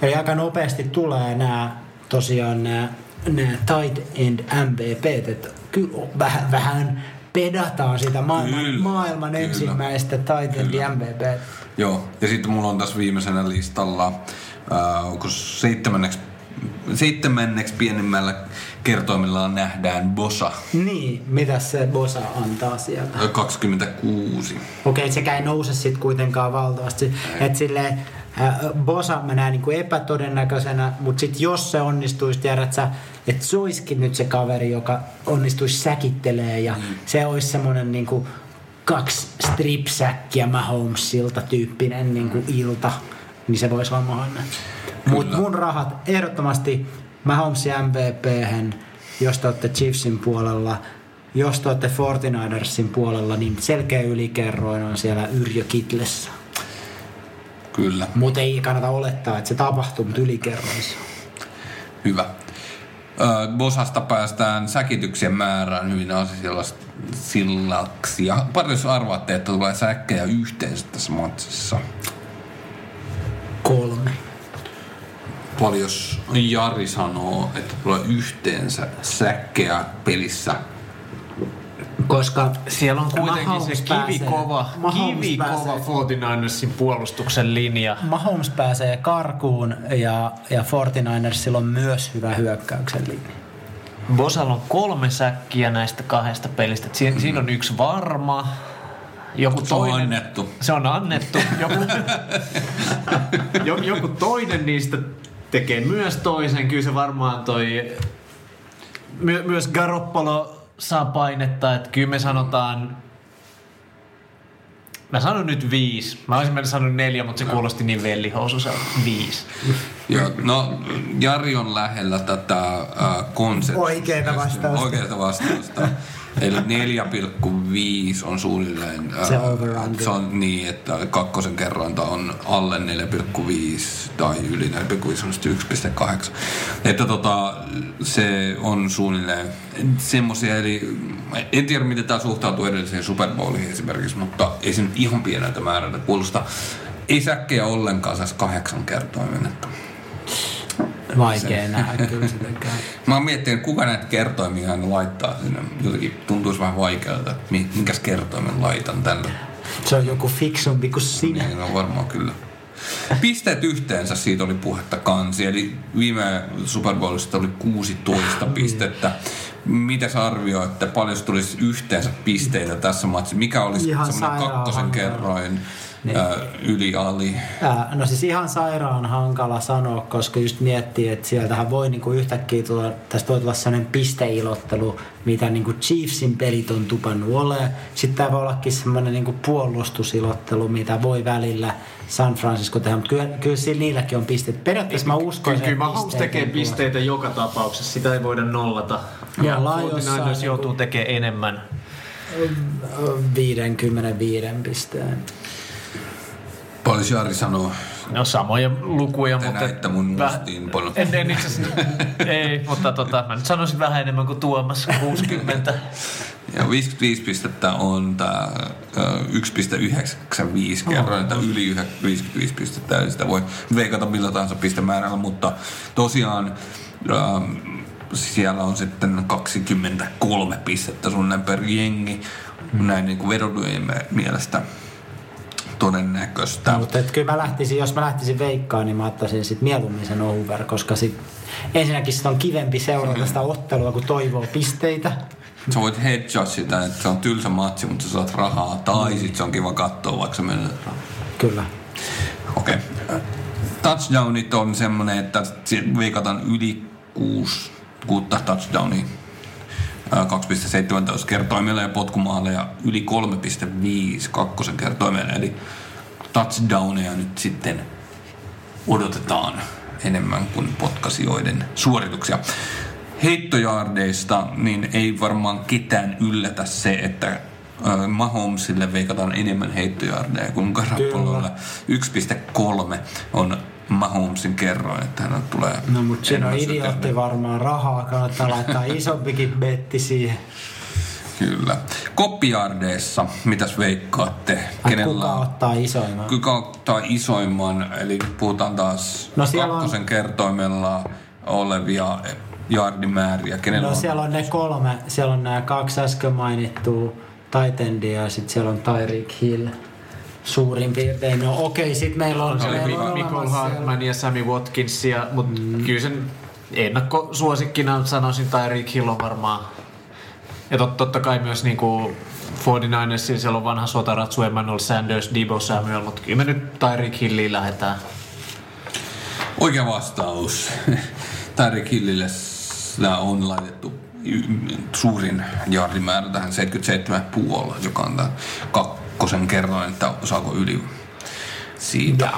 Eli aika nopeasti tulee nämä tosiaan nämä, nämä tight end MVP, että kyllä vähän, vähän pedataan sitä maailman, Kyllä, maailman kyllä. ensimmäistä tight end. MVP. Joo, ja sitten mulla on tässä viimeisenä listalla, äh, onko seitsemänneksi, seitsemänneksi pienimmällä kertoimilla nähdään Bosa, Niin, mitä se Bosa antaa sieltä? ö, 26. Okei, sekä ei nouse sitten kuitenkaan valtavasti. Että silleen, äh, Bosa mä näen niinku epätodennäköisenä, mutta sitten jos se onnistuisi, tiedät sä, että se olisikin nyt se kaveri, joka onnistuisi säkittelee ja mm. se olisi semmoinen niinku kaksi stripsäkkiä Mahomesilta tyyppinen niinku ilta, niin se voisi olla mahdollinen. Mutta mun rahat ehdottomasti Mahomesin MVP, jos te olette Chiefsin puolella, jos te olette 49ersin puolella, niin selkeä ylikerroin on siellä Yrjö Kitlessä. Kyllä, Mutta ei kannata olettaa, että se tapahtuu, mutta ylikerroissa. hyvä. Ö, Bosasta päästään säkityksien määrään hyvin sillaksi. Ja paljon jos arvaatte, että tulee säkkejä yhteensä tässä matsissa? Kolme. Paljon jos Jari sanoo, että tulee yhteensä säkkejä pelissä? Koska Siellä on kuitenkin Mahomes se kivikova, kivikova pääsee- 49ersin puolustuksen linja. Mahomes pääsee karkuun ja, ja 49ersilla on myös hyvä hyökkäyksen linja. Bosalla on kolme säkkiä näistä kahdesta pelistä. Si- mm-hmm. Siinä on yksi varma. Joku Se on toinen, annettu. Se on annettu. Joku, jo- joku toinen niistä tekee myös toisen. Kyllä se varmaan toi... My- myös Garoppolo saa painetta. Että kyllä me sanotaan... Mä sanon nyt viisi. Mä olisin mennyt sanonut neljä, mutta se kuulosti niin vellihousu. viisi. Joo, no Jari on lähellä tätä äh, konseptia. Oikeeta vastausta. Oikeita vastausta. Eli 4,5 on suunnilleen... Se over-under. Se on niin, että kakkosen kerrointa on alle 4,5 tai yli 4,5 on sitten 1,8. Että tota, se on suunnilleen semmosia, eli en tiedä miten tämä suhtautuu edelliseen Super Bowliin esimerkiksi, mutta ei se nyt ihan pieneltä määrältä kuulosta. Ei säkkejä ollenkaan saisi kahdeksan kertoimen. Että Vaikea nähdä kyllä sitäkään. Mä oon miettinyt, kuka näitä kertoimia aina laittaa sinne. Jotenkin tuntuisi vähän vaikealta, että mi- minkäs kertoimen laitan tällä. Se on joku fiksumpi kuin sinä. Niin, no varmaan kyllä. Pisteet yhteensä siitä oli puhetta kansi, eli viime Super Bowlista oli 16 pistettä. Mitäs arvioitte, paljon tulisi yhteensä pisteitä tässä matsissa? Mikä olisi Ihan semmoinen kakkosen kerroin Niin. ää, yli ali? Ää, No siis ihan sairaan hankala sanoa, koska just miettii, että sieltähän voi niinku yhtäkkiä tulla, tästä voi tulla sellainen pisteilottelu, mitä niinku Chiefsin pelit on tupannut olemaan. Sitten tämä voi ollakin semmoinen niinku puolustusilottelu, mitä voi välillä San Francisco tehdä, mutta kyllä, kyllä sillä niilläkin on pisteet. Periaatteessa mä uskoisin, Kyllä, kyllä että Mahomes tekee tulossa. pisteitä joka tapauksessa, sitä ei voida nollata. Ja Lions saa 49ers niinku- joutuu tekemään enemmän. 55 pisteen. Paljon Jari sanoo, No samoja lukuja, te mutta... näitte mun Väh- mustiinpanon. En, en itse asiassa, ei, mutta tota, mä nyt sanoisin vähän enemmän kuin Tuomas, 60. Ja 55 pistettä on tämä 1,95 kerroin, että yli yhä- 55 pistettä, eli sitä voi veikata millä tahansa pistemäärällä, mutta tosiaan ähm, siellä on sitten 23 pistettä suunnilleen per jengi, näin niin kuin mielestä todennäköistä. No, mutta kyllä mä lähtisin, jos mä lähtisin veikkaan, niin mä ottaisin sit mieluummin sen over, koska sit ensinnäkin sit on kivempi seurata sitä ottelua, kun toivoo pisteitä. Sä voit hedgaa sitä, että se on tylsä matsi, mutta sä saat rahaa, tai sit se on kiva katsoa, vaikka sä menetät rahaa. Kyllä. Okei. Okay. Touchdownit on semmoinen, että veikataan yli kuusi, kuutta touchdownia. Ää, 2,17 kertoimella ja potkumaaleja yli 3,5 kakkosen kertoimella. Eli touchdowneja nyt sitten odotetaan enemmän kuin potkasijoiden suorituksia. Heittojaardeista niin ei varmaan ketään yllätä se, että Mahomesille veikataan enemmän heittojaardeja kuin Garapololle. 1,3 on Mahomesin kerroin, että hän tulee No mutta siinä on idiootti varmaan rahaa, kannattaa laittaa isompikin betti siihen. Kyllä. Koppijardeissa, mitäs veikkaatte? Ai, kuka ottaa isoimman? Kuka ottaa isoimman, eli puhutaan taas No siellä on- kakkosen kertoimella olevia jardimääriä. Kenellä No on? siellä on ne kolme, siellä on nämä kaksi äsken mainittua Titendia ja sitten siellä on Tyreek Hill suurin piirtein. No okei, sitten meillä on, Se oli meillä on Nicole Hartman ja Sammy Watkins, ja, mutta mm. kyllä sen ennakkosuosikkina sanoisin Tyreek Hill on varmaan. Ja tot, totta kai myös niinku 49ersin siellä on vanha sotaratsu Emmanuel Sanders, Debo Samuel, mutta kyllä me nyt Tyreek Hilliin lähdetään. Oikea vastaus. Tyreek Hillille on laitettu suurin jardimäärä tähän 77,5, joka on tämä kakkosen kerroin, että saako yli siitä.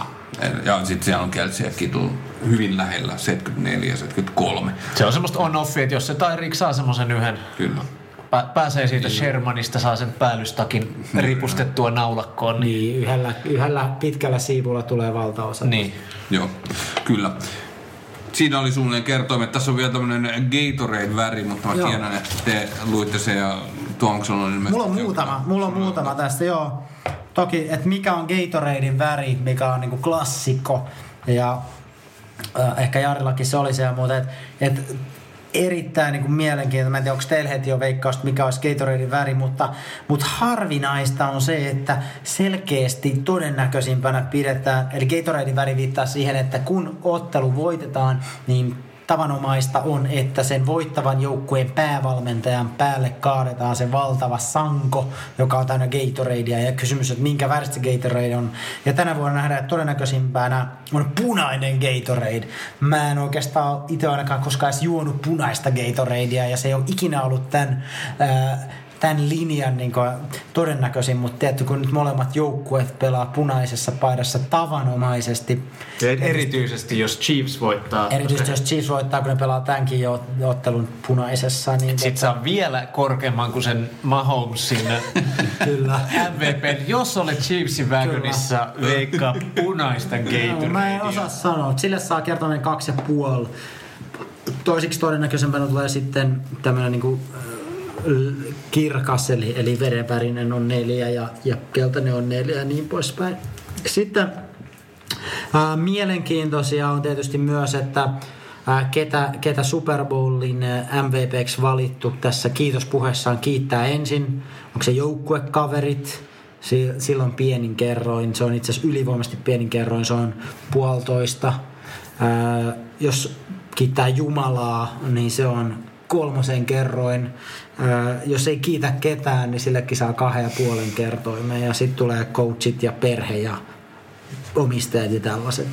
Ja, ja sitten siellä on ja Kittle hyvin lähellä, 74 ja 73. Se on semmoista on-offia, että jos se Tyreek saa semmoisen yhden, Kyllä. pä- pääsee siitä Shermanista, saa sen päällystakin ripustettua naulakkoon, niin, Niin, yhdellä, yhdellä pitkällä siivulla tulee valtaosa. niin. Joo, kyllä. Siinä oli suunnilleen kertoimet. Tässä on vielä tämmöinen Gatorade-väri, mutta mä Joo. tiedän, että te luitte sen ja Tuonkson on ilmeisesti... Mulla on muutama, mulla on muutama tästä, joo. Toki, että mikä on Gatoradein väri, mikä on niinku klassikko. Ja äh, ehkä Jarillakin se oli se ja muuta, että et erittäin niin mielenkiintoinen. Mä en tiedä, onko teillä heti jo veikkausta, mikä olisi Gatoradein väri, mutta, mutta harvinaista on se, että selkeästi todennäköisimpänä pidetään, eli Gatoradein väri viittaa siihen, että kun ottelu voitetaan, niin tavanomaista on, että sen voittavan joukkueen päävalmentajan päälle kaadetaan se valtava sanko, joka on täynnä Gatoradea. Ja kysymys, että minkä väristä Gatorade on. Ja tänä vuonna nähdään, että todennäköisimpänä on punainen Gatorade. Mä en oikeastaan itse ainakaan koskaan edes juonut punaista Gatoradea ja se ei ole ikinä ollut tämän... Ää, tämän linjan niin kuin, todennäköisin, mutta tiedätkö, kun nyt molemmat joukkueet pelaa punaisessa paidassa tavanomaisesti, Ja erityisesti jos Chiefs voittaa. Erityisesti jos Chiefs voittaa, kun ne pelaa tämänkin jo ottelun punaisessa, niin Sitten saa vielä korkeamman kuin sen Mahomesin kyllä. MVP. Jos olet Chiefsin wagonissa, veikkaa punaista No, mä en osaa sanoa. Sille saa kertoinen kaksi ja puoli. Toisiksi todennäköisempänä tulee sitten tämmöinen niinku, äh, kirkas, eli, eli verenvärinen on neljä ja, ja keltainen on neljä ja niin poispäin. Sitten Ää, mielenkiintoisia on tietysti myös, että ää, ketä, ketä Super Bowlin MVPksi valittu tässä kiitospuheessaan kiittää ensin. Onko se joukkuekaverit, Si- Silloin pienin kerroin, se on itse asiassa ylivoimaisesti pienin kerroin, se on puolitoista. Ää, jos kiittää Jumalaa, niin se on kolmosen kerroin. Jos ei kiitä ketään, niin sillekin saa kahden ja puolen kertoimen. Ja sitten tulee coachit ja perhe ja omistajat ja tällaiset.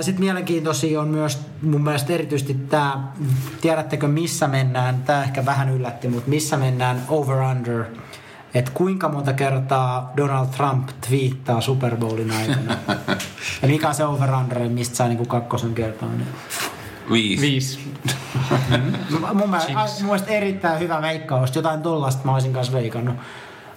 Sitten mielenkiintoisia on myös mun mielestä erityisesti tämä, tiedättekö missä mennään, tämä ehkä vähän yllätti, mutta missä mennään over-under, että kuinka monta kertaa Donald Trump twiittaa Super Bowlin aikana. ja mikä on se over-under, mistä saa niinku kakkosen kertaa. Niin. Viisi. Viisi. Mun, mielestä, mun mielestä erittäin hyvä veikkaus, jotain tollasta mä olisin kanssa veikannut.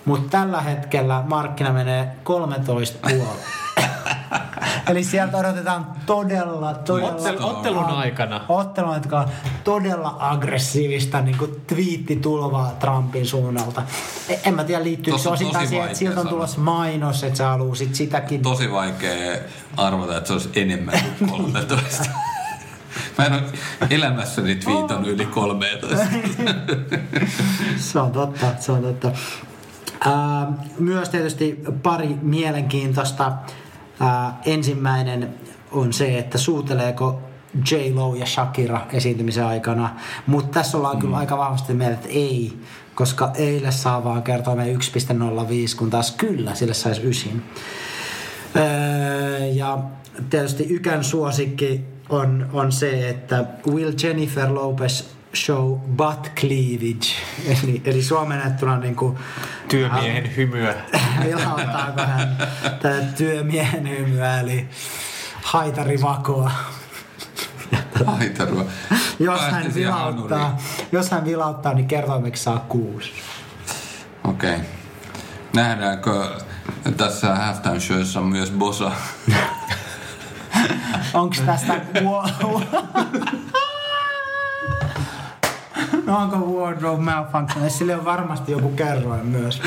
Mutta tällä hetkellä markkina menee 13 puolella. Eli sieltä odotetaan todella, todella... Ottel- ottelun aikana. Ottelun aikana todella aggressiivista niin kuin twiittitulvaa Trumpin suunnalta. E- En mä tiedä, liittyykö se osittain tosi siihen, että sieltä on tulossa mainos, että sä haluaisit sitäkin. Tosi vaikea arvata, että se olisi enemmän kuin 13. Mä en ole elämässäni twiitannut yli 13. Se on totta, se on totta. Ää, myös tietysti pari mielenkiintoista. Ää, ensimmäinen on se, että suuteleeko J-Lo ja Shakira esiintymisen aikana. Mutta tässä ollaan mm. kyllä aika vahvasti mieltä, että ei, koska eilen saa vaan kertoa me 1.05, kun taas kyllä sille saisi ysin. Öö, ja tietysti Ykän suosikki on, on se, että Will Jennifer Lopez show butt cleavage. Eli, eli suomennettuna niin kuin, Työmiehen hymyä. vilauttaako hän tätä työmiehen hymyä, eli haitarivakoa. Haitarua. Jos hän vilauttaa, jos hän vilauttaa, niin kertoimeksi saa kuusi. Okei. Okay. Nähdäänkö tässä halftime showissa myös Bosa? Onko tästä... No onko wardrobe malfunction? Sille on varmasti joku kerroin myös.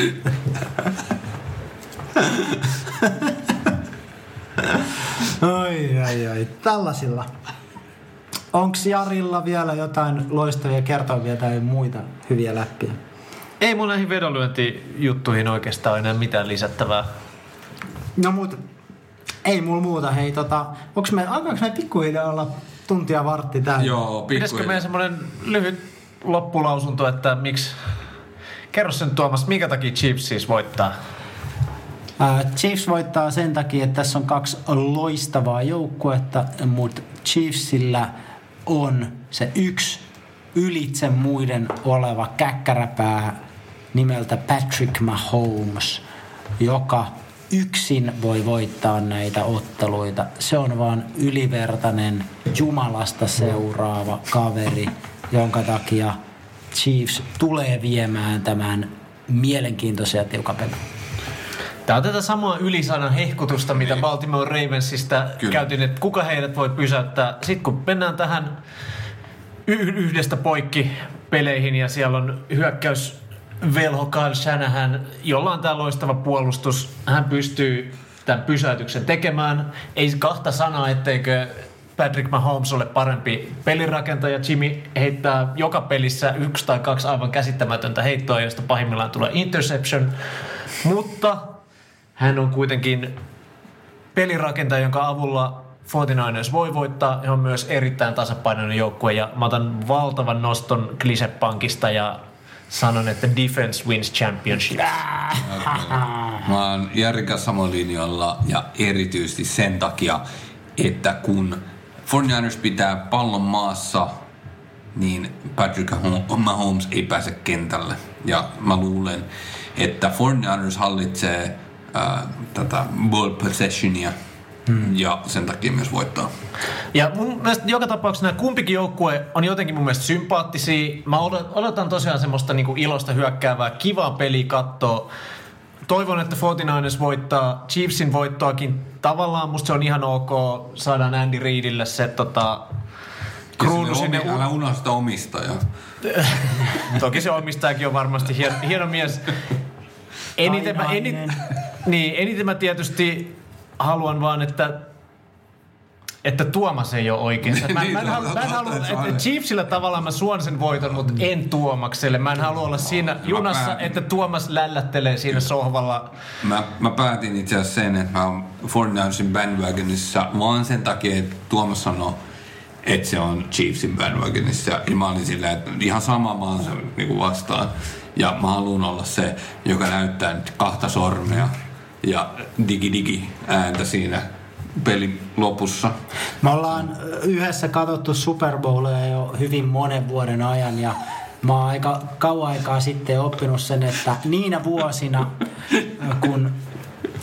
ai, ai, ai. Tällaisilla. Onko Jarilla vielä jotain loistavia kertovia tai muita hyviä läppiä? Ei mun näihin vedonlyöntijuttuihin oikeastaan enää mitään lisättävää. No mut, ei mulla muuta. Hei tota, onks me, alkaako me pikkuhiljaa olla tuntia vartti täällä? Joo, Pitäisikö pikkuhiljaa. meidän semmonen lyhyt loppulausunto, että miksi... Kerro sen Tuomas, minkä takia Chiefs siis voittaa? Ää, Chiefs voittaa sen takia, että tässä on kaksi loistavaa joukkuetta, mutta Chiefsillä on se yksi ylitse muiden oleva käkkäräpää nimeltä Patrick Mahomes, joka yksin voi voittaa näitä otteluita. Se on vaan ylivertainen Jumalasta seuraava kaveri, jonka takia Chiefs tulee viemään tämän mielenkiintoisen ja tiukan pelin. Tämä on tätä samaa ylisanan hehkutusta, mitä Baltimore Ravensista Kyllä. käytiin, että kuka heidät voi pysäyttää. Sitten kun mennään tähän yhdestä poikki peleihin ja siellä on hyökkäys velho Kyle Shanahan, jolla on tämä loistava puolustus. Hän pystyy tämän pysäytyksen tekemään. Ei kahta sanaa, etteikö Patrick Mahomes ole parempi pelirakentaja. Jimmy heittää joka pelissä yksi tai kaksi aivan käsittämätöntä heittoa, josta pahimmillaan tulee interception. Mutta hän on kuitenkin pelirakentaja, jonka avulla 49ers voi voittaa. He on myös erittäin tasapainoinen joukkue ja mä otan valtavan noston Klisepankista ja sanon, että defense wins championship. Mä oon Jari samalla linjalla ja erityisesti sen takia, että kun 49ers pitää pallon maassa, niin Patrick Mahomes ei pääse kentälle. Ja mä luulen, että 49ers hallitsee ää, tätä ball possessionia hmm. ja sen takia myös voittaa. Ja mun mielestä joka tapauksessa nämä kumpikin joukkue on jotenkin mun mielestä sympaattisia. Mä odot- odotan tosiaan semmoista niinku ilosta hyökkäävää, kivaa peliä katsoa. Toivon, että 49ers voittaa Chiefsin voittoakin. Tavallaan musta se on ihan ok. Saadaan Andy Reidille se tota, kruunu sinne. omi, älä unohda omistajaa. Toki se omistajakin on varmasti hieno, hieno mies. Eniten mä, enit, niin, eniten mä tietysti haluan vaan, että että Tuomas ei ole oikeassa. Mä, Niin, mä en no, halua, mä en halua että. Chiefsillä tavallaan mä suon sen voiton, mutta en Tuomakselle. Mä en halua olla siinä junassa, päätin. että Tuomas lällättelee siinä sohvalla. Mä, mä päätin itse asiassa sen, että mä oon 49ersin bandwagonissa vaan sen takia, että Tuomas sanoo, että se on Chiefsin bandwagonissa. Ja mä olin silleen, että ihan sama mä oon sen niin vastaan. Ja mä haluan olla se, joka näyttää nyt kahta sormea ja digi digi ääntä siinä pelin lopussa. Me ollaan yhdessä katsottu Super Bowlia jo hyvin monen vuoden ajan ja mä oon aika kauan aikaa sitten oppinut sen, että niinä vuosina, kun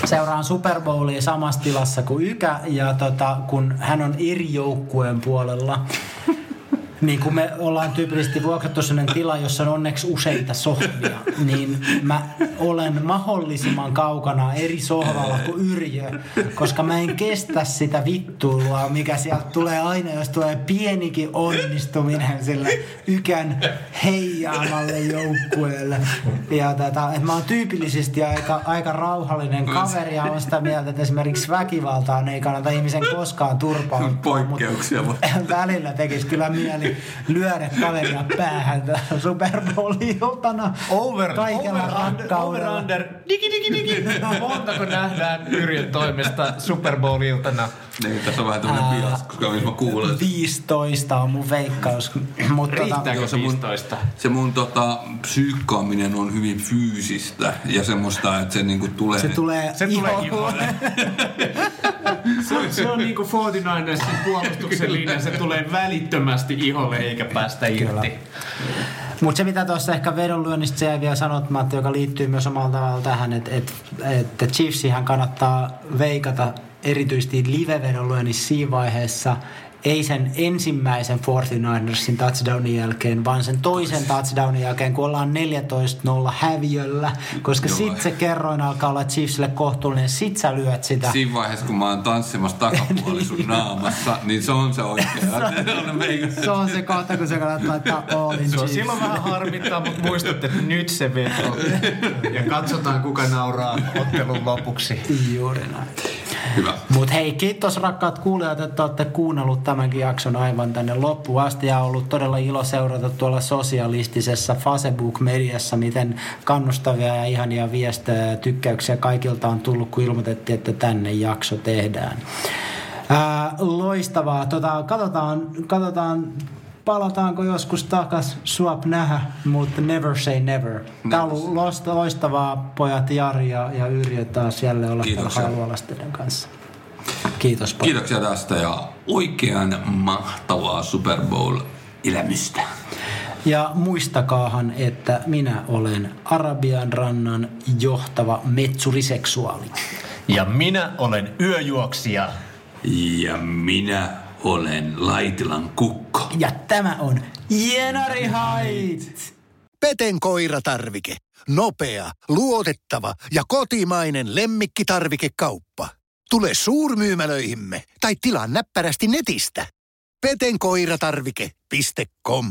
seuraan Super Bowlia samassa tilassa kuin Ykä ja tota, kun hän on eri joukkueen puolella, niin kun me ollaan tyypillisesti vuokrattu sellainen tila, jossa on onneksi useita sohvia, niin mä olen mahdollisimman kaukana eri sohvalla kuin Yrjö, koska mä en kestä sitä vittuilua, mikä sieltä tulee aina, jos tulee pienikin onnistuminen sille ykän heijaamalle joukkueelle. Ja tätä, että mä oon tyypillisesti aika, aika rauhallinen kaveri ja on sitä mieltä, että esimerkiksi väkivaltaan ei kannata ihmisen koskaan turpaa. Poikkeuksia vaan. välillä tekisi kyllä mieli lyödä kaveria päähän Super Bowl-iltana. Over, Kaikella over, under, over, under, digi, digi, digi. Montako nähdään Yrjön toimesta Super Bowl-iltana? Niin, tässä on vähän tämmönen bias, koska missä mä kuulen. 15 on mun veikkaus. Mutta tota, Riittääkö Joo, se mun- 15? Se mun tota, psyykkaaminen on hyvin fyysistä ja semmoista, että se niinku tulee... se tulee Se tulee iholle. iholle. Se on, se on niinku 49ersin puolustuksen linja, se tulee välittömästi iholle eikä päästä irti. Mutta se mitä tuossa ehkä vedonlyönnistä jäi vielä sanottamatta, joka liittyy myös omalla tavalla tähän, että et, että Chiefsihän kannattaa veikata erityisesti live-vedonlyönnissä siinä vaiheessa, ei sen ensimmäisen 49ersin touchdownin jälkeen, vaan sen toisen touchdownin jälkeen, kun ollaan 14-0 häviöllä, koska Joo. sit se kerroin alkaa olla Chiefsille kohtuullinen, sit sä lyöt sitä. Siinä vaiheessa, kun mä oon tanssimassa takapuoli sun naamassa, niin se on se oikea. Se on se kohta, kun sä kannattaa laittaa all in Se on Chiefs. silloin vähän harmittaa, mutta muistatte, että nyt se veto. Ja katsotaan, kuka nauraa ottelun lopuksi. Juuri näin. Hyvä. Mutta hei, kiitos rakkaat kuulijat, että olette kuunnellut tämänkin jakson aivan tänne loppuun asti ja ollut todella ilo seurata tuolla sosialistisessa Facebook-mediassa, miten kannustavia ja ihania viestejä ja tykkäyksiä kaikilta on tullut, kun ilmoitettiin, että tänne jakso tehdään. Ää, loistavaa. Tota, katsotaan, katsotaan, palataanko joskus takas Swap nähdä, mutta never say never. Tämä on ollut loista- loistavaa pojat Jari ja, ja Yrjö taas jälleen olla Kiitoksia. täällä kanssa. Kiitos pojat. Kiitoksia tästä ja oikean mahtavaa Super Bowl-elämystä. Ja muistakaahan, että minä olen Arabian rannan johtava metsuriseksuaali. Ja minä olen yöjuoksija. Ja minä olen Laitilan kukko. Ja tämä on Jenari Hait! Peten koiratarvike. Nopea, luotettava ja kotimainen lemmikkitarvikekauppa. Tule suurmyymälöihimme tai tilaa näppärästi netistä. petenkoiratarvike.com